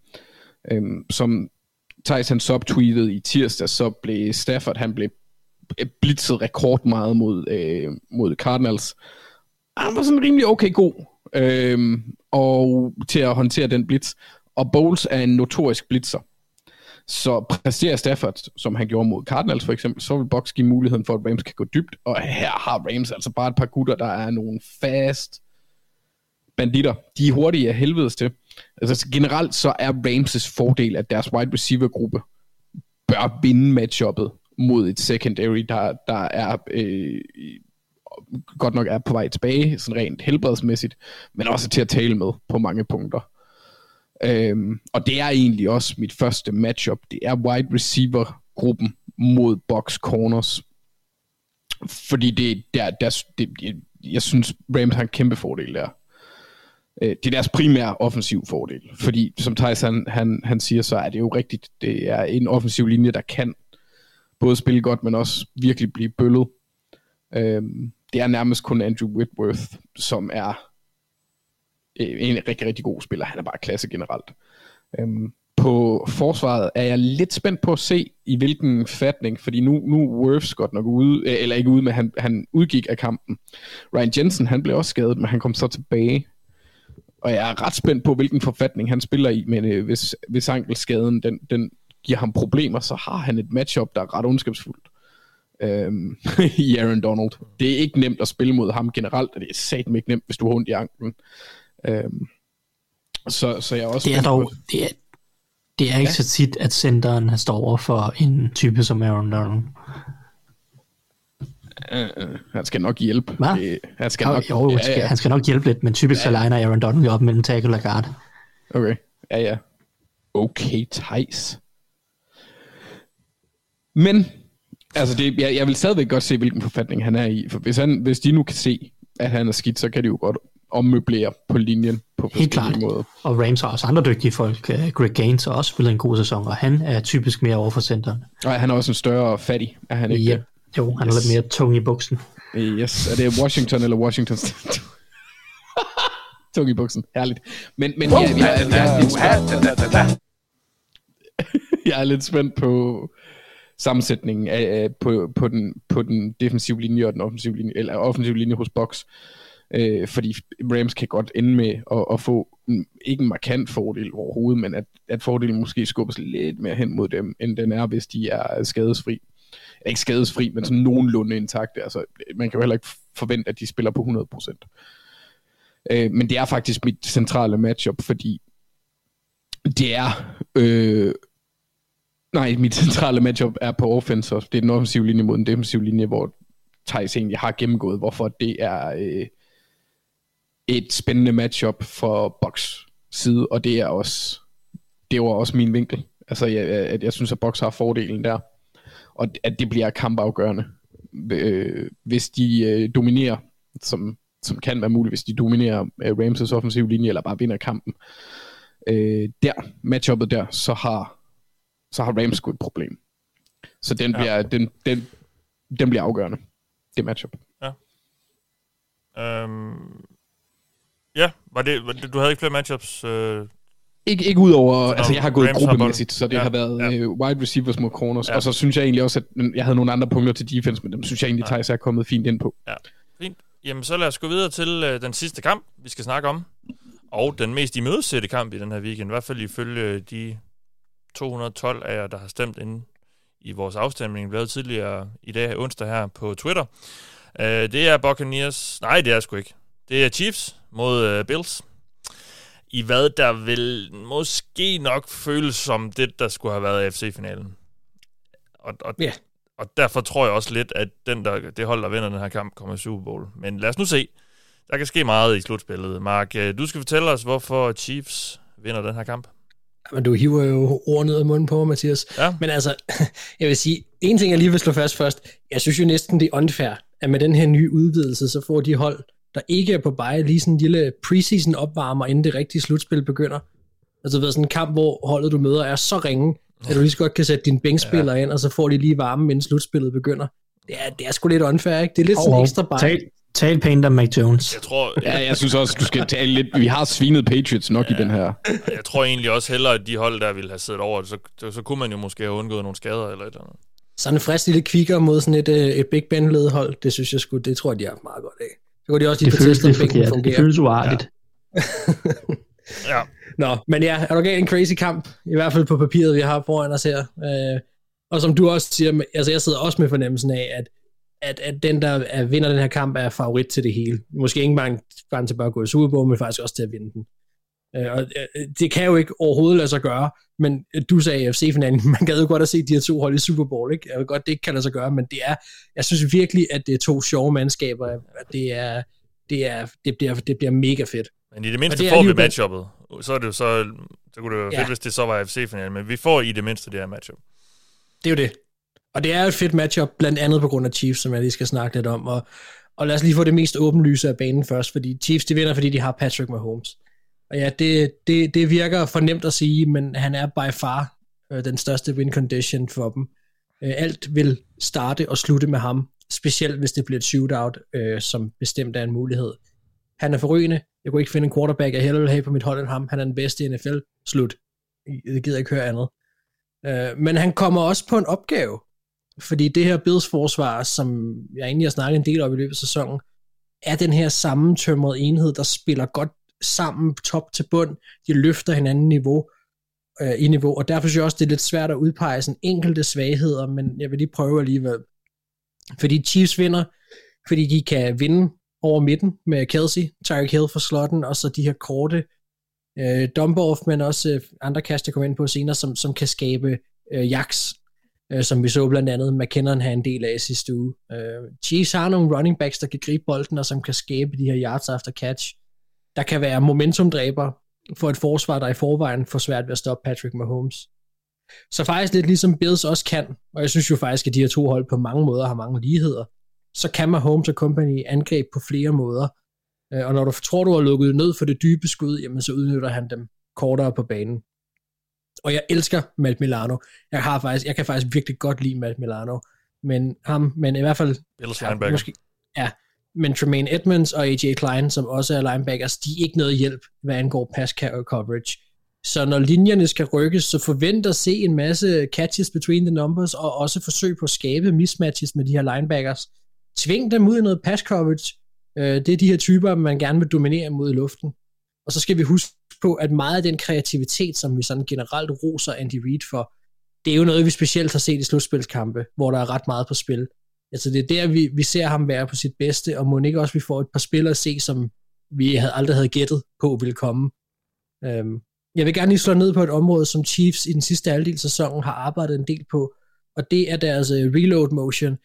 Øhm, som Thijs han subtweetede i tirsdag, så blev Stafford, han blev øh, blitzet rekord meget mod, øh, mod Cardinals. Han var sådan rimelig okay god øh, og til at håndtere den blitz. Og Bowles er en notorisk blitzer. Så præsterer Stafford, som han gjorde mod Cardinals for eksempel, så vil Box give muligheden for, at Rams kan gå dybt. Og her har Rams altså bare et par gutter, der er nogle fast banditter. De er hurtige af helvedes til. Altså generelt så er Ramses fordel, at deres wide receiver gruppe bør vinde matchuppet mod et secondary, der, der er øh, godt nok er på vej tilbage, sådan rent helbredsmæssigt, men også til at tale med på mange punkter. Øhm, og det er egentlig også mit første matchup. Det er wide receiver gruppen mod box corners. Fordi det, der, der, det, jeg, jeg synes, Rams har en kæmpe fordel der. Øh, Det er deres primære offensiv fordel. Fordi som Thijs han, han, han siger, så er det jo rigtigt. Det er en offensiv linje, der kan både spille godt, men også virkelig blive bøllet. Øh, det er nærmest kun Andrew Whitworth, som er øh, en rigtig, rigtig god spiller. Han er bare klasse generelt. Øhm, på forsvaret er jeg lidt spændt på at se, i hvilken fatning, fordi nu, nu er Worths godt nok ude, øh, eller ikke ude, men han, han udgik af kampen. Ryan Jensen, han blev også skadet, men han kom så tilbage. Og jeg er ret spændt på, hvilken forfatning han spiller i, men øh, hvis, hvis ankelskaden den, den giver ham problemer, så har han et matchup, der er ret ondskabsfuldt øhm, i Aaron Donald. Det er ikke nemt at spille mod ham generelt, og det er satme ikke nemt, hvis du har ondt i anklen. Øhm, så, så jeg er også Det er dog, på- det er, det er ikke så tit, at centeren står over for en type som Aaron Donald. Øh, øh, han skal nok hjælpe. Hvad? Han skal nok, jo, skal, han skal nok hjælpe lidt, men typisk så liner Aaron Donald jo op mellem tackle og guard. Okay, ja ja. Okay, Thijs. Men, altså det, jeg, jeg vil stadigvæk godt se, hvilken forfatning han er i. For hvis, han, hvis de nu kan se, at han er skidt, så kan de jo godt ommøblere på linjen på Helt klart. forskellige måder. Og Rams har også andre dygtige folk. Øh, Greg Gaines har også spillet en god sæson, og han er typisk mere over for centeren. Og han er også en større fattig, er han ikke Ja. Jo, han Yes. er lidt mere tung i buksen. Yes, er det Washington eller Washington State? Tung i buksen, herligt. Men, men jeg, jeg, jeg, jeg, er lidt spændt, jeg er lidt spændt på sammensætningen af, af på, på, den, på den defensive linje og den offensive linje, eller offensive linje hos Box. Øh, fordi Rams kan godt ende med at, at få en, ikke en markant fordel overhovedet, men at, at fordelen måske skubbes lidt mere hen mod dem, end den er, hvis de er skadesfri. Ikke skadesfri, men sådan nogenlunde intakt. Altså, man kan jo heller ikke forvente, at de spiller på 100%. Øh, men det er faktisk mit centrale matchup, fordi det er... Øh, nej, mit centrale matchup er på offense, og det er den offensive linje mod den defensive linje, hvor Thijs egentlig har gennemgået, hvorfor det er øh, et spændende matchup for Box side, og det er også det var også min vinkel. Altså, jeg, at jeg synes, at Box har fordelen der, og at det bliver kampafgørende, øh, hvis de øh, dominerer, som, som kan være muligt, hvis de dominerer øh, Rams' offensive linje, eller bare vinder kampen. øh, der, matchuppet der, så har, så har Rams et problem. Så den bliver, ja. den, den, den bliver afgørende, det matchup. Øhm, ja, var det, var det, du havde ikke flere matchups? Øh, Ikke, ikke udover, Så altså jeg har gået Rams gruppemæssigt, så det Ja, har været ja. ja. øh, wide receivers mod corners, Ja. ja. og så synes jeg egentlig også, at jeg havde nogle andre punkter til defense, men dem synes jeg egentlig, Ja. Thijs er kommet fint ind på. fint. Jamen, så lad os gå videre til øh, den sidste kamp, vi skal snakke om. Og den mest imødesætte kamp i den her weekend, i hvert fald ifølge de 212 af jer, der har stemt inde i vores afstemning, vi lavede tidligere i dag onsdag her på Twitter. Øh, det er Buccaneers, nej det er sgu ikke. Det er Chiefs mod øh, Bills. I hvad der vil måske nok føles som det, der skulle have været AFC-finalen. Og, og, Ja. og derfor tror jeg også lidt, at den der, det hold, der vinder den her kamp, kommer i Super Bowl. Men lad os nu se. Der kan ske meget i slutspillet. Mark, øh, du skal fortælle os, hvorfor Chiefs vinder den her kamp. Men du hiver jo ord ned af munden på mig, Mathias. Ja. Men altså, jeg vil sige, en ting jeg lige vil slå fast først. Jeg synes jo næsten, det er unfair, at med den her nye udvidelse, så får de hold, der ikke er på bare lige sådan en lille preseason opvarmer, inden det rigtige slutspil begynder. Altså ved, sådan en kamp, hvor holdet du møder er så ringe, at du lige så godt kan sætte dine bænkspillere ja. ind, og så får de lige varme, inden slutspillet begynder. Det er, det er sgu lidt unfair, ikke? Det er lidt sådan Hov, ekstra bare. Tal, tal pænt om Mac Jones. Jeg tror, Ja, jeg synes også, du skal tale lidt. Vi har svinet Patriots nok ja. i den her. jeg tror egentlig også hellere, at de hold, der ville have siddet over, så, så kunne man jo måske have undgået nogle skader eller et eller andet. Sådan en frisk lille kvikker mod sådan et, øh, et Big Ben hold, det synes jeg skulle, det tror jeg, de har meget godt af. Så kunne de også lige Det føles. Det fungerer. føles uartigt. Ja, Nå, men ja, er du galt en crazy kamp, i hvert fald på papiret, vi har foran os her. Øh, og som du også siger, altså jeg sidder også med fornemmelsen af, at, at, at den, der er, vinder den her kamp, er favorit til det hele. Måske ikke bare, bare til bare at gå i Super Bowl, men faktisk også til at vinde den. Øh, og øh, det kan jo ikke overhovedet lade sig gøre, men du sagde AFC-finalen, man gad jo godt at se de her to hold i Super Bowl, ikke? Jeg ved godt, det ikke kan lade sig gøre, men det er, jeg synes virkelig, at det er to sjove mandskaber, at det er, det er, det bliver, det bliver mega fedt. men i det mindste Og det får vi matchuppet. Så er det jo så, så kunne det være Ja. fedt, hvis det så var FC-finalen, men vi får i det mindste det her matchup. Det er jo det. Og det er jo et fedt matchup, blandt andet på grund af Chiefs, som jeg lige skal snakke lidt om. Og, og lad os lige få det mest åbenlyse af banen først, fordi Chiefs de vinder, fordi de har Patrick Mahomes. Og ja, det, det, det virker for nemt at sige, men han er by far øh, den største win condition for dem. Øh, alt vil starte og slutte med ham, specielt hvis det bliver et shootout, øh, som bestemt er en mulighed. Han er forrygende. Jeg kunne ikke finde en quarterback, jeg hellere vil have på mit hold end ham. Han er den bedste i NFL. Slut. Jeg gider ikke høre andet. Øh, men han kommer også på en opgave, fordi det her Bills forsvar, som jeg egentlig har snakket en del om i løbet af sæsonen, er den her sammentømrede enhed, der spiller godt sammen top til bund. De løfter hinanden niveau, øh, i niveau, og derfor synes jeg også, det er lidt svært at udpege sådan enkelte svagheder, men jeg vil lige prøve alligevel. Fordi Chiefs vinder, fordi de kan vinde over midten med Kelsey, Tyreek Hill for slotten, og så de her korte øh, dump-off, men også øh, andre kast, jeg kommer ind på senere, som, som kan skabe øh, jaks, øh, som vi så blandt andet McKinnon have en del af i sidste uge. Øh, Chiefs har nogle running backs, der kan gribe bolden, og som kan skabe de her yards after catch. Der kan være momentumdræber for et forsvar, der i forvejen får svært ved at stoppe Patrick Mahomes. Så faktisk lidt ligesom Bills også kan, og jeg synes jo faktisk, at de her to hold på mange måder har mange ligheder, så kan Mahomes og company angreb på flere måder. Øh, Og når du tror, du har lukket ned for det dybe skud, jamen så udnytter han dem kortere på banen. Og jeg elsker Matt Milano. Jeg, har faktisk, jeg kan faktisk virkelig godt lide Matt Milano. Men ham, men i hvert fald... Bills linebacker. Måske, ja, men Tremaine Edmonds og AJ Klein, som også er linebackers, de er ikke noget hjælp, hvad angår pass coverage. Så når linjerne skal rykkes, så forvent at se en masse catches between the numbers, og også forsøg på at skabe mismatches med de her linebackers. Tving dem ud i noget pass coverage. Øh, det er de her typer, man gerne vil dominere mod i luften. Og så skal vi huske på, at meget af den kreativitet, som vi sådan generelt roser Andy Reid for, det er jo noget, vi specielt har set i slutspilskampe, hvor der er ret meget på spil. Altså det er der, vi, vi ser ham være på sit bedste, og må ikke også vi får et par spillere at se, som vi havde, aldrig havde gættet på ville komme. Øhm, jeg vil gerne lige slå ned på et område, som Chiefs i den sidste halvdel af sæsonen har arbejdet en del på, og det er deres øh, reload motion,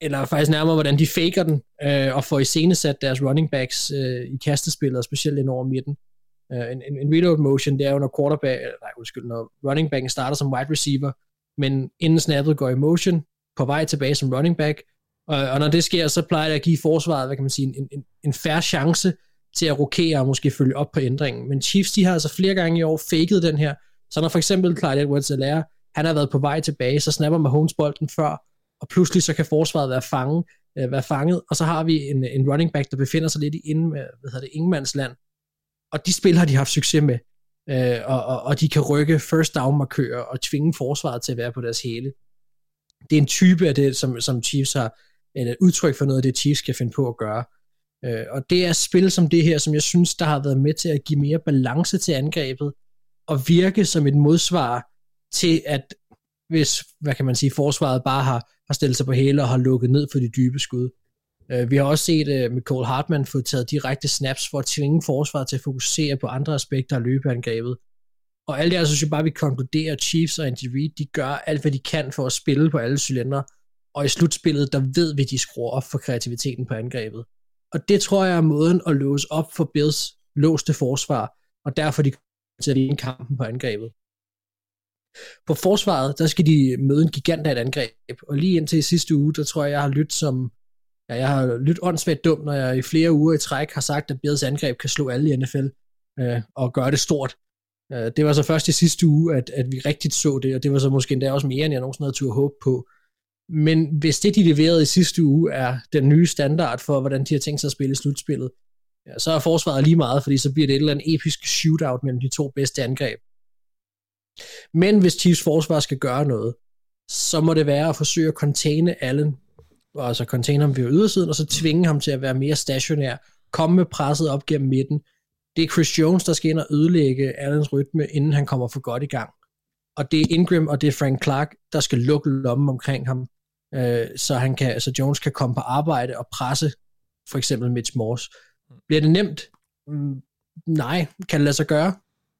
eller faktisk nærmere, hvordan de faker den, øh, og får iscenesat deres running backs øh, i kastespillet, og specielt ind over midten. Øh, en, en, en reload motion, det er jo, når quarterback, eller, nej, undskyld, når running backen starter som wide receiver, men inden snappet går i motion, på vej tilbage som running back, og, og når det sker, så plejer det at give forsvaret, hvad kan man sige, en, en, en færre chance til at rokere og måske følge op på ændringen. Men Chiefs, de har altså flere gange i år faked den her. Så når for eksempel Clyde edwards lærer, han har været på vej tilbage, så snapper Mahomes bolden før, og pludselig så kan forsvaret være, fanget, øh, være fanget, og så har vi en, en running back, der befinder sig lidt i inden, øh, hvad hedder det, Ingemandsland, og de spil har de haft succes med, øh, og, og, og de kan rykke first down markører og tvinge forsvaret til at være på deres hele. Det er en type af det, som, som Chiefs har, eller et udtryk for noget af det, Chiefs kan finde på at gøre. Øh, og det er spil som det her, som jeg synes, der har været med til at give mere balance til angrebet, og virke som et modsvar til, at hvis, hvad kan man sige, forsvaret bare har, har stillet sig på hæle og har lukket ned for de dybe skud. Uh, vi har også set øh, uh, Michael Hartmann få taget direkte snaps for at tvinge forsvaret til at fokusere på andre aspekter af løbeangrebet. Og alt det her, så synes jeg bare, vi konkluderer, at Chiefs og Andy Reid, de gør alt, hvad de kan for at spille på alle cylindre, og i slutspillet, der ved vi, de skruer op for kreativiteten på angrebet. Og det tror jeg er måden at låse op for Bills låste forsvar, og derfor de til at vinde kampen på angrebet. På forsvaret, der skal de møde en gigant af et angreb, og lige indtil sidste uge, der tror jeg, jeg har lyttet som ja, jeg har lyttet åndssvagt dumt, når jeg i flere uger i træk har sagt, at Bills angreb kan slå alle i NFL øh, og gøre det stort. Øh, det var så først i sidste uge, at, at vi rigtigt så det, og det var så måske endda også mere, end jeg nogensinde havde turde håbe på. Men hvis det, de leverede i sidste uge, er den nye standard for, hvordan de har tænkt sig at spille slutspillet, ja, så er forsvaret lige meget, fordi så bliver det et eller andet episk shootout mellem de to bedste angreb. Men hvis Chiefs forsvar skal gøre noget, så må det være at forsøge at containe Allen, altså containe ham ved ydersiden, og så tvinge ham til at være mere stationær, komme med presset op gennem midten. Det er Chris Jones, der skal ind og ødelægge Allens rytme, inden han kommer for godt i gang. Og det er Ingram og det er Frank Clark, der skal lukke lommen omkring ham, øh, så, han kan, så Jones kan komme på arbejde og presse for eksempel Mitch Morse. Bliver det nemt? Mm, nej. Kan det lade sig gøre?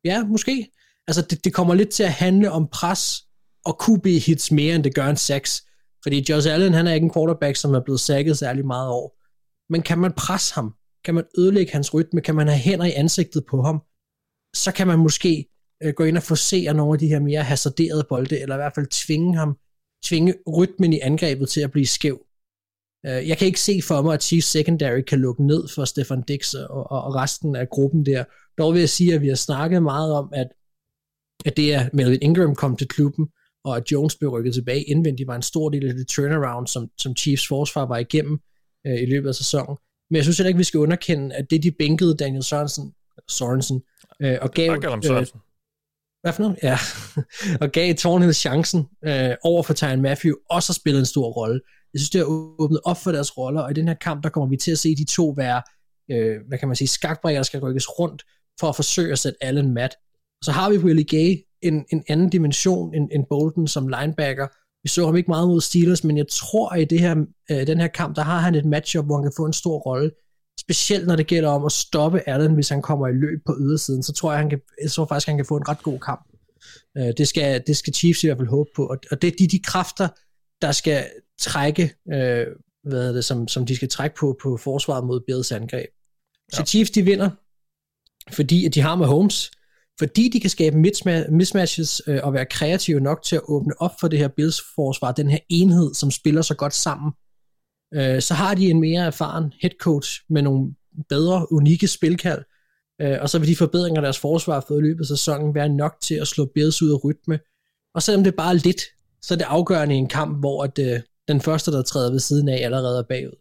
Ja, måske. Altså, det, det kommer lidt til at handle om pres og QB-hits mere, end det gør en sex. Fordi Josh Allen, han er ikke en quarterback, som er blevet sækket særlig meget over. Men kan man presse ham? Kan man ødelægge hans rytme? Kan man have hænder i ansigtet på ham? Så kan man måske øh, gå ind og forsere nogle af de her mere hasarderede bolde, eller i hvert fald tvinge ham, tvinge rytmen i angrebet til at blive skæv. Øh, jeg kan ikke se for mig, at Chiefs secondary kan lukke ned for Stefan Dix og, og, og resten af gruppen der. Dog vil jeg sige, at vi har snakket meget om, at, at det er Melvin Ingram kom til klubben, og at Jones blev rykket tilbage indvendigt, var en stor del af det turnaround, som, som Chiefs forsvar var igennem øh, i løbet af sæsonen. Men jeg synes heller ikke, vi skal underkende, at det de bænkede Daniel Sørensen, Sorensen øh, og gav... Øh, hvad for noget? Ja. og gav Thornhill chancen øh, over for Tyron Matthew, også har spillet en stor rolle. Jeg synes, det har åbnet op for deres roller, og i den her kamp, der kommer vi til at se de to være, øh, hvad kan man sige, skakbrækker, der skal rykkes rundt, for at forsøge at sætte Allen mat. Så har vi Willie Gay, en, en anden dimension end, end Bolton som linebacker. Vi så ham ikke meget mod Steelers, men jeg tror, at i det her, øh, den her kamp, der har han et matchup, hvor han kan få en stor rolle. Specielt når det gælder om at stoppe Allen, hvis han kommer i løb på ydersiden, så tror jeg, han kan, jeg tror faktisk, han kan få en ret god kamp. Øh, det, skal, det skal Chiefs i hvert fald håbe på. Og, og det er de, de kræfter, der skal trække, øh, hvad er det, som, som de skal trække på på forsvaret mod Bills angreb. Så ja. Chiefs, de vinder, fordi at de har med Holmes, fordi de kan skabe mismatches øh, og være kreative nok til at åbne op for det her Bills forsvar, den her enhed, som spiller så godt sammen, øh, så har de en mere erfaren head coach med nogle bedre, unikke spilkald, øh, og så vil de forbedringer, deres forsvar har fået i løbet af sæsonen, være nok til at slå Bills ud af rytme. Og selvom det bare er lidt, så er det afgørende i en kamp, hvor at, øh, den første, der træder ved siden af, allerede er bagud.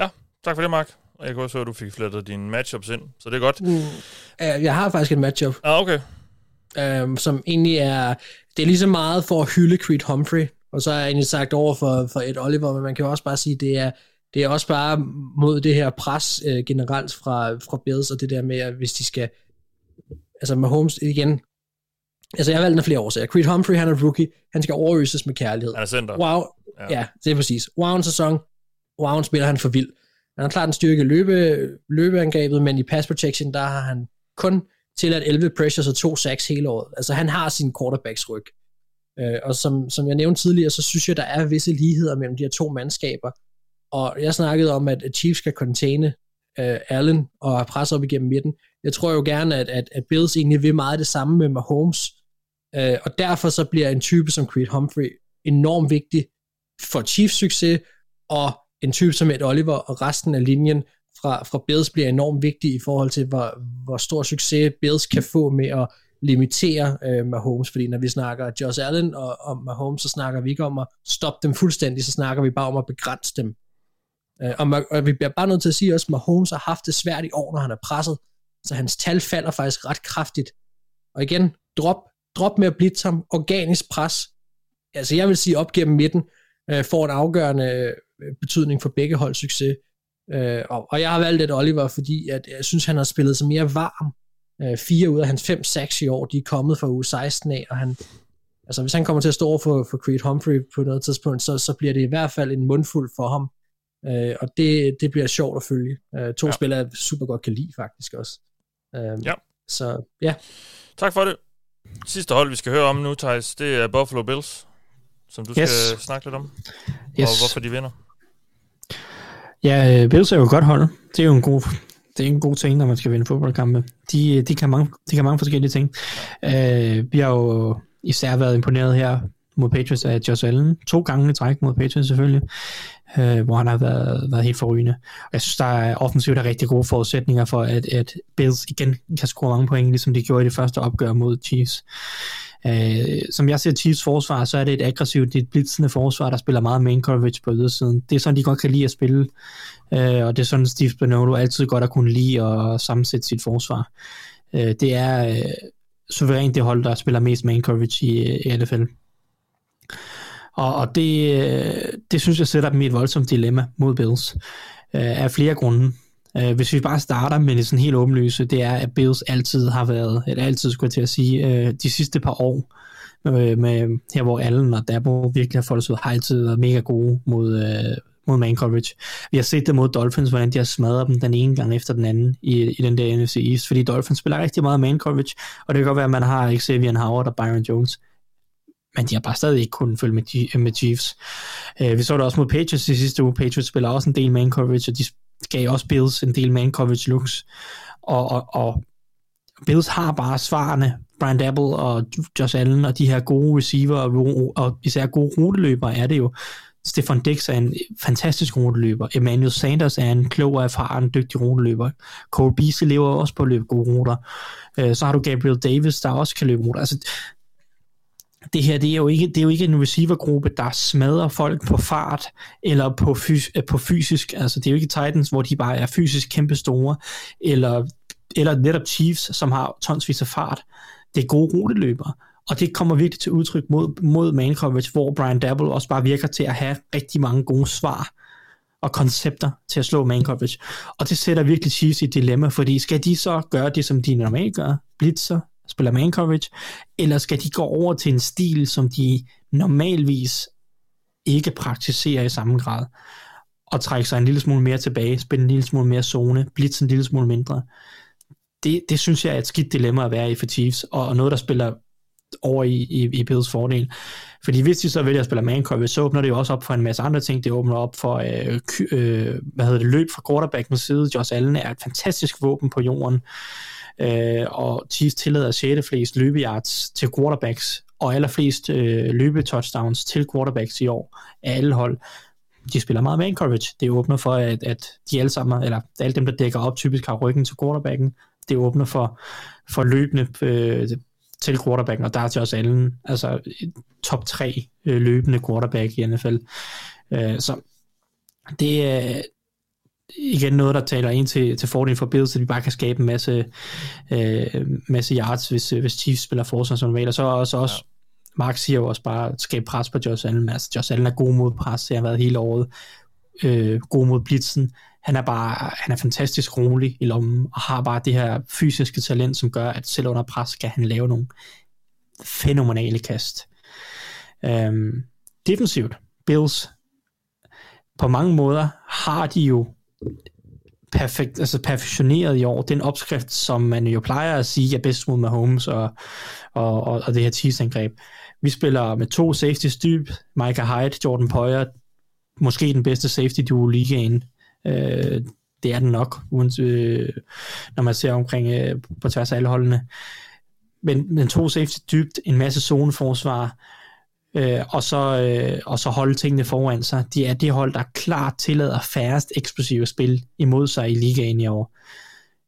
Ja, tak for det, Mark. Og jeg kan også høre, at du fik flettet dine matchups ind, så det er godt. Mm, jeg har faktisk en matchup. Ah, okay. Um, som egentlig er, det er lige så meget for at hylde Creed Humphrey, og så har jeg egentlig sagt over for, for et Oliver, men man kan jo også bare sige, det er, det er også bare mod det her pres øh, generelt fra, fra Bills, og det der med, at hvis de skal, altså med Holmes igen, altså jeg har valgt den af flere årsager. Creed Humphrey, han er rookie, han skal overøses med kærlighed. Han er center. Wow, ja, ja det er præcis. Wow en sæson, wow en spiller han for vild. Han har klart en styrke løbe, løbeangrebet, men i pass protection, der har han kun tilladt 11 pressures og 2 sacks hele året. Altså han har sin quarterbacks ryg. Øh, og som, som jeg nævnte tidligere, så synes jeg, der er visse ligheder mellem de her to mandskaber. Og jeg snakkede om, at Chiefs skal containe øh, Allen og presse op igennem midten. Jeg tror jo gerne, at, at, at Bills egentlig vil meget det samme med Mahomes. Øh, og derfor så bliver en type som Creed Humphrey enormt vigtig for Chiefs succes, og en type som Ed Oliver og resten af linjen fra, fra Bills bliver enormt vigtig i forhold til, hvor, hvor stor succes Bills kan få med at limitere øh, Mahomes, fordi når vi snakker Josh Allen og, og Mahomes, så snakker vi ikke om at stoppe dem fuldstændig, så snakker vi bare om at begrænse dem. Øh, og, og vi bliver bare nødt til at sige også, at Mahomes har haft det svært i år, når han er presset, så hans tal falder faktisk ret kraftigt. Og igen, drop, drop med at blitse ham, organisk pres, altså jeg vil sige op gennem midten, øh, får en afgørende øh, betydning for begge holds succes. Øh, og, og jeg har valgt et Oliver, fordi at jeg synes, han har spillet sig mere varm. Øh, fire ud af hans fem sacks i år, de er kommet fra uge 16 af, og han, altså hvis han kommer til at stå over for, for Creed Humphrey på noget tidspunkt, så, så bliver det i hvert fald en mundfuld for ham. Øh, og det, det bliver sjovt at følge. Øh, to ja. spillere, jeg super godt kan lide faktisk også. Øh, ja. Så ja. Tak for det. Sidste hold, vi skal høre om nu, Thijs, det er Buffalo Bills, som du yes. skal snakke lidt om. Yes. Og hvorfor de vinder. Ja, øh, Bills er jo et godt hold. Det er jo en god, det er en god ting, når man skal vinde fodboldkampe. De, de, kan, mange, de kan mange forskellige ting. Uh, vi har jo især været imponeret her mod Patriots af Josh Allen. To gange i træk mod Patriots selvfølgelig, uh, hvor han har været, været helt forrygende. Og jeg synes, der er offensivt der rigtig gode forudsætninger for, at, at Bills igen kan score mange point, ligesom de gjorde i det første opgør mod Chiefs. Øh, som jeg ser Chiefs forsvar, så er det et aggressivt, det er et blitzende forsvar, der spiller meget main coverage på ydersiden. Det er sådan, de godt kan lide at spille, øh, og det er sådan, Steve Spagnuolo altid godt at kunne lide at sammensætte sit forsvar. Øh, det er øh, suverænt det hold, der spiller mest main coverage i, øh, i NFL. Og, og det, øh, det synes jeg sætter dem i et voldsomt dilemma mod Bills, øh, af flere grunde. Øh, hvis vi bare starter med det sådan helt åbenlyse, det er, at Bills altid har været, eller altid skulle jeg til at sige, øh, de sidste par år, øh, med her hvor Allen og Dabo virkelig har fået ud, har altid været mega gode mod, øh, mod man coverage. Vi har set det mod Dolphins, hvordan de har smadret dem den ene gang efter den anden i, i den der NFC East, fordi Dolphins spiller rigtig meget man coverage, og det kan godt være, at man har Xavier Howard og Byron Jones, men de har bare stadig ikke kunnet følge med, med Chiefs. Uh, vi så det også mod Patriots i sidste uge. Patriots spiller også en del man coverage, og de gav også Bills en del man coverage looks, og, og, og Bills har bare svarene, Brian Dabble og Josh Allen og de her gode receiver og, og især gode ruteløbere er det jo. Stefan Dix er en fantastisk ruteløber. Emmanuel Sanders er en klog og erfaren, dygtig ruteløber. Cole Beasley lever også på at løbe gode ruter. Øh, så har du Gabriel Davis, der også kan løbe ruter. Altså, det her, det er jo ikke, det er jo ikke en receivergruppe, der smadrer folk på fart, eller på, fys, øh, på fysisk, altså det er jo ikke Titans, hvor de bare er fysisk kæmpe store, eller, eller netop Chiefs, som har tonsvis af fart. Det er gode ruteløbere, og det kommer virkelig til udtryk mod, mod man coverage, hvor Brian Dabble også bare virker til at have rigtig mange gode svar og koncepter til at slå man coverage. Og det sætter virkelig Chiefs i et dilemma, fordi skal de så gøre det, som de normalt gør, blitzer, spiller man coverage, eller skal de gå over til en stil, som de normalvis ikke praktiserer i samme grad, og trække sig en lille smule mere tilbage, spille en lille smule mere zone, blitz en lille smule mindre. Det, det synes jeg er et skidt dilemma at være i for Chiefs, og noget, der spiller over i, i, i Bills fordel. Fordi hvis de så vælger at spille man coverage, så åbner det jo også op for en masse andre ting. Det åbner op for øh, øh, hvad hedder det, løb fra quarterbackens side. Josh Allen er et fantastisk våben på jorden øh, og Chiefs tillader 6. flest løbeyards til quarterbacks, og allerflest øh, løbetouchdowns til quarterbacks i år af alle hold. De spiller meget man coverage. Det åbner for, at, at de alle sammen, eller alle dem, der dækker op, typisk har ryggen til quarterbacken. Det åbner for, for løbende øh, til quarterbacken, og der er til os alle altså top 3 øh, løbende quarterback i NFL. Øh, så det, er, igen noget, der taler ind til, til fordel for Bills, så de bare kan skabe en masse, øh, masse yards, hvis, hvis Chiefs spiller forsvar som normalt. Og så også, også ja. Mark siger jo også bare, at skabe pres på Josh Allen. Altså, Josh Allen er god mod pres, det har været hele året. Øh, god mod blitzen. Han er bare, han er fantastisk rolig i lommen, og har bare det her fysiske talent, som gør, at selv under pres kan han lave nogle fænomenale kast. Øhm, defensivt, Bills, på mange måder har de jo perfekt, altså perfektioneret i år. Det er en opskrift, som man jo plejer at sige er bedst mod Mahomes og, og, og, og det her Chiefs-angreb. Vi spiller med to safety dyb, Micah Hyde, Jordan Poyer, måske den bedste safety duo ligaen. Øh, det er den nok, øh, når man ser omkring øh, på tværs af alle holdene. Men, men to safety dybt, en masse zoneforsvar, øh, og, så, øh, og så holde tingene foran sig. De er det hold, der klart tillader færrest eksplosive spil imod sig i ligaen i år.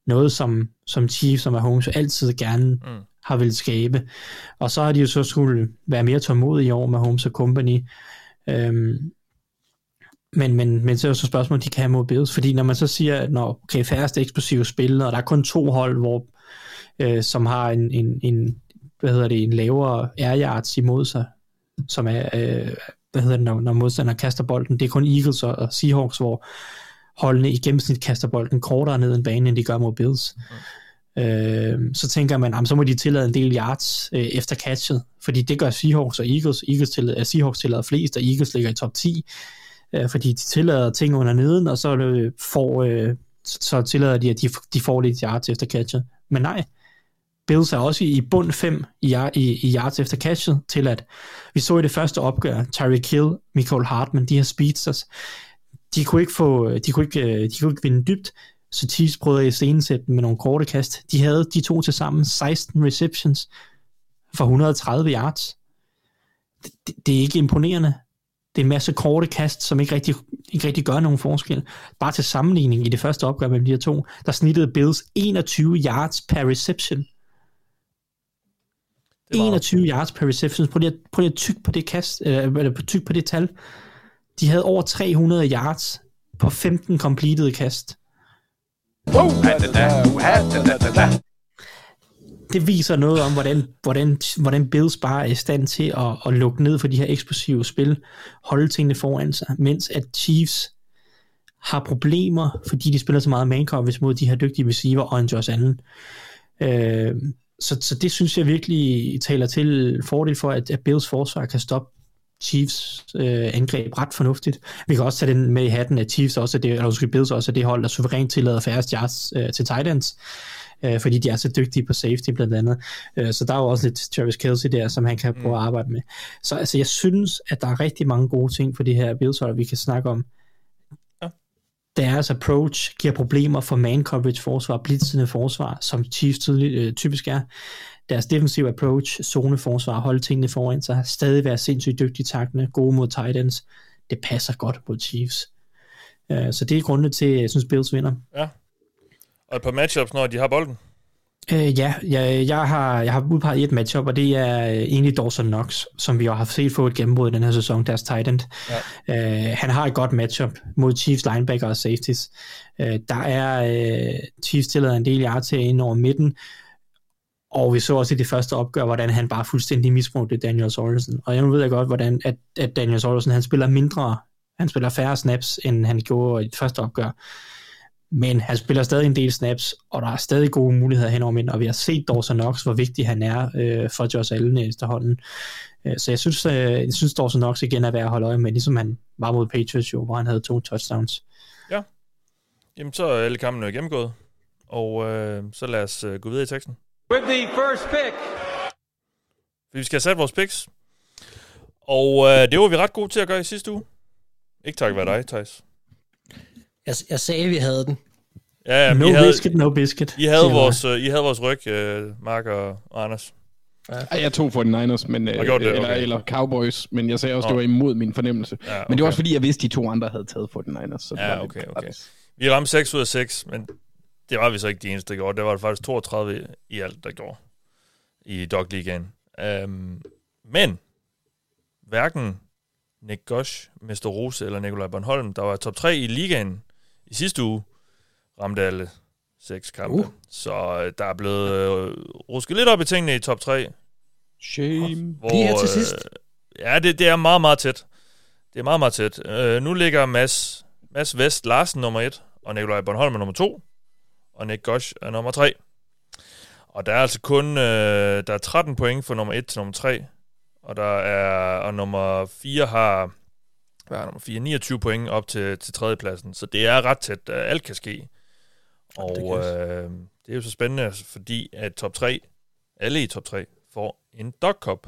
Noget, som, som Chiefs og Mahomes altid gerne mm. har vil skabe. Og så har de jo så skulle være mere tålmodige i år med Holmes og Company. Øhm, men, men, men så er jo så spørgsmålet, de kan have mod Bills, fordi når man så siger, at når okay, færreste eksplosive spil, og der er kun to hold, hvor, øh, som har en, en, en, hvad hedder det, en lavere air yards imod sig, som er, øh, hvad hedder det, når, når modstander kaster bolden, det er kun Eagles og Seahawks, hvor holdene i gennemsnit kaster bolden kortere ned en bane, end de gør mod Bills. Mm. Øh, så tænker man, jamen, så må de tillade en del yards øh, efter catchet, fordi det gør Seahawks og Eagles. Eagles tillader, Seahawks tillader flest, og Eagles ligger i top 10 øh, fordi de tillader ting under neden, og så, øh, får, øh, så tillader de, at de, de får lidt yards efter catchet. Men nej, Bills er også i bund 5 i, i, i yards efter catchet, til at vi så i det første opgør, Tyreek Hill, Michael Hartman, de her speedsters, de kunne ikke få, de kunne ikke, øh, de kunne ikke vinde dybt, så Chiefs prøvede at iscenesætte med nogle korte kast. De havde de to til sammen 16 receptions for 130 yards. Det, det er ikke imponerende. Det er en masse korte kast, som ikke rigtig, ikke rigtig gør nogen forskel. Bare til sammenligning i det første opgør mellem de her to, der snittede Bills 21 yards per reception. 21 yards per reception. Prøv lige at, prøv lige at tyk på det kast, eller tyk på det tal. De havde over 300 yards på 15 completed kast. Det viser noget om, hvordan, hvordan, hvordan Bills bare er i stand til at, at lukke ned for de her eksplosive spil, holde tingene foran sig, mens at Chiefs har problemer, fordi de spiller så meget man coverage mod de her dygtige receiver og en Josh Allen. Øh, så, så det synes jeg virkelig taler til fordel for, at, at Bills forsvar kan stoppe Chiefs øh, angreb ret fornuftigt. Vi kan også tage den med i hatten, at Chiefs også er det, eller måske Bills også er det hold, der suverænt tillader færrest yards øh, til tight ends, øh, fordi de er så dygtige på safety blandt andet. Øh, så der er jo også lidt Travis Kelsey der, som han kan prøve at mm. arbejde med. Så altså, jeg synes, at der er rigtig mange gode ting for det her Bills hold, vi kan snakke om. Deres approach giver problemer for man coverage forsvar, blitzende forsvar, som Chiefs tydeligt, øh, typisk er deres defensive approach, zoneforsvar, holde tingene foran sig, stadig være sindssygt dygtige taktene, gode mod tight ends, det passer godt mod Chiefs. Øh, så det er grunden til, at jeg synes, Bills vinder. Ja. Og et par matchups, når de har bolden? Uh, ja, jeg, jeg, har, jeg har udpeget et matchup, og det er uh, egentlig Dawson Knox, som vi har set få et gennembrud i den her sæson, deres tight end. Ja. Uh, han har et godt matchup mod Chiefs linebacker og safeties. Uh, der er uh, Chiefs tillader en del yards til ind over midten, og vi så også i det første opgør, hvordan han bare fuldstændig misbrugte Daniel Sorensen. Og jeg ved jeg godt, hvordan at, at Daniel Sorensen, han spiller mindre, han spiller færre snaps, end han gjorde i det første opgør. Men han spiller stadig en del snaps, og der er stadig gode muligheder henover men, og vi har set Dawson Knox, hvor vigtig han er øh, for Josh Allen efterhånden. Øh, så jeg synes, øh, jeg synes Dawson Knox igen er værd at holde øje med, ligesom han var mod Patriots jo, hvor han havde to touchdowns. Ja, jamen så er alle kampene gennemgået, og øh, så lad os øh, gå videre i teksten. With the first pick. Vi skal have sat vores picks. Og øh, det var vi ret gode til at gøre i sidste uge. Ikke tak være dig, Thijs. Jeg, jeg sagde, at vi havde den. Ja, ja no havde, biscuit, no biscuit. I havde, vores, uh, I havde vores ryg, uh, Mark og, og Anders. Ja. Jeg tog for den Niners, men, uh, det, okay. eller, eller Cowboys, men jeg sagde også, oh. det var imod min fornemmelse. Ja, okay. Men det var også fordi, jeg vidste, de to andre havde taget for den Niners. Så ja, okay, okay. Vi ramte 6 ud af 6, men det var vi så ikke de eneste, der gjorde. Det var faktisk 32 i alt, der gjorde i Dog Ligaen. Um, men hverken Nick Gosch, Mester Rose eller Nikolaj Bornholm, der var top 3 i ligaen i sidste uge, ramte alle seks kampe. Uh. Så uh, der er blevet uh, rusket lidt op i tingene i top 3. Shame. Hvor, Lige her til sidst. Uh, ja, det, det er meget, meget tæt. Det er meget, meget tæt. Uh, nu ligger Mads, Mads Vest Larsen nummer 1, og Nikolaj Bornholm er nummer 2 og Nick Gosch er nummer 3. Og der er altså kun øh, der er 13 point fra nummer 1 til nummer 3, og der er og nummer 4 har hvad er nummer 4? 29 point op til, til tredjepladsen, så det er ret tæt. Alt kan ske. Og det, øh, det er jo så spændende, fordi at top 3, alle i top 3, får en Dog Cup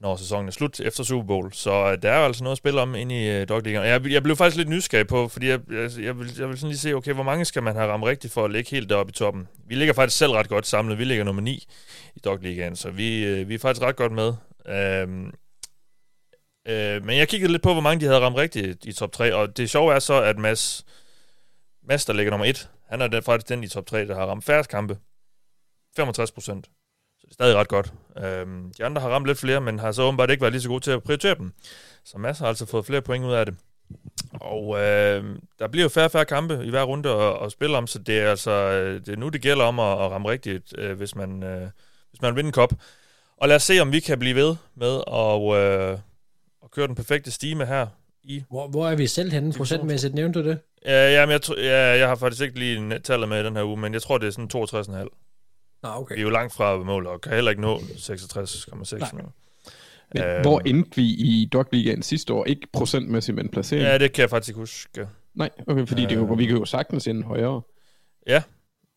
når sæsonen er slut efter Super Bowl. Så øh, der er jo altså noget at spille om ind i uh, Dog League. Jeg, jeg blev faktisk lidt nysgerrig på, fordi jeg, jeg, jeg, vil, jeg vil sådan lige se, okay, hvor mange skal man have ramt rigtigt for at ligge helt deroppe i toppen? Vi ligger faktisk selv ret godt samlet. Vi ligger nummer 9 i Dog League, så vi, uh, vi er faktisk ret godt med. Um, Øh, men jeg kiggede lidt på, hvor mange de havde ramt rigtigt i top 3, og det sjove er så, at Mads, Mads der ligger nummer 1, han er den, faktisk den i top 3, der har ramt færre kampe. 65 procent. Så det er stadig ret godt. Øhm, de andre har ramt lidt flere, men har så åbenbart ikke været lige så gode til at prioritere dem. Så Mads har altså fået flere point ud af det. Og øh, der bliver jo færre og færre kampe i hver runde at, at spille om, så det er altså øh, det er nu, det gælder om at, at ramme rigtigt, øh, hvis, man, øh, hvis man vinder en kop. Og lad os se, om vi kan blive ved med at, øh, at køre den perfekte stime her. I. Hvor, hvor er vi selv henne procentmæssigt? Nævnte du det? Ja, jamen, jeg, tr- ja, jeg har faktisk ikke lige tallet med i den her uge, men jeg tror, det er sådan 62,5. Nå, okay. Vi er jo langt fra mål, og kan heller ikke nå 66,6 nu. Men Øhm. hvor endte vi i Dog Ligaen sidste år? Ikke procentmæssigt, men placering? Ja, det kan jeg faktisk ikke huske. Nej, okay, fordi det er jo, vi kan jo sagtens ende højere. Ja,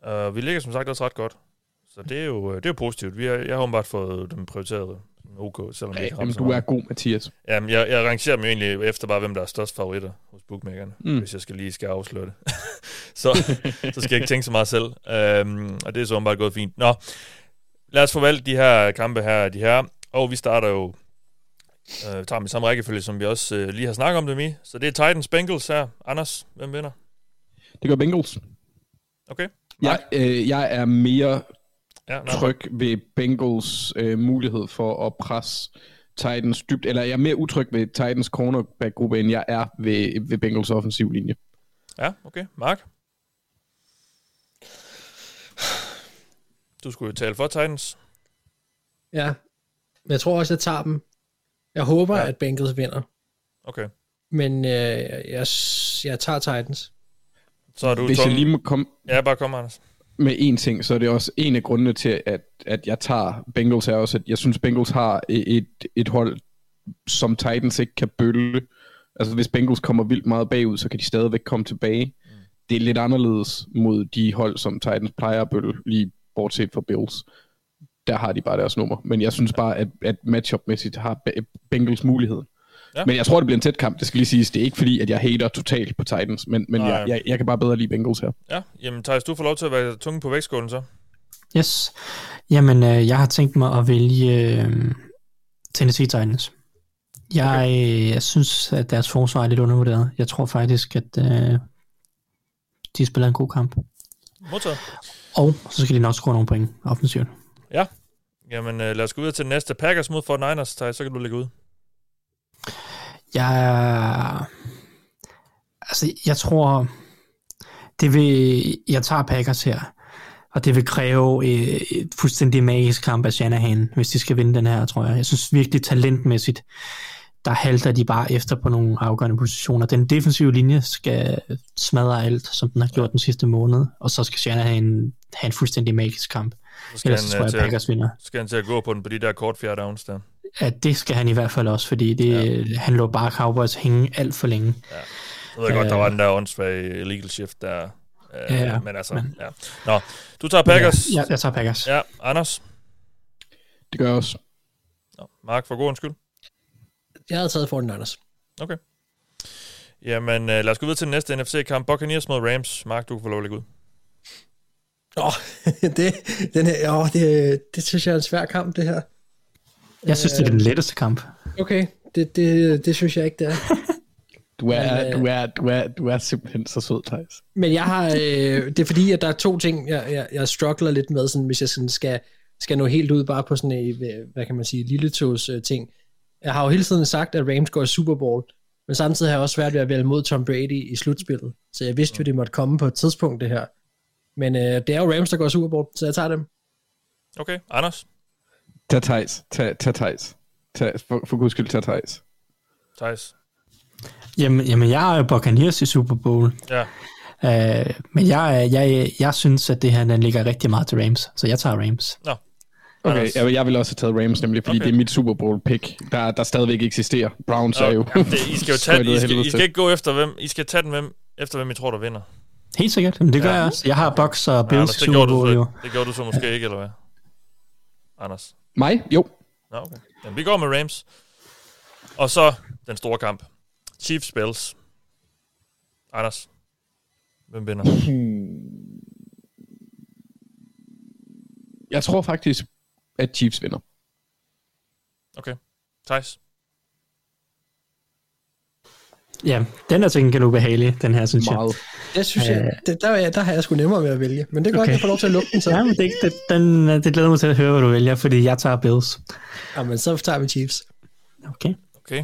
og vi ligger som sagt også ret godt. Så det er jo, det er jo positivt. Vi har, jeg har åbenbart fået dem prioriteret OK, selvom Ja, ikke jamen, du er god, Mathias. Jamen, jeg, jeg rangerer dem jo egentlig efter bare, hvem der er størst favoritter hos bookmakerne, Mm. hvis jeg skal lige skal afsløre det. så, så skal jeg ikke tænke så meget selv. Um, og det er så åbenbart gået fint. Nå, lad os forvalte de her kampe her, de her. Og vi starter jo, uh, tager dem i samme rækkefølge, som vi også uh, lige har snakket om dem i. Så det er Titans Bengals her. Anders, hvem vinder? Det gør Bengals. Okay. Jeg, øh, jeg er mere Ja, nej, tryg ved Bengals øh, mulighed for at presse Titans dybt, eller jeg er mere utryg ved Titans cornerback-gruppe, end jeg er ved, ved Bengals offensiv linje. Ja, okay. Mark? Du skulle jo tale for Titans. Ja. Men jeg tror også, jeg tager dem. Jeg håber, Ja. at Bengals vinder. Okay. Men øh, jeg, jeg tager Titans. Så er du Hvis tung. jeg lige må komme Ja, bare kom, Anders. Med én ting, så er det også en af grundene til, at, at jeg tager Bengals er også, at jeg synes, Bengals har et, et hold, som Titans ikke kan bølle. Altså hvis Bengals kommer vildt meget bagud, så kan de stadigvæk komme tilbage. Mm. Det er lidt anderledes mod de hold, som Titans plejer at bølle, lige bortset fra Bills. Der har de bare deres nummer. Men jeg synes bare, at, at matchup-mæssigt har Be- Bengals muligheden. Ja. Men jeg tror, det bliver en tæt kamp. Det skal lige siges. Det er ikke fordi, at jeg hater totalt på Titans, men, men Nej. jeg, jeg, jeg kan bare bedre lide Bengals her. Ja, jamen Thijs, du får lov til at være tunge på vægtskålen så. Yes. Jamen, øh, jeg har tænkt mig at vælge øh, Tennessee Titans. Jeg, okay. jeg synes, at deres forsvar er lidt undervurderet. Jeg tror faktisk, at øh, de spiller en god kamp. Modtaget. Og så skal de nok score nogle point offensivt. Ja. Jamen øh, lad os gå videre til den næste. Packers mod 49ers, Thijs, så kan du lægge ud. Jeg, altså, jeg tror, det vil, jeg tager Packers her, og det vil kræve et, et fuldstændig magisk kamp af Shanahan, hvis de skal vinde den her, tror jeg. Jeg synes virkelig talentmæssigt, der halter de bare efter på nogle afgørende positioner. Den defensive linje skal smadre alt, som den har gjort den sidste måned, og så skal Shanahan have en fuldstændig magisk kamp. Så skal Ellers han, øh, tror jeg, at- Packers vinder. Så skal han til at gå på den på de der kort fjerde downs der. Ja, det skal han i hvert fald også, fordi det, ja. han lå bare Cowboys hænge alt for længe. Jeg ved godt, der Øh. var den der åndssvage illegal shift der. Øh, Ja, ja, men altså, men- ja. Nå, du tager Packers. Ja, jeg, jeg tager Packers. Ja, Anders. Det gør jeg også. Nå, Mark, for god undskyld. Jeg havde taget 49ers. Okay. Jamen, øh, lad os gå videre til den næste NFC-kamp. Buccaneers mod Rams. Mark, du kan få lov at lægge ud. Åh, oh, det, den her, åh, det, det synes jeg er en svær kamp, det her. Jeg synes, det er den letteste kamp. Okay, det, det, det synes jeg ikke, det er. Du er, Men, øh, du er, du er, du er simpelthen så sød, Thijs. Men jeg har, øh, det er fordi, at der er to ting, jeg, jeg, jeg struggler lidt med, sådan, hvis jeg sådan skal, skal nå helt ud bare på sådan en, øh, hvad kan man sige, lille togs øh, ting. Jeg har jo hele tiden sagt, at Rams går i Super Bowl, men samtidig har jeg også svært ved at vælge mod Tom Brady i slutspillet. Så jeg vidste jo, det måtte komme på et tidspunkt, det her. Men øh, det er jo Rams, der går i Super Bowl, så jeg tager dem. Okay, Anders. Tag Thijs. Tag, tag Thijs. Tag, for, for guds skyld, tag Thijs. Thijs. Jamen, jamen jeg er jo Buccaneers i Super Bowl. Ja. Uh, men jeg, jeg, jeg synes, at det her den ligger rigtig meget til Rams, så jeg tager Rams. Nå. Okay, Anders. jeg, jeg vil også have taget Rams, nemlig fordi Okay. det er mit Super Bowl pick, der, der stadigvæk eksisterer. Browns er jo... Det, I skal jo tage, I skal, I skal ikke gå efter hvem, I skal tage den hvem, efter hvem I tror, der vinder. Helt sikkert, men det gør Ja. jeg også. Jeg har Bucks og Ja, Bills Anders, i det, Super gjorde du, Bowl jo. det gjorde du så måske ikke, eller hvad? Anders. Mig? Jo. Nå, okay. Jamen, vi går med Rams. Og så den store kamp. Chiefs Bills. Anders. Hvem vinder? Jeg tror faktisk, at Chiefs vinder. Okay. Thijs. Ja, den er til gengæld ubehagelig, den her, synes Meget. Det synes jeg, det, der, er jeg- der har jeg sgu nemmere ved at vælge. Men det er godt, Okay. jeg får lov til at lukke den så. jeg. Ja, men det, det, den, det glæder mig til at høre, hvad du vælger, fordi jeg tager Bills. Ja, men så tager vi Chiefs. Okay. Okay.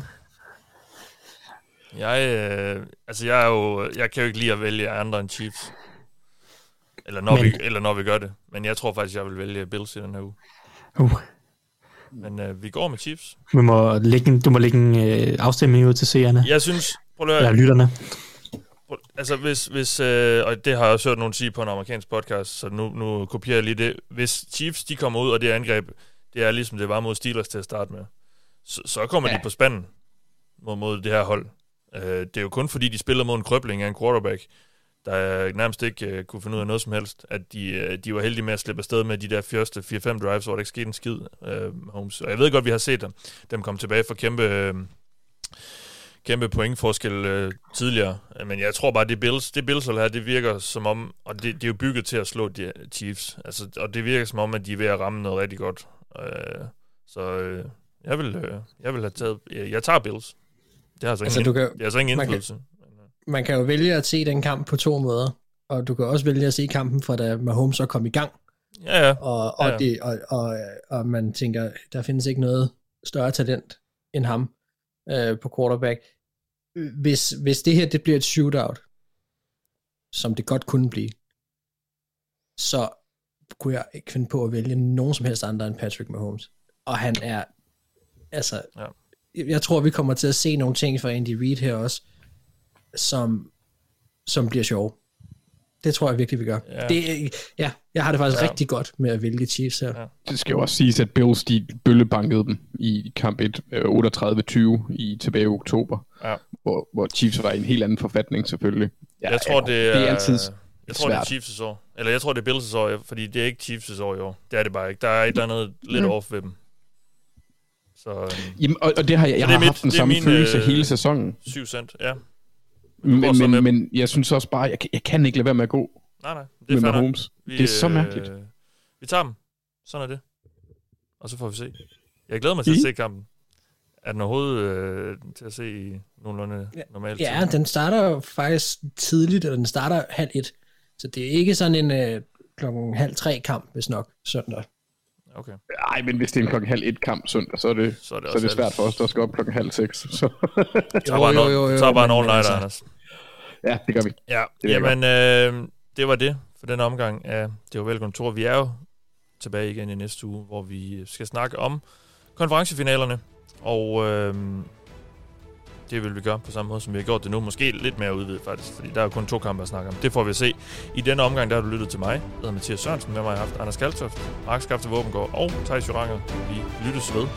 Jeg, øh, altså jeg, er jo, jeg kan jo ikke lide at vælge andre end Chiefs. Eller når, Men- vi, eller når vi gør det. Men jeg tror faktisk, jeg vil vælge Bills i den her uge. Uh, Men øh, vi går med Chiefs. vi må lægge en, du må lægge en øh, afstemning ud til seerne, Jeg synes, prøv at eller lytterne. prøv- altså hvis, hvis øh, og det har jeg også hørt nogen sige på en amerikansk podcast, så nu, nu kopierer jeg lige det. Hvis Chiefs, de kommer ud, og det angreb, det er ligesom det var mod Steelers til at starte med, så, så kommer ja. de på spanden mod, mod det her hold. Øh, det er jo kun fordi, de spiller mod en krøbling af en quarterback, der nærmest ikke øh, kunne finde ud af noget som helst, at de, øh, de var heldige med at slippe afsted med de der første 4-5 drives, hvor der ikke skete en skid, øh, Holmes. Og jeg ved godt, vi har set dem, dem komme tilbage for kæmpe, øh, kæmpe pointforskel øh, tidligere, men jeg tror bare, det Bills, det Bills her, det virker som om, og det, det er jo bygget til at slå de Chiefs, altså, og det virker som om, at de er ved at ramme noget rigtig godt. Øh, så øh, jeg, vil, øh, jeg vil have taget, jeg, jeg tager Bills. Det har altså, Altså, ingen, kan- det har altså ingen man kan-. Man kan jo vælge at se den kamp på to måder. Og du kan også vælge at se kampen fra da Mahomes så kom i gang. Ja, ja. Og, og, Ja, ja. det, og, og, og man tænker, der findes ikke noget større talent end ham øh, på quarterback. Hvis, hvis det her det bliver et shootout, som det godt kunne blive, så kunne jeg ikke finde på at vælge nogen som helst andre end Patrick Mahomes. Og han er, altså, Ja. jeg tror, vi kommer til at se nogle ting fra Andy Reid her også, som, som bliver sjove. Det tror jeg virkelig, vi gør. Ja. Det, ja, jeg har det faktisk Ja. rigtig godt med at vælge Chiefs her. Ja. Det skal jo også siges, at Bills de bøllebankede dem i kamp 1, øh, 38-20 i tilbage i oktober, Ja. hvor, hvor Chiefs var i en helt anden forfatning selvfølgelig. Ja, Jeg tror, det er, det er altid jeg tror, det er svært. Chiefs' år. Eller jeg tror, det er Bills' år, fordi det er ikke Chiefs' år i år. Det er det bare ikke. Der er et eller andet lidt Mm. off ved dem. Så øhm, Jamen, og, og det har jeg, jeg er har mit- haft den samme min, følelse øh, hele sæsonen. 7 cent, ja. Men, med men, men jeg synes også bare, jeg, kan- jeg kan ikke lade være med at gå Nej, nej. Det med er nok. Mahomes. Det er så mærkeligt. Øh, vi tager dem. Sådan er det. Og så får vi se. Jeg glæder mig til at se kampen. Er den overhovedet øh, til at se i nogenlunde normalt? Ja, den starter faktisk tidligt, eller den starter halv et. Så det er ikke sådan en øh, klokken halv tre kamp, hvis nok, søndag. Okay. Nej, men hvis det er en klokken halv et kamp søndag, så er det, Så er det, så er det svært for os, der skal op klokken halv seks. Så. Jo, jo, jo, en, jo, så bare en all-nighter, Anders. ja, det gør vi. Ja, jeg jamen, øh, det var det for den omgang af Det var velkontor. Vi er jo tilbage igen i næste uge, hvor vi skal snakke om konferencefinalerne. Og øh, det vil vi gøre på samme måde, som vi har gjort det nu. Måske lidt mere udvidet faktisk, fordi der er jo kun to kampe at snakke om. Det får vi at se. I denne omgang, der har du lyttet til mig. Jeg hedder Mathias Sørensen. Med mig har jeg haft Anders Kaltoft, Mark Skafte Våbengård og Thijs Joranger. Vi lyttes ved.